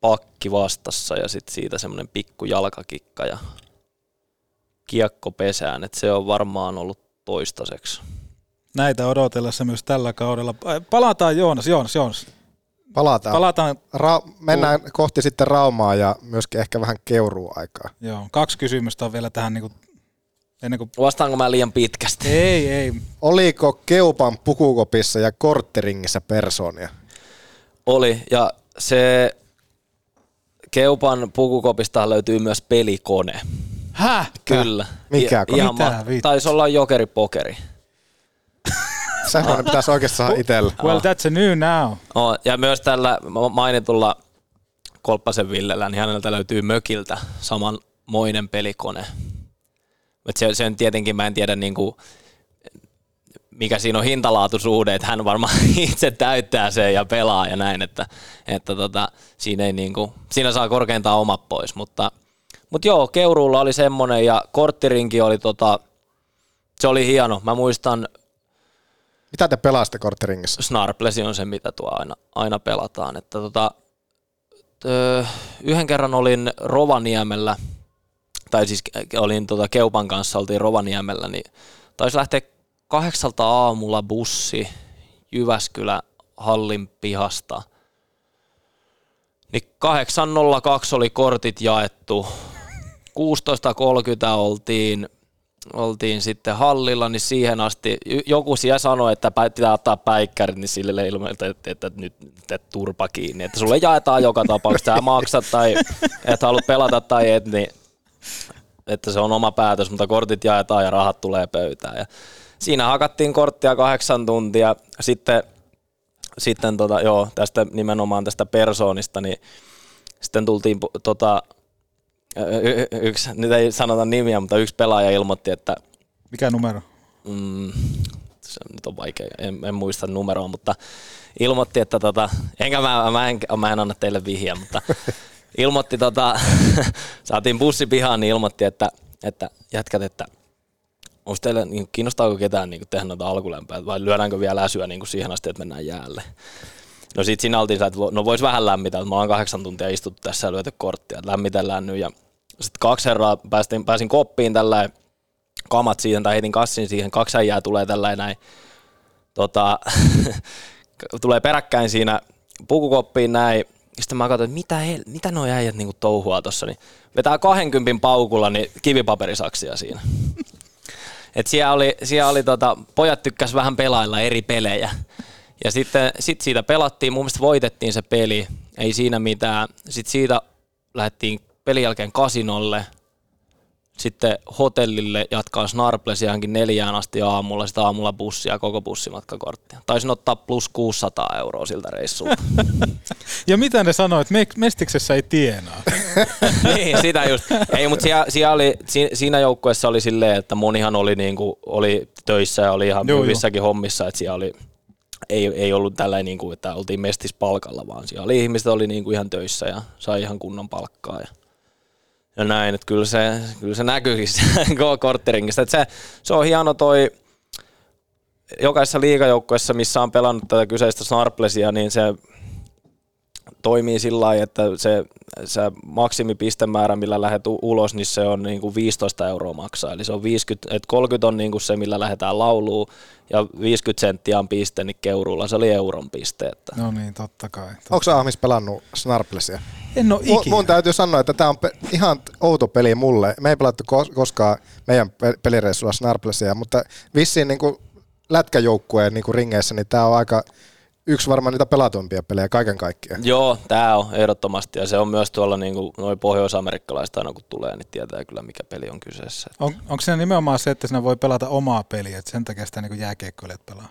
pakki vastassa ja sitten siitä semmoinen pikku jalkakikka ja kiekko pesään, että se on varmaan ollut toistaiseksi. Näitä odotellessa myös tällä kaudella. Palataan Joonas, Joonas, Joonas. Palataan. Palataan. Ra- mennään kohti sitten Raumaa ja myöskin ehkä vähän keuruu aikaa. Joo, kaksi kysymystä on vielä tähän niin kuin, ennen kuin... Vastaanko mä liian pitkästi? Ei, ei. Oliko Keupan pukukopissa ja kortteringissä persoonia? Oli, ja se Keupan pukukopista löytyy myös pelikone. Häh? Kyllä. Mikä I-? Ihan Mitä ma- taisi olla jokeripokeri. Semmoinen pitäisi oikeasti saada itsellä. Well, that's a new now. Oh, ja myös tällä ma- mainitulla Kolppasen Villellä, niin häneltä löytyy mökiltä samanmoinen pelikone. Et se, se on tietenkin, mä en tiedä niin kuin, mikä siinä on hintalaatusuhde, että hän varmaan <laughs> itse täyttää sen ja pelaa ja näin, että, että tota, siinä, ei niin kuin, siinä saa korkeintaan omat pois, mutta, mutta joo, Keuruulla oli semmoinen ja korttirinki oli tota, se oli hieno. Mä muistan, Mitä te pelasitte kortteringissä? Snarplesi on se, mitä tuo aina, aina pelataan. Että tota, tö, yhden kerran olin Rovaniemellä, tai siis olin tota Keupan kanssa, oltiin Rovaniemellä, niin taisi lähteä kahdeksalta aamulla bussi Jyväskylä hallin pihasta. Niin 8.02 oli kortit jaettu, 16.30 oltiin oltiin sitten hallilla, niin siihen asti joku siellä sanoi, että pitää ottaa päikkärit, niin sille ilmoilta, että, että, nyt että turpa kiinni, että sulle jaetaan joka tapauksessa, sä maksat tai et halua pelata tai et, niin että se on oma päätös, mutta kortit jaetaan ja rahat tulee pöytään. Ja siinä hakattiin korttia kahdeksan tuntia, sitten, sitten tota, joo, tästä nimenomaan tästä persoonista, niin sitten tultiin tota, y- yksi, nyt ei sanota nimiä, mutta yksi pelaaja ilmoitti, että Mikä numero? mm, se nyt on vaikea, en, en muista numeroa, mutta ilmoitti, että tota, enkä mä, mä, en, mä en anna teille vihjeä, mutta <laughs> ilmoitti, tota, <laughs> saatiin bussi pihaan, niin ilmoitti, että, että jätkät, että onko teille, niin kiinnostaako ketään niin tehdä noita alkulämpöä vai lyödäänkö vielä äsyä niin siihen asti, että mennään jäälle. No sit siinä oltiin, että no vois vähän lämmitellä, me ollaan kahdeksan tuntia istuttu tässä ja lyöty korttia, että lämmitellään nyt. Ja sitten kaksi herraa päästin, pääsin koppiin tällä kamat siihen tai heitin kassin siihen, kaksi äijää tulee tällä näin, tota, <laughs> tulee peräkkäin siinä pukukoppiin näin, sitten mä katsoin, että mitä, hel- mitä nuo äijät niinku touhua tossa, niin vetää 20 paukulla niin kivipaperisaksia siinä. <laughs> Et siellä oli, siellä oli tota, pojat tykkäs vähän pelailla eri pelejä. Ja sitten sit siitä pelattiin, mun mielestä voitettiin se peli, ei siinä mitään. Sitten siitä lähdettiin pelin jälkeen kasinolle, sitten hotellille jatkaa Snarples johonkin neljään asti aamulla, sitten aamulla bussia, koko bussimatkakorttia. Taisin ottaa plus 600 euroa siltä reissulta. <laughs> Ja mitä ne sanoi, että me- Mestiksessä ei tienaa? <laughs> niin, sitä just. Ei, mutta siellä, siellä oli, si- siinä joukkueessa oli silleen, että monihan oli, niinku, oli töissä ja oli ihan Joo, hyvissäkin hommissa, että siellä oli, ei, ei ollut tällainen, niinku, että oltiin mestis palkalla, vaan siellä oli ihmiset oli niinku ihan töissä ja sai ihan kunnon palkkaa. Ja ja näin, että kyllä se, kyllä se näkyykin siellä <laughs> korttiringistä. Että se, se on hieno toi, jokaisessa liigajoukkueessa, missä on pelannut tätä kyseistä Snarplesia, niin se toimii sillä lailla, että se, se maksimipistemäärä, millä lähdet ulos, niin se on niin kuin 15 euroa maksaa. Eli se on 50, että 30 on niin kuin se, millä lähdetään lauluun, ja 50 senttiä on piste, niin keurulla se oli euron piste. Että. No niin, totta kai. Onko sä Ahmis pelannut Snarplesia? En ole ikinä. Mun täytyy sanoa, että tämä on pe- ihan outo peli mulle. Me ei pelattu kos- koskaan meidän pe- pelireissulla Snarplesia, mutta vissiin niinku lätkäjoukkueen niinku ringeissä, niin tämä on aika yksi varmaan niitä pelatumpia pelejä kaiken kaikkiaan. Joo, tämä on ehdottomasti, ja se on myös tuolla niin kuin, noin pohjois-amerikkalaiset aina kun tulee, niin tietää kyllä mikä peli on kyseessä. On, onko siinä nimenomaan se, että siinä voi pelata omaa peliä, että sen takia sitä niin jääkiekkoilijat pelaa?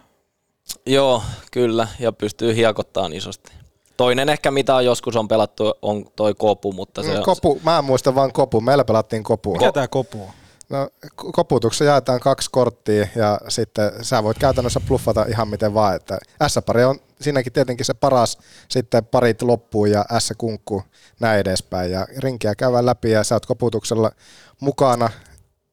Joo, kyllä, ja pystyy hiekottaan isosti. Toinen ehkä, mitä on joskus on pelattu, on toi kopu, mutta se Mm, on... Kopu, mä en muista vaan kopu. Meillä pelattiin kopua. Mikä tämä kopu on? No, ko- koputuksessa jaetaan kaksi korttia ja sitten sä voit käytännössä bluffata ihan miten vaan. Että S-pari on siinäkin tietenkin se paras, sitten parit loppuu ja S-kunkku näin edespäin. Ja rinkiä käydään läpi ja sä oot koputuksella mukana.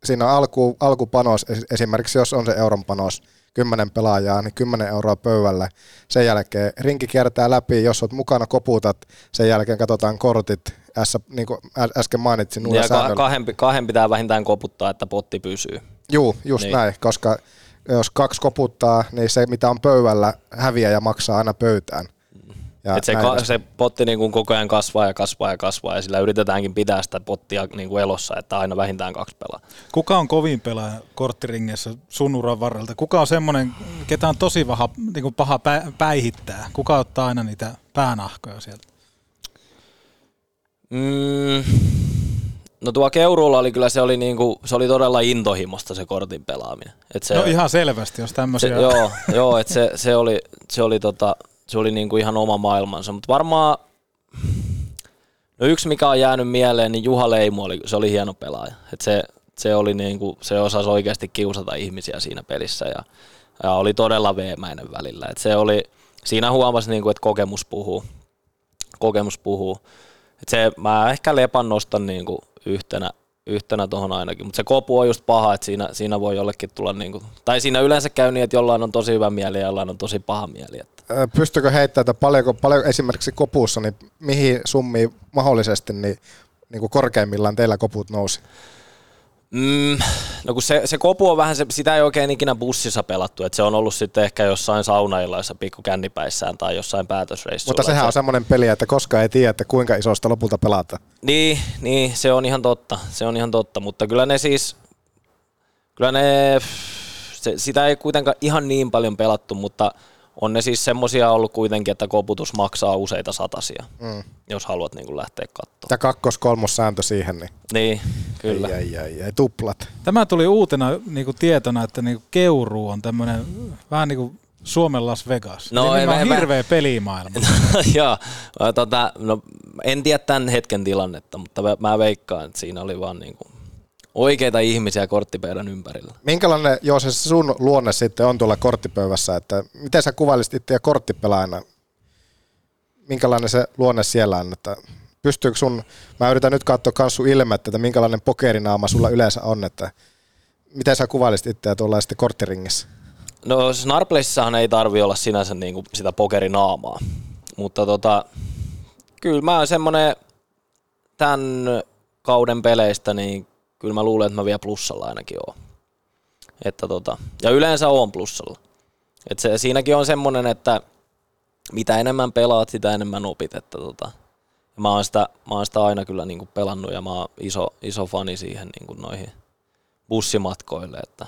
Siinä on alku, alkupanos, es- esimerkiksi jos on se euron panos, 10 pelaajaa, niin 10 euroa pöydällä. Sen jälkeen rinki kiertää läpi, jos oot mukana koputat, sen jälkeen katsotaan kortit, S, niin kuin äsken mainitsin, uudella Ja säännöllä. kahden, kahden pitää vähintään koputtaa, että potti pysyy. Juu, just Niin. näin, koska jos kaksi koputtaa, niin se mitä on pöydällä häviää ja maksaa aina pöytään. Ja Et se, ka- se potti niin kuin koko ajan kasvaa ja kasvaa ja kasvaa, ja sillä yritetäänkin pitää sitä pottia niin kuin elossa, että aina vähintään kaksi pelaa. Kuka on kovin pelaaja korttiringessä sun uran varrelta? Kuka on semmoinen, ketä on tosi paha, niin kuin paha pä- päihittää? Kuka ottaa aina niitä päänahkoja sieltä? Mm, no tuo Keuruulla oli kyllä, se oli, niinku, se oli todella intohimosta se kortin pelaaminen. Et se, no ihan selvästi, jos se, tämmöisiä... joo, joo et se, se, oli, se oli, tota, se oli niinku ihan oma maailmansa, mutta varmaan no yksi mikä on jäänyt mieleen, niin Juha Leimu oli, se oli hieno pelaaja. Et se, se, oli niinku, se osasi oikeasti kiusata ihmisiä siinä pelissä ja, ja oli todella veemäinen välillä. Et se oli, siinä huomasi, niinku, että kokemus puhuu. Kokemus puhuu. Et se, mä ehkä lepan nostan niinku yhtenä, yhtenä tuohon ainakin, mutta se kopu on just paha, että siinä, siinä voi jollekin tulla, niinku, tai siinä yleensä käy niin, että jollain on tosi hyvä mieli ja jollain on tosi paha mieli. Että. Pystykö heittämään, että paljonko, paljon esimerkiksi kopussa, niin mihin summiin mahdollisesti niin, niin kuin korkeimmillaan teillä koput nousi? Mm, no kun se, se kopu on vähän, se, sitä ei oikein ikinä bussissa pelattu, että se on ollut sitten ehkä jossain saunailaissa pikku kännipäissään tai jossain päätösreissuilla. Mutta sehän on semmoinen peli, että koskaan ei tiedä, että kuinka isosta lopulta pelataan. Niin, niin, se on ihan totta, se on ihan totta, mutta kyllä ne siis, kyllä ne, se, sitä ei kuitenkaan ihan niin paljon pelattu, mutta on ne siis semmosia ollut kuitenkin, että koputus maksaa useita satasia, Mm. jos haluat niin kuin lähteä katsomaan. Ja kakkos-kolmos sääntö siihen, niin Niin, kyllä. Ai, ai, ai, ai, tuplat. Tämä tuli uutena niin kuin tietona, että niin kuin Keuruu on tämmöinen vähän niin kuin Suomen Las Vegas. No, Eli ei- on mä- hirveä pelimaailma. <laughs> Joo, ä, tota, no, en tiedä tämän hetken tilannetta, mutta mä, mä veikkaan, että siinä oli vaan niinku oikeita ihmisiä korttipöydän ympärillä. Minkälainen, joo, se sun luonne sitten on tuolla korttipöydässä, että miten sä kuvailisit itseä korttipelaajana? Minkälainen se luonne siellä on, että pystyykö sun, mä yritän nyt katsoa kans sun ilmettä, että minkälainen pokerinaama sulla yleensä on, että miten sä kuvailisit itseä tuolla sitten korttiringissä? No Snarplaceissahan ei tarvi olla sinänsä niinku sitä pokerinaamaa, mutta tota, kyllä mä oon semmonen tämän kauden peleistä, niin kyllä mä luulen, että mä vielä plussalla ainakin oon. Että tota, ja yleensä oon plussalla. Et se, siinäkin on semmonen, että mitä enemmän pelaat, sitä enemmän opit. Että tota, mä, oon sitä, mä oon sitä aina kyllä niinku pelannut ja mä oon iso, iso fani siihen niinku noihin bussimatkoille. Että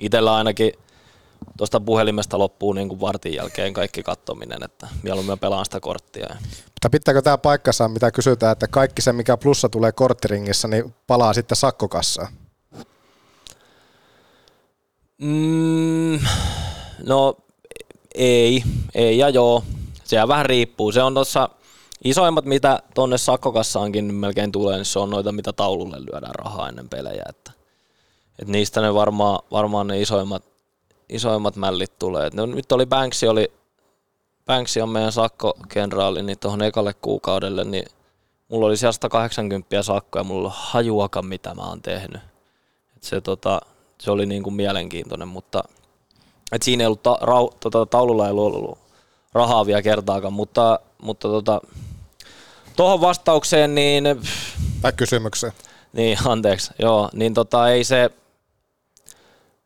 itellä ainakin tuosta puhelimesta loppuu niin kuin vartin jälkeen kaikki kattominen, että mieluummin pelaan sitä korttia. Mutta pitääkö tämä paikkansa, mitä kysytään, että kaikki se, mikä plussa tulee korttiringissä, niin palaa sitten sakkokassaan? Mm, no ei, ei ja joo. Se vähän riippuu. Se on tuossa isoimmat, mitä tonne sakkokassaankin melkein tulee, niin se on noita, mitä taululle lyödään rahaa ennen pelejä. Että, et niistä ne varmaan, varmaan ne isoimmat, isoimmat mällit tulee. No, nyt oli Banksi, oli, Banksi on meidän sakkokenraali, niin tuohon ekalle kuukaudelle, niin mulla oli siellä 180 sakkoja ja mulla ei hajuakaan mitä mä oon tehnyt. Et se, tota, se oli niin kuin mielenkiintoinen, mutta et siinä ei ollut ta- rau- tota, taululla ei ollut rahaa vielä kertaakaan, mutta, mutta tota, tuohon vastaukseen niin... Tai kysymykseen. Niin, anteeksi, joo, niin tota, ei se,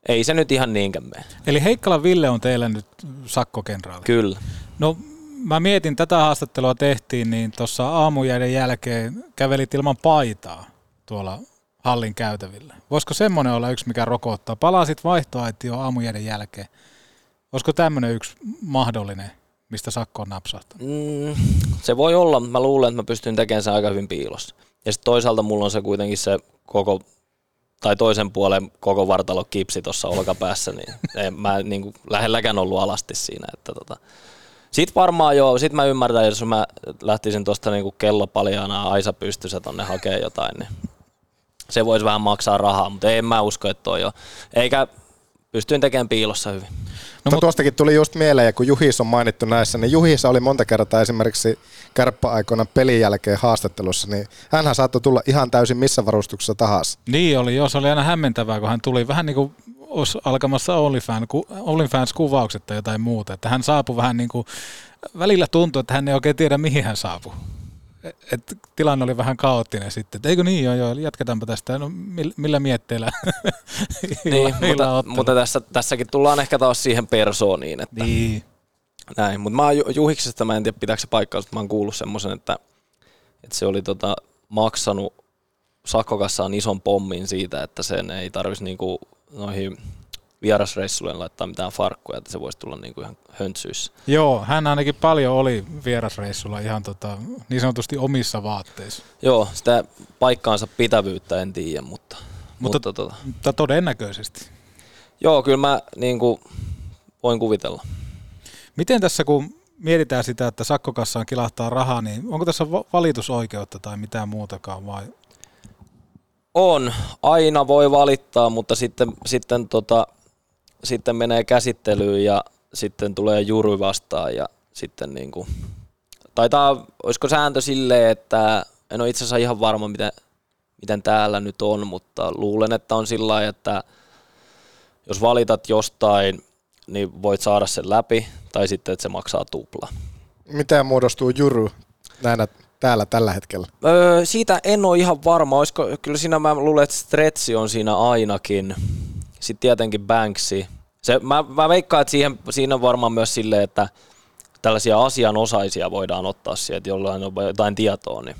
ei se nyt ihan niinkään mene. Eli Heikkala Ville on teillä nyt sakkokenraali. Kyllä. No mä mietin, tätä haastattelua tehtiin, niin tuossa aamujäiden jälkeen kävelit ilman paitaa tuolla hallin käytävillä. Voisiko semmoinen olla yksi, mikä rokottaa? Palasit vaihtoaitioon aamujäiden jälkeen. Olisiko tämmöinen yksi mahdollinen, mistä sakko on napsahtanut? Mm, se voi olla, mutta mä luulen, että mä pystyn tekemään sen aika hyvin piilossa. Ja sitten toisaalta mulla on se kuitenkin se koko, tai toisen puolen koko vartalo kipsi tuossa olkapäässä, niin <laughs> en mä niin kuin lähelläkään ollut alasti siinä. Että tota. Sitten varmaan joo, sit mä ymmärrän, jos mä lähtisin tuosta niinku kello paljaana Aisa pystyssä tonne hakee jotain, niin se voisi vähän maksaa rahaa, mutta en mä usko, että toi jo. Eikä pystyin tekemään piilossa hyvin. No, mutta tuostakin tuli just mieleen, ja kun Juhis on mainittu näissä, niin Juhissa oli monta kertaa esimerkiksi kärppäaikoina pelin jälkeen haastattelussa, niin hänhän saattoi tulla ihan täysin missä varustuksessa tahansa. Niin oli, joo, se oli aina hämmentävää, kun hän tuli vähän niin kuin olisi alkamassa OnlyFans, ku, OnlyFans-kuvaukset tai jotain muuta. Että hän saapui vähän niin kuin, välillä tuntui, että hän ei oikein tiedä mihin hän saapui. Et tilanne oli vähän kaoottinen sitten, että eikö niin, joo, joo, jatketaanpa tästä, no millä mietteillä <laughs> niin, mutta, mutta tässä, tässäkin tullaan ehkä taas siihen persooniin, että niin. näin, mutta mä oon Juhiksesta, mä en tiedä pitääkö se paikkaa, mutta mä oon kuullut semmoisen, että, että se oli tota, maksanut sakkokassaan ison pommin siitä, että sen ei tarvitsisi niinku noihin vierasreissuille laittaa mitään farkkuja, että se voisi tulla niinku ihan höntsyissä. Joo, hän ainakin paljon oli vierasreissulla ihan tota, niin sanotusti omissa vaatteissa. Joo, sitä paikkaansa pitävyyttä en tiedä, mutta, mutta, mutta, tota, mutta todennäköisesti. Joo, kyllä mä niin kuin, voin kuvitella. Miten tässä, kun mietitään sitä, että sakkokassaan kilahtaa rahaa, niin onko tässä valitusoikeutta tai mitään muutakaan vai on. Aina voi valittaa, mutta sitten, sitten, tota, sitten menee käsittelyyn ja sitten tulee jury vastaan ja sitten niin kuin, taitaa, olisiko sääntö silleen, että en ole itse asiassa ihan varma, miten, miten täällä nyt on, mutta luulen, että on sillä lailla, että jos valitat jostain, niin voit saada sen läpi, tai sitten, että se maksaa tupla. Miten muodostuu juru näinä täällä tällä hetkellä? Öö, siitä en ole ihan varma. Olisiko, kyllä siinä mä luulen, että Stretsi on siinä ainakin. Sitten tietenkin Banksy. Se, mä, mä veikkaan, että siihen, siinä on varmaan myös silleen, että tällaisia asianosaisia voidaan ottaa sieltä, jollain on jotain tietoa, niin,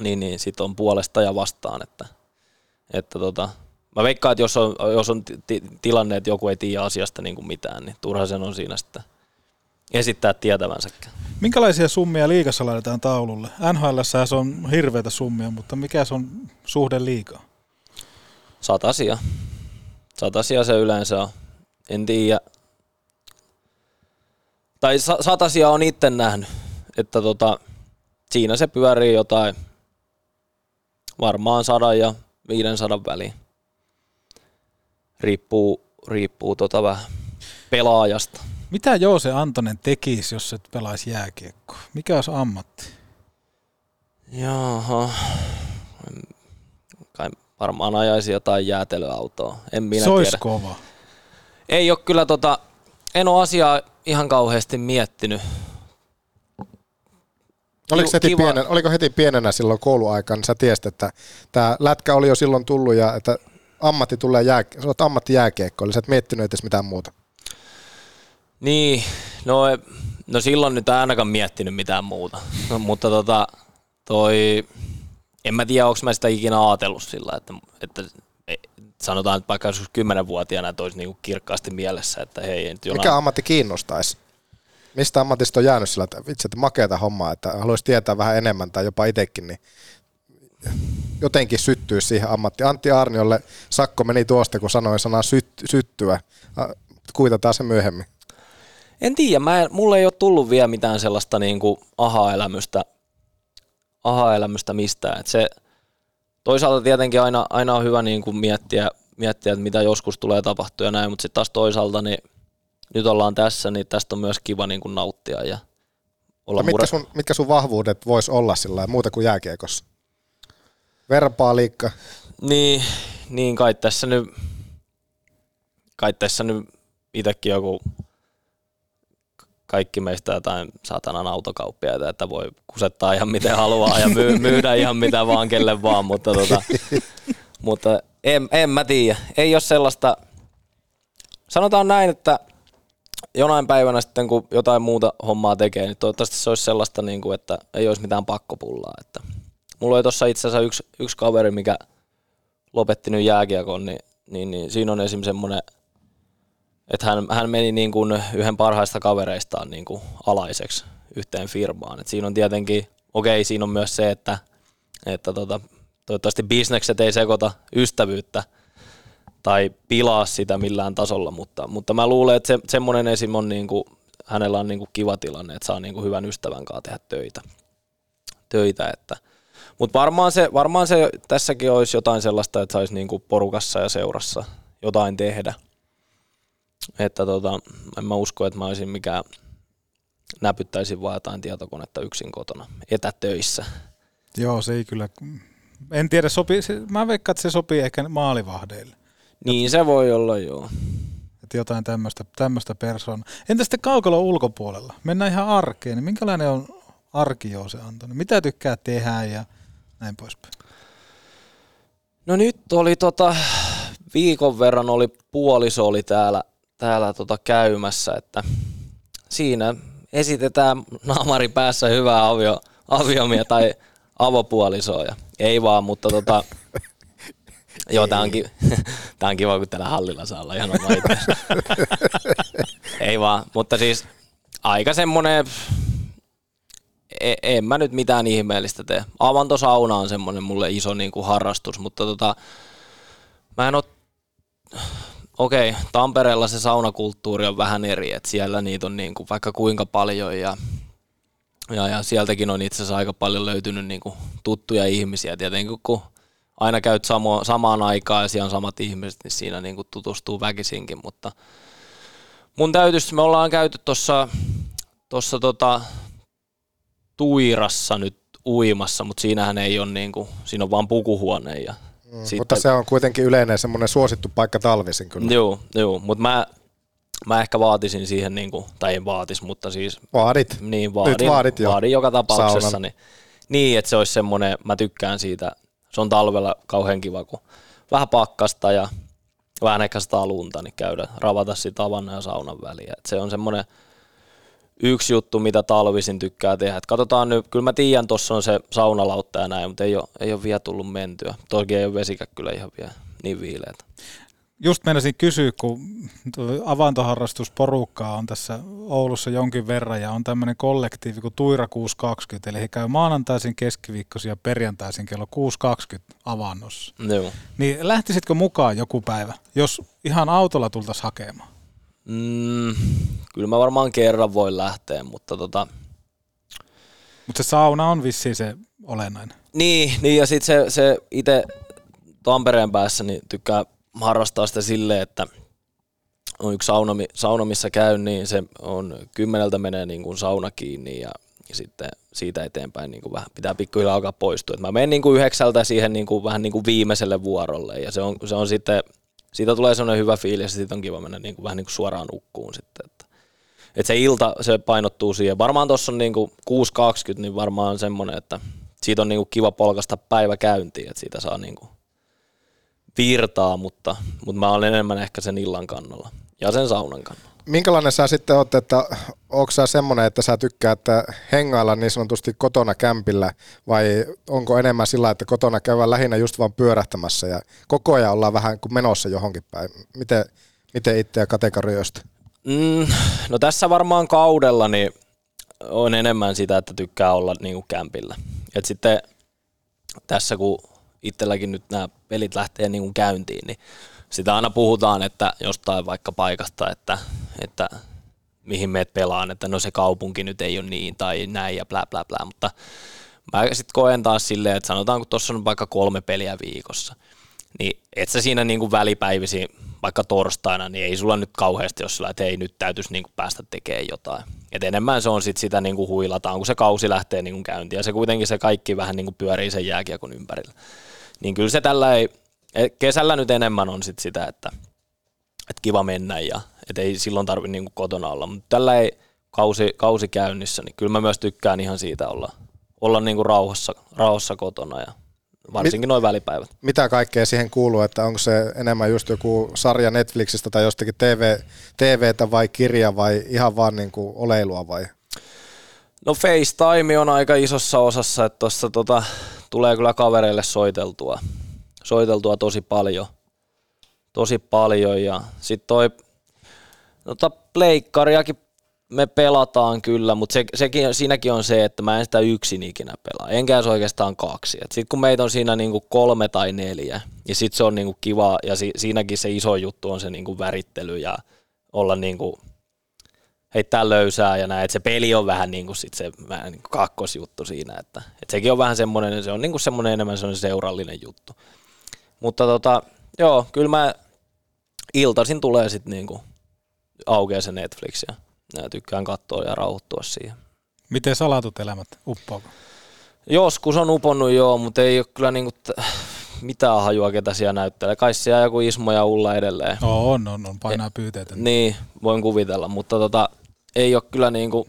niin, niin sitten on puolesta ja vastaan. Että, että tota, mä veikkaan, että jos on, jos on tilanne, että joku ei tiedä asiasta niin kuin mitään, niin turha sen on siinä sitten esittää tietävänsäkään. Minkälaisia summia liigassa laitetaan taululle? NHL se on hirveitä summia, mutta mikä se on suhde liikaa? Satasia. Satasia se yleensä on. En tiedä. Tai satasia on itse nähnyt, että tota, siinä se pyörii jotain varmaan sadan ja 500 väliin. Riippuu, riippuu tota vähän pelaajasta. Mitä Joose Antonen tekisi, jos et pelaisi jääkiekkoa? Mikä olisi ammatti? Jaha. Kai varmaan ajaisi jotain jäätelöautoa. En minä Se olisi tiedä. kova. Ei ole kyllä tota, en ole asiaa ihan kauheasti miettinyt. Oliko heti, pienen, oliko heti pienenä silloin kouluaikaan, niin sä tiesit, että tämä lätkä oli jo silloin tullut ja että ammatti tulee jää, sä oot ammattijääkiekko, eli sä et miettinyt edes mitään muuta. Niin, no, no silloin nyt ainakaan miettinyt mitään muuta, no, <laughs> mutta tota, toi, en mä tiedä, onko mä sitä ikinä ajatellut sillä, että, että sanotaan, että vaikka joskus kymmenenvuotiaana, että olisi niinku kirkkaasti mielessä, että hei, nyt jollain... Mikä ammatti kiinnostaisi? Mistä ammatista on jäänyt sillä, että vitsi, että makeata hommaa, että haluaisi tietää vähän enemmän tai jopa itsekin, niin jotenkin syttyy siihen ammattiin. Antti Arniolle sakko meni tuosta, kun sanoin sanaa syt, syttyä. Kuitataan se myöhemmin. En tiedä, mä en, mulle ei ole tullut vielä mitään sellaista niin kuin aha-elämystä, aha-elämystä mistään. Et se, toisaalta tietenkin aina, aina on hyvä niin kuin miettiä, miettiä, että mitä joskus tulee tapahtua ja näin, mutta sitten taas toisaalta niin nyt ollaan tässä, niin tästä on myös kiva niin kuin nauttia ja olla mitkä, mure- sun, mitkä sun vahvuudet vois olla sillä muuta kuin jääkiekossa? Verbaaliikka. Niin, niin kai tässä nyt, kai tässä nyt itsekin joku kaikki meistä jotain satanan autokauppiaita, että voi kusettaa ihan miten haluaa ja myy, myydä ihan mitä vaan kelle vaan, mutta, tota, mutta en, en mä tiedä. Ei ole sellaista, sanotaan näin, että jonain päivänä sitten kun jotain muuta hommaa tekee, niin toivottavasti se olisi sellaista, niin kuin, että ei olisi mitään pakkopullaa. Että mulla oli tuossa itse asiassa yksi, yksi kaveri, mikä lopetti nyt jääkiekon, niin, niin, niin siinä on esimerkiksi semmoinen, että hän, hän meni niin kuin yhden parhaista kavereistaan niin kuin alaiseksi yhteen firmaan. Et siinä on tietenkin, okei, siinä on myös se, että, että tota, toivottavasti bisnekset ei sekoita ystävyyttä tai pilaa sitä millään tasolla, mutta, mutta mä luulen, että se, semmoinen esim. on niin kuin, hänellä on niin kuin kiva tilanne, että saa niin kuin hyvän ystävän kanssa tehdä töitä. töitä että. Mutta varmaan se, varmaan se tässäkin olisi jotain sellaista, että saisi niin kuin porukassa ja seurassa jotain tehdä. Että tota, en mä usko, että mä olisin mikään näpyttäisin vaan jotain tietokonetta yksin kotona etätöissä. Joo, se ei kyllä, en tiedä, sopii, se, mä veikkaan, että se sopii ehkä maalivahdeille. Niin se voi olla, joo. Että jotain tämmöistä, tämmöistä persoonaa. Entä sitten kaukalo ulkopuolella? Mennään ihan arkeen. Niin minkälainen on arki se Antoni? Mitä tykkää tehdä ja näin poispäin? No nyt oli tota, viikon verran oli puoliso oli täällä, täällä tota käymässä, että siinä esitetään naamari päässä hyvää avio, aviomia tai avopuolisoa. Ja ei vaan, mutta tota, <laughs> Joo, tää on, ki- <laughs> tää on kiva, kun täällä hallilla saa olla ihan. <laughs> Ei vaan, mutta siis aika semmonen, e- en mä nyt mitään ihmeellistä tee. Avantosauna on semmonen mulle iso niin kuin harrastus, mutta tota, mä en oo, okei, okay, Tampereella se saunakulttuuri on vähän eri, että siellä niitä on niin kuin vaikka kuinka paljon ja ja, ja sieltäkin on itse asiassa aika paljon löytynyt niin kuin tuttuja ihmisiä. Tietenkin kun aina käyt samo, samaan aikaan ja siellä on samat ihmiset, niin siinä niin kuin tutustuu väkisinkin, mutta mun täytyisi, me ollaan käyty tuossa tossa tota, Tuirassa nyt uimassa, mutta siinähän ei ole niin kuin, siinä on vaan pukuhuone ja Mm, sitten... Mutta se on kuitenkin yleinen semmoinen suosittu paikka talvisin kyllä. Joo, joo mutta mä, mä ehkä vaatisin siihen, niin kuin, tai en vaatis, mutta siis... Vaadit. Niin, vaadin, Nyt vaadit jo. vaadin joka tapauksessa. Saunan. Niin, niin, että se olisi semmoinen, mä tykkään siitä, se on talvella kauhean kiva, kun vähän pakkasta ja vähän ehkä sitä lunta, niin käydä ravata sitä avannon ja saunan väliä. Et se on semmoinen yksi juttu, mitä talvisin tykkää tehdä. Et katsotaan nyt, kyllä mä tiedän, tuossa on se saunalautta ja näin, mutta ei ole, ei ole vielä tullut mentyä. Toki ei ole vesikä kyllä ihan vielä niin viileitä. Just meinasin kysyä, kun avantoharrastusporukkaa on tässä Oulussa jonkin verran ja on tämmöinen kollektiivi kuin Tuira 620, eli he käy maanantaisin, keskiviikkoisin ja perjantaisin kello 6.20 avannossa. Joo. Niin lähtisitkö mukaan joku päivä, jos ihan autolla tultaisiin hakemaan? Mm, kyllä mä varmaan kerran voin lähteä, mutta tota, Mutta se sauna on vissiin se olennainen. Niin, niin ja sitten se, se itse Tampereen päässä niin tykkää harrastaa sitä silleen, että on yksi sauna, sauna, missä käyn, niin se on kymmeneltä menee niin kuin sauna kiinni ja, ja sitten siitä eteenpäin niin kuin vähän pitää pikkuhiljaa alkaa poistua. Et mä menen niin kuin yhdeksältä siihen niin kuin, vähän niin kuin viimeiselle vuorolle ja se on, se on sitten, siitä tulee sellainen hyvä fiilis ja siitä on kiva mennä niin kuin, vähän niin kuin suoraan nukkuun sitten. Että, että se ilta, se painottuu siihen. Varmaan tuossa on niin kuin 6.20, niin varmaan semmoinen, että siitä on niin kuin kiva polkasta päivä käyntiin, että siitä saa niin kuin virtaa, mutta, mutta mä olen enemmän ehkä sen illan kannalla ja sen saunan kannalla. Minkälainen sä sitten oot, että onko sä semmoinen, että sä tykkäät hengailla niin sanotusti kotona kämpillä vai onko enemmän sillä, että kotona käydään lähinnä just vaan pyörähtämässä ja koko ajan ollaan vähän kuin menossa johonkin päin. Miten, miten itseä kategorioista? Mm, no tässä varmaan kaudella niin on enemmän sitä, että tykkää olla niin kuin kämpillä. Et sitten tässä kun itselläkin nyt nämä pelit lähtee niin kuin käyntiin, niin sitä aina puhutaan, että jostain vaikka paikasta, että, että mihin meet pelaan, että no se kaupunki nyt ei ole niin tai näin ja bla bla bla, mutta mä sitten koen taas silleen, että sanotaan kun tuossa on vaikka kolme peliä viikossa, niin et sä siinä niin kuin välipäivisi vaikka torstaina, niin ei sulla nyt kauheasti, jos sulla, että hei nyt täytyisi niin kuin päästä tekemään jotain. Et enemmän se on sit sitä niin kuin huilataan, kun se kausi lähtee niin kuin käyntiin ja se kuitenkin se kaikki vähän niin kuin pyörii sen jääkiekon ympärillä. Niin kyllä se tällä ei, et kesällä nyt enemmän on sit sitä, että, että kiva mennä ja et ei silloin tarvi niin kuin kotona olla, mutta tällä ei kausi, kausi käynnissä, niin kyllä mä myös tykkään ihan siitä olla, olla niin kuin rauhassa, rauhassa kotona ja varsinkin noin välipäivät. Mitä kaikkea siihen kuuluu, että onko se enemmän just joku sarja Netflixistä tai jostakin TV, TVtä vai kirja vai ihan vaan niin kuin oleilua vai? No FaceTime on aika isossa osassa, että tuossa tota, tulee kyllä kavereille soiteltua, soiteltua tosi paljon. Tosi paljon ja sitten toi tota, pleikkariakin me pelataan kyllä, mutta se, sekin, siinäkin on se, että mä en sitä yksin ikinä pelaa. Enkä edes oikeastaan kaksi. Sitten kun meitä on siinä niinku kolme tai neljä, niin sitten se on niinku kiva, ja si, siinäkin se iso juttu on se niinku värittely ja olla niinku, heittää löysää ja näin, että se peli on vähän niin kuin sit se vähän niin kuin kakkosjuttu siinä, että, että sekin on vähän semmoinen, se on niin kuin semmoinen enemmän semmoinen seurallinen juttu. Mutta tota, joo, kyllä mä iltaisin tulee sitten niin kuin aukeaa se Netflix ja ja tykkään katsoa ja rauhoittua siihen. Miten salatut elämät uppoako? Joskus on uponnut joo, mutta ei ole kyllä niinku t- mitään hajua, ketä siellä näyttelee. Kai siellä joku Ismo ja Ulla edelleen. No, on, on, on, painaa pyyteitä. Niin, voin kuvitella, mutta tota, ei ole kyllä niinku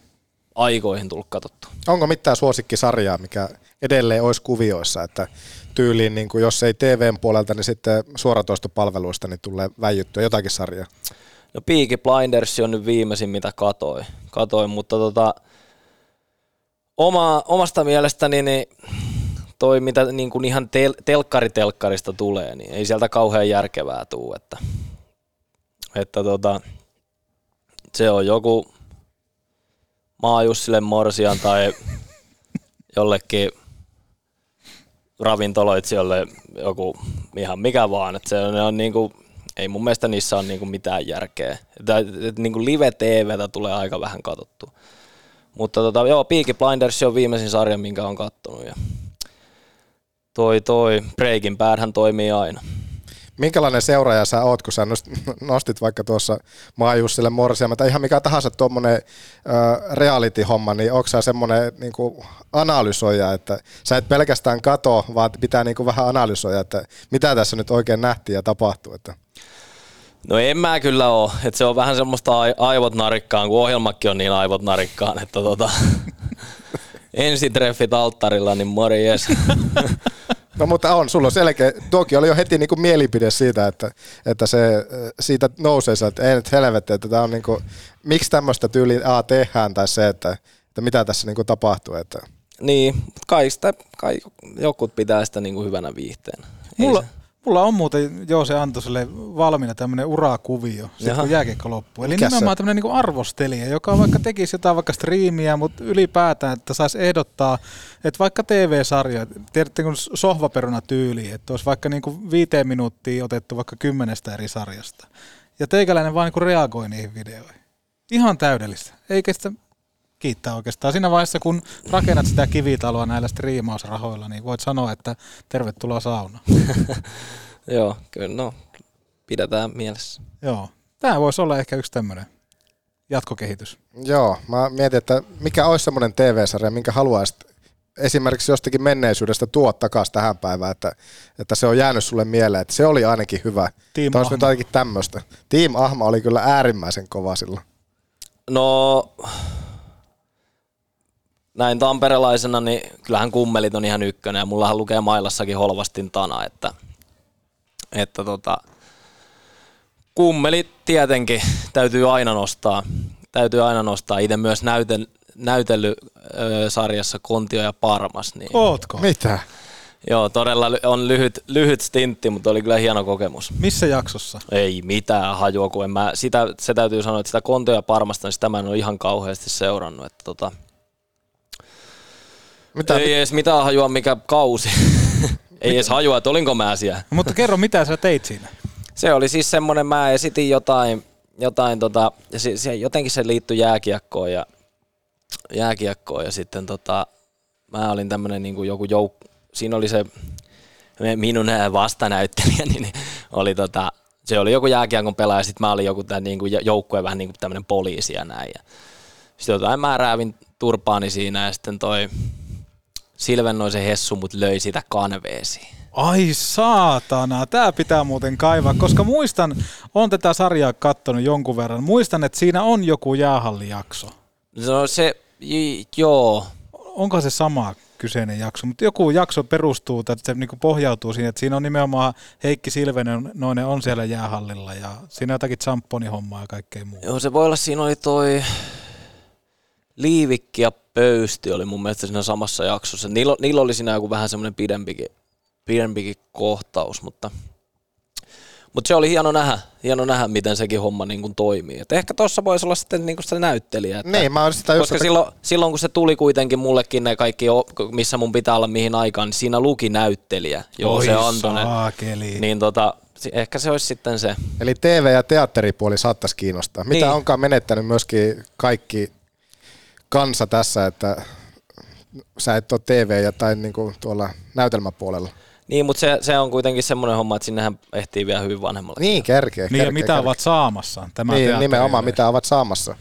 aikoihin tullut katsottu. Onko mitään suosikkisarjaa, mikä edelleen olisi kuvioissa, että tyyliin, niin kuin jos ei TVn puolelta, niin sitten suoratoistopalveluista niin tulee väijyttyä jotakin sarjaa? No Peaky Blinders on nyt viimeisin, mitä katoin, katoin mutta tota, oma, omasta mielestäni niin toi, mitä niin kuin ihan tel, telkkaritelkkarista tulee, niin ei sieltä kauhean järkevää tuu, että, että tota, se on joku Maajussille Morsian tai <laughs> jollekin ravintoloitsijoille joku ihan mikä vaan, että se on, on niin kuin ei mun mielestä niissä ole niinku mitään järkeä. Et, niinku live TVtä tulee aika vähän katsottu. Mutta tota, joo, Peaky Blinders on viimeisin sarja, minkä on kattonut. Ja toi, toi Breaking Badhän toimii aina. Minkälainen seuraaja sä oot, kun sä nostit vaikka tuossa Maajussille Morsiamme tai ihan mikä tahansa tuommoinen reality-homma, niin onko sä semmoinen niin analysoija, että sä et pelkästään kato, vaan pitää niin kuin vähän analysoida, että mitä tässä nyt oikein nähtiin ja tapahtuu? Että. No en mä kyllä oo, että se on vähän semmoista aivot narikkaan, kun ohjelmakin on niin aivot narikkaan, että tota, <laughs> ensitreffit alttarilla, niin morjes. <laughs> No mutta on, sulla on selkeä, tuokin oli jo heti niinku mielipide siitä, että, että se siitä nousee se, että ei nyt helvetti, että tämä on niinku, miksi tämmöistä tyyliin A tehdään tai se, että, että mitä tässä niinku tapahtuu. Että. Niin, kai sitä, kai jokut pitää sitä niinku hyvänä viihteenä. Mulla, Mulla on muuten Joose Antoselle valmiina tämmöinen urakuvio, sit kun jääkiekko loppuu. Eli Mikä nimenomaan tämmöinen niin arvostelija, joka vaikka tekisi jotain vaikka striimiä, mutta ylipäätään, että saisi ehdottaa, että vaikka TV-sarja, tiedätte kun sohvaperuna tyyli, että olisi vaikka niin kuin viiteen minuuttia otettu vaikka kymmenestä eri sarjasta. Ja teikäläinen vaan niin kuin reagoi niihin videoihin. Ihan täydellistä. Eikä sitä kiittää oikeastaan. Siinä vaiheessa, kun rakennat sitä kivitaloa näillä striimausrahoilla, niin voit sanoa, että tervetuloa sauna. <laughs> Joo, kyllä no, pidetään mielessä. Joo, tämä voisi olla ehkä yksi tämmöinen jatkokehitys. Joo, mä mietin, että mikä olisi semmoinen TV-sarja, minkä haluaisit esimerkiksi jostakin menneisyydestä tuot takaisin tähän päivään, että, että se on jäänyt sulle mieleen, että se oli ainakin hyvä. Team Ahma. nyt ainakin tämmöistä. Team Ahma oli kyllä äärimmäisen kova silloin. No, näin tamperelaisena, niin kyllähän kummelit on ihan ykkönen ja mullahan lukee mailassakin holvastin tana, että, että tota, kummelit tietenkin täytyy aina nostaa. Täytyy aina nostaa. Itse myös näytel, näytellyt-sarjassa Kontio ja Parmas. Niin, Ootko? Mitä? Joo, todella on lyhyt, lyhyt stintti, mutta oli kyllä hieno kokemus. Missä jaksossa? Ei mitään hajua, kun en mä, sitä, se täytyy sanoa, että sitä Kontio ja Parmasta, niin sitä mä en ole ihan kauheasti seurannut. Että tota, mitä? Ei edes mitään hajua, mikä kausi. <laughs> Ei edes hajua, että olinko mä siellä. No, mutta kerro, mitä sä teit siinä? Se oli siis semmonen, mä esitin jotain, jotain tota, ja se, se, jotenkin se liittyi jääkiekkoon ja, jääkiekkoon ja sitten tota, mä olin tämmönen niin kuin joku jouk, siinä oli se minun vastanäyttelijä, <laughs> niin oli tota, se oli joku jääkiekon pelaaja, sitten mä olin joku tää, niin kuin joukkue vähän niin kuin tämmöinen poliisi ja näin. Ja sitten jotain mä räävin turpaani siinä ja sitten toi Silvennoisen Hessu mut löi sitä kanveesiin. Ai saatana, tää pitää muuten kaivaa, koska muistan, on tätä sarjaa kattonut jonkun verran, muistan, että siinä on joku jäähallijakso. No se, j- joo. Onko se sama kyseinen jakso, mutta joku jakso perustuu, tai se niinku pohjautuu siihen, että siinä on nimenomaan Heikki Silvenen noinen on siellä jäähallilla ja siinä on jotakin champonihommaa ja kaikkea muuta. Joo, se voi olla, siinä oli toi Liivikki ja Pöysti oli mun mielestä siinä samassa jaksossa. Niillä, niillä oli siinä joku vähän semmoinen pidempikin, pidempikin kohtaus, mutta, mutta se oli hieno nähdä, hieno nähdä, miten sekin homma niin kuin toimii. Et ehkä tuossa voisi olla sitten niin kuin se näyttelijä. Että, Niin, mä sitä just, koska että- silloin, silloin, kun se tuli kuitenkin mullekin ne kaikki, missä mun pitää olla mihin aikaan, niin siinä luki näyttelijä. Joo, Oi se Antonen. saakeli. Niin tota, ehkä se olisi sitten se. Eli TV- ja teatteripuoli saattaisi kiinnostaa. Mitä Niin. onkaan menettänyt myöskin kaikki kansa tässä, että sä et ole TV- ja tai niinku tuolla näytelmäpuolella. Niin, mutta se, se on kuitenkin semmoinen homma, että sinnehän ehtii vielä hyvin vanhemmalle. Niin, kerkeä. Niin ja mitä ovat saamassa tämä Niin, nimenomaan mitä ovat saamassa.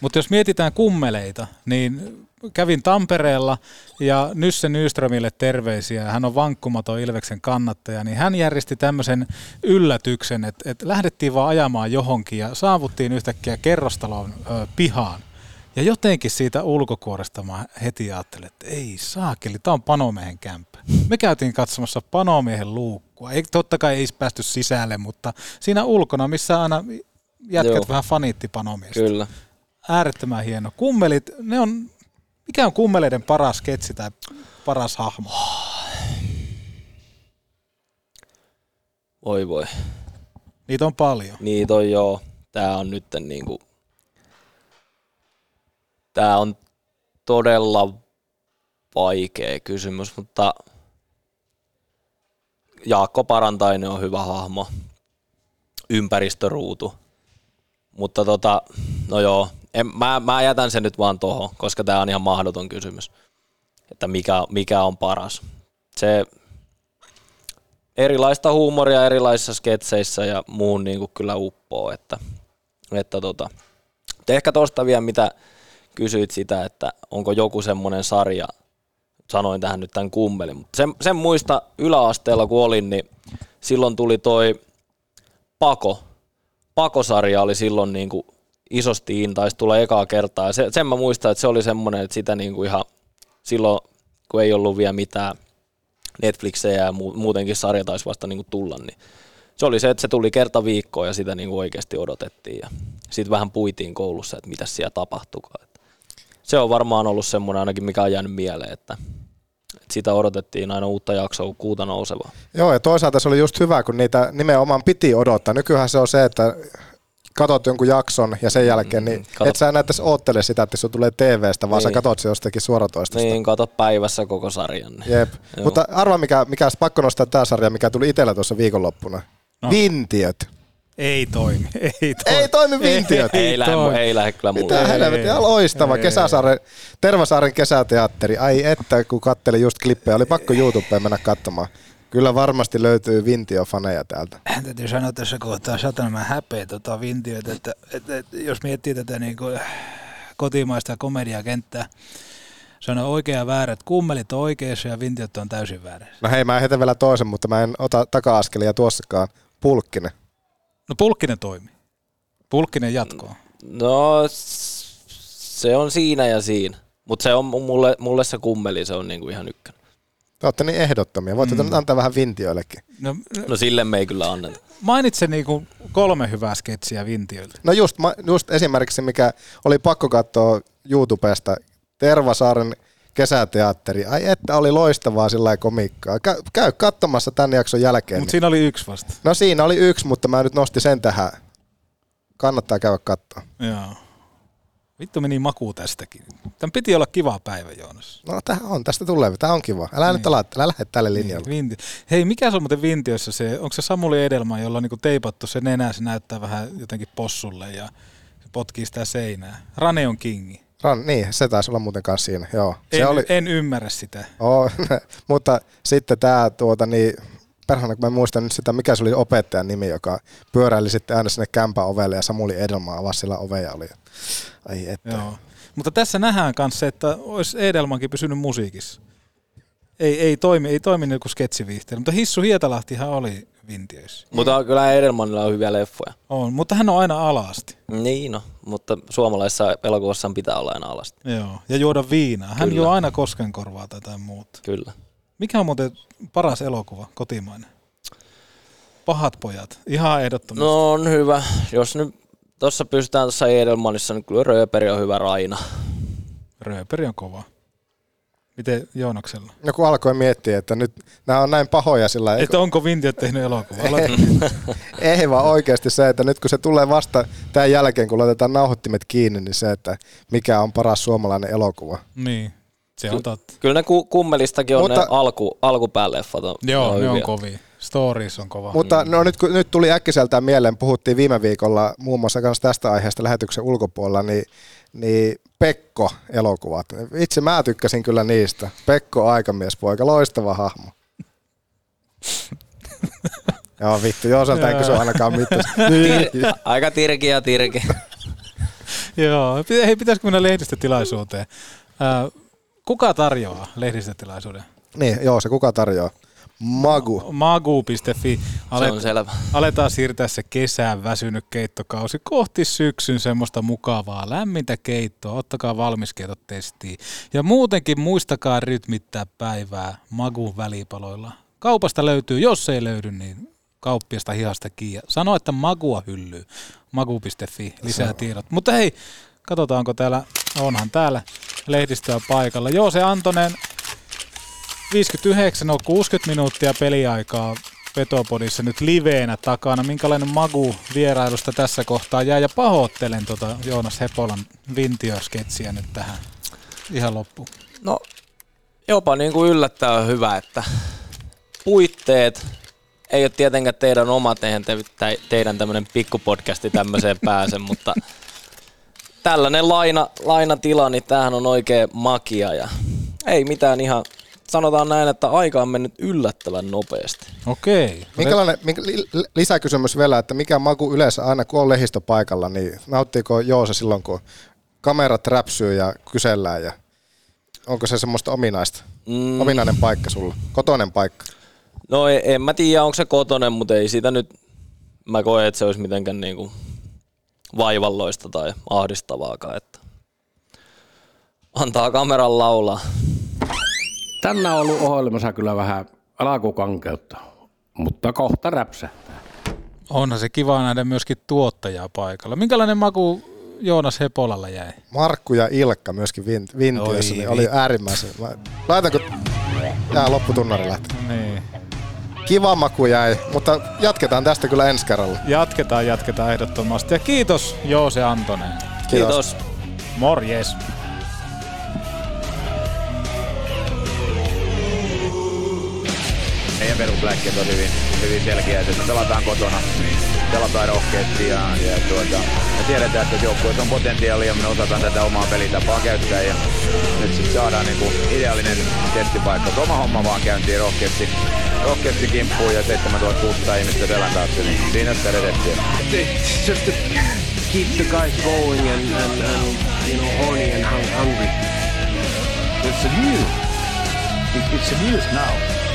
Mutta jos mietitään kummeleita, niin kävin Tampereella ja Nysse Nyströmille terveisiä. Hän on vankkumaton Ilveksen kannattaja, niin hän järjesti tämmöisen yllätyksen, että, että lähdettiin vaan ajamaan johonkin ja saavuttiin yhtäkkiä kerrostalon ö, pihaan. Ja jotenkin siitä ulkokuoresta mä heti ajattelin, että ei saakeli, tämä on Panomiehen kämppä. Me käytiin katsomassa Panomiehen luukkua. Ei, totta kai ei päästy sisälle, mutta siinä ulkona, missä aina jätkät Joo. vähän faniitti Panomiestä. Kyllä. Äärettömän hieno. Kummelit, ne on, mikä on kummeleiden paras sketsi tai paras hahmo? Voi voi. Niitä on paljon. Niitä on joo. Tää on nyt niinku... Tää on todella vaikea kysymys, mutta Jaakko Parantainen on hyvä hahmo. Ympäristöruutu. Mutta tota, no joo, en, mä, mä jätän sen nyt vaan tohon, koska tää on ihan mahdoton kysymys. Että mikä, mikä on paras. Se, erilaista huumoria erilaisissa sketseissä ja muun niin kuin kyllä uppoo, että, että tota. Ehkä tuosta vielä, mitä kysyit sitä, että onko joku semmoinen sarja, sanoin tähän nyt tämän kummelin, mutta sen, sen muista yläasteella kun olin, niin silloin tuli toi Pako, Pakosarja oli silloin niin kuin isosti in, taisi tulla ekaa kertaa. Se, sen mä muistan, että se oli semmoinen, että sitä niin kuin ihan silloin, kun ei ollut vielä mitään Netflixejä ja mu- muutenkin sarja taisi vasta niin kuin tulla, niin se oli se, että se tuli kerta viikkoon ja sitä niin kuin oikeasti odotettiin. Ja sitten vähän puitiin koulussa, että mitä siellä tapahtukaan. Se on varmaan ollut semmoinen ainakin, mikä on jäänyt mieleen, että, että sitä odotettiin aina uutta jaksoa kuuta nousevaa. Joo, ja toisaalta se oli just hyvä, kun niitä nimenomaan piti odottaa. Nykyään se on se, että katot jonkun jakson ja sen jälkeen, niin Mm, kato. et sä enää tässä oottele sitä, että se tulee TVstä, vaan sä Niin. katot se jostakin suoratoistosta. Niin, kato päivässä koko sarjan. Niin. Jep. Mutta arva, mikä, mikä olisi pakko nostaa tämä sarja, mikä tuli itsellä tuossa viikonloppuna. No. Vintiöt. Ei toimi, <laughs> ei toimi. Ei toimi Vintiöt. Ei, lähde, toimi. ei lähde kyllä mulle. Mitä helvettiä, loistava. Kesäsaaren, Tervasaaren kesäteatteri. Ai että, kun kattelin just klippejä, oli pakko YouTubeen mennä katsomaan. Kyllä varmasti löytyy Vintio-faneja täältä. Täytyy sanoa tässä kohtaa satana häpeä tota Vintiötä, että, että, että, jos miettii tätä niin kuin kotimaista komediakenttää, se on oikea ja väärä, että kummelit on oikeassa ja Vintiöt on täysin väärässä. No hei, mä heitän vielä toisen, mutta mä en ota taka-askelia tuossakaan. Pulkkinen. No Pulkkinen toimii. Pulkkinen jatkoa. No se on siinä ja siinä. Mutta se on mulle, mulle se kummeli, se on niinku ihan ykkönen. Te olette niin ehdottomia. Voitte mm. antaa vähän Vintioillekin. No, No sille me ei kyllä anneta. mainitse niinku kolme hyvää sketsiä Vintiöiltä. No just, just esimerkiksi mikä oli pakko katsoa YouTubesta, Tervasaaren kesäteatteri. Ai että oli loistavaa sillä lailla komiikkaa. Käy, käy katsomassa tämän jakson jälkeen. Mutta Niin. siinä oli yksi vasta. No siinä oli yksi, mutta mä nyt nostin sen tähän. Kannattaa käydä katsoa. Joo. Vittu meni maku tästäkin. Tämän piti olla kiva päivä, Joonas. No tämä on, tästä tulee, tämä on kiva. Älä niin. nyt ala, älä lähde tälle linjalle. Niin, vinti. Hei, mikä se on muuten Vintiössä se, onko se Samuli Edelman, jolla on niinku teipattu se nenä, se näyttää vähän jotenkin possulle ja se potkii sitä seinää. Rane on kingi. Ran, niin, se taisi olla muuten kanssa siinä, joo. Se En, oli, en ymmärrä sitä. oh, <laughs> mutta sitten tämä tuota, niin, perhana, kun mä muistan nyt sitä, mikä se oli opettajan nimi, joka pyöräili sitten aina sinne kämpän ovelle ja Samuli Edelman avasi sillä ove ja oli. Ai että. Joo. Mutta tässä nähdään myös se, että olisi Edelmankin pysynyt musiikissa. Ei, ei toimi, ei toimi niin kuin sketsiviihteellä, mutta Hissu Hietalahtihan oli Vintiöissä. Mutta kyllä Edelmanilla on hyviä leffoja. On, mutta hän on aina alasti. Niin no, mutta suomalaisessa elokuvassa pitää olla aina alasti. Joo, ja juoda viinaa. Hän Kyllä. juo aina koskenkorvaa tai jotain muuta. Kyllä. Mikä on muuten paras elokuva, kotimainen? Pahat pojat, ihan ehdottomasti. No on hyvä. Jos nyt tuossa pystytään tuossa Edelmanissa, niin kyllä Rööperi on hyvä Raina. Rööperi on kova. Miten Joonaksella? No kun alkoi miettiä, että nyt nämä on näin pahoja sillä Että onko Vintiöt tehnyt elokuvaa? <laughs> ei, ei vaan oikeasti se, että nyt kun se tulee vasta tämän jälkeen, kun laitetaan nauhoittimet kiinni, niin se, että mikä on paras suomalainen elokuva. niin, se on totta. Kyllä ne ku- kummelistakin on Mutta- ne alku, alkupääleffat. On, Joo, ne on kovia. Stories on kova. Mutta no nyt, kun, nyt tuli äkkiseltään mieleen, puhuttiin viime viikolla muun muassa kanssa tästä aiheesta lähetyksen ulkopuolella, niin, niin Pekko-elokuvat. Itse mä tykkäsin kyllä niistä. Pekko aikamiespoika, loistava hahmo. <laughs> Joo vittu, joo, sieltä ei kysy ainakaan mitään. <laughs> Tir- aika tirki ja tirki. <laughs> Joo, hei, pitäisikö mennä lehdistötilaisuuteen? Ää, kuka tarjoaa lehdistötilaisuuden? Niin, joo, se kuka tarjoaa? Magu. Magu.fi. Se on selvä. Aletaan siirtää se kesään väsynyt keittokausi kohti syksyn semmoista mukavaa lämmintä keittoa. Ottakaa valmiskeitot testiin. Ja muutenkin muistakaa rytmittää päivää Magun välipaloilla. Kaupasta löytyy, jos ei löydy, niin kauppiasta hihasta kiinni. Sano, että Magua hyllyy. Magu.fi, lisää tiedot. Mutta hei, katsotaanko täällä, onhan täällä lehdistöä paikalla. Joo, se Antonen 59 on 60 minuuttia peliaikaa Petopodissa nyt liveenä takana. Minkälainen magu vierailusta tässä kohtaa jää ja pahoittelen tuota Joonas Hepolan vintiösketsiä nyt tähän ihan loppuun. No, jopa niin kuin yllättävän hyvä, että puitteet ei ole tietenkään teidän omat, eihän te, te, teidän tämmöinen pikkupodcasti tämmöiseen <laughs> pääse, mutta tällainen laina, lainatila, niin tämähän on oikein makia ja ei mitään ihan, sanotaan näin, että aika on mennyt yllättävän nopeasti. Okei. Minkälainen, minkä, li- li- lisäkysymys vielä, että mikä maku yleensä aina kun on lehdistöpaikalla, niin nauttiiko Joosa silloin, kun kamerat räpsyy ja kysellään ja onko se semmoista ominaista? Mm. Ominainen paikka sulla, kotoinen paikka. No en, en mä tiedä, onko se kotonen, mutta ei siitä nyt, mä koen, että se olisi mitenkään niinku vaivalloista tai ahdistavaakaan, että antaa kameran laulaa. Tänään on ollut ohjelmassa kyllä vähän alkukankeutta, mutta kohta räpsähtää. Onhan se kiva nähdä myöskin tuottajaa paikalla. Minkälainen maku Joonas Hepolalla jäi? Markku ja Ilkka myöskin vin- Vintiössä, Oi niin oli äärimmäisen. Mä- Laitanko tää lopputunnari lähtee? Niin. Kiva maku jäi, mutta jatketaan tästä kyllä ensi kerralla. Jatketaan, jatketaan ehdottomasti. Ja kiitos Joose Antonen. Kiitos. Morjes. Meidän perusläkkeet on hyvin, hyvin selkeät, että me pelataan kotona, pelataan rohkeasti ja, ja tuota, me tiedetään, että joukkueessa on potentiaalia, me osataan tätä omaa pelitapaa käyttää ja nyt sitten saadaan niinku ideaalinen testipaikka. Oma homma vaan käyntiin rohkeasti, rohkeasti kimppuun ja 7600 ihmistä selän taakse, niin siinä sitä redettiä. It's just to keep the guys going and, and, and you know horny and hung- hungry. It's a news. It, it's a news now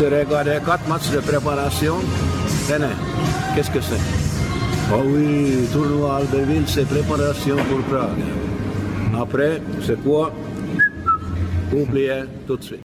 J'ai regardé quatre matchs de préparation. Tenez, qu'est-ce que c'est Oh oui, tournoi Albertville, c'est préparation pour Prague. Après, c'est quoi Oubliez tout de suite.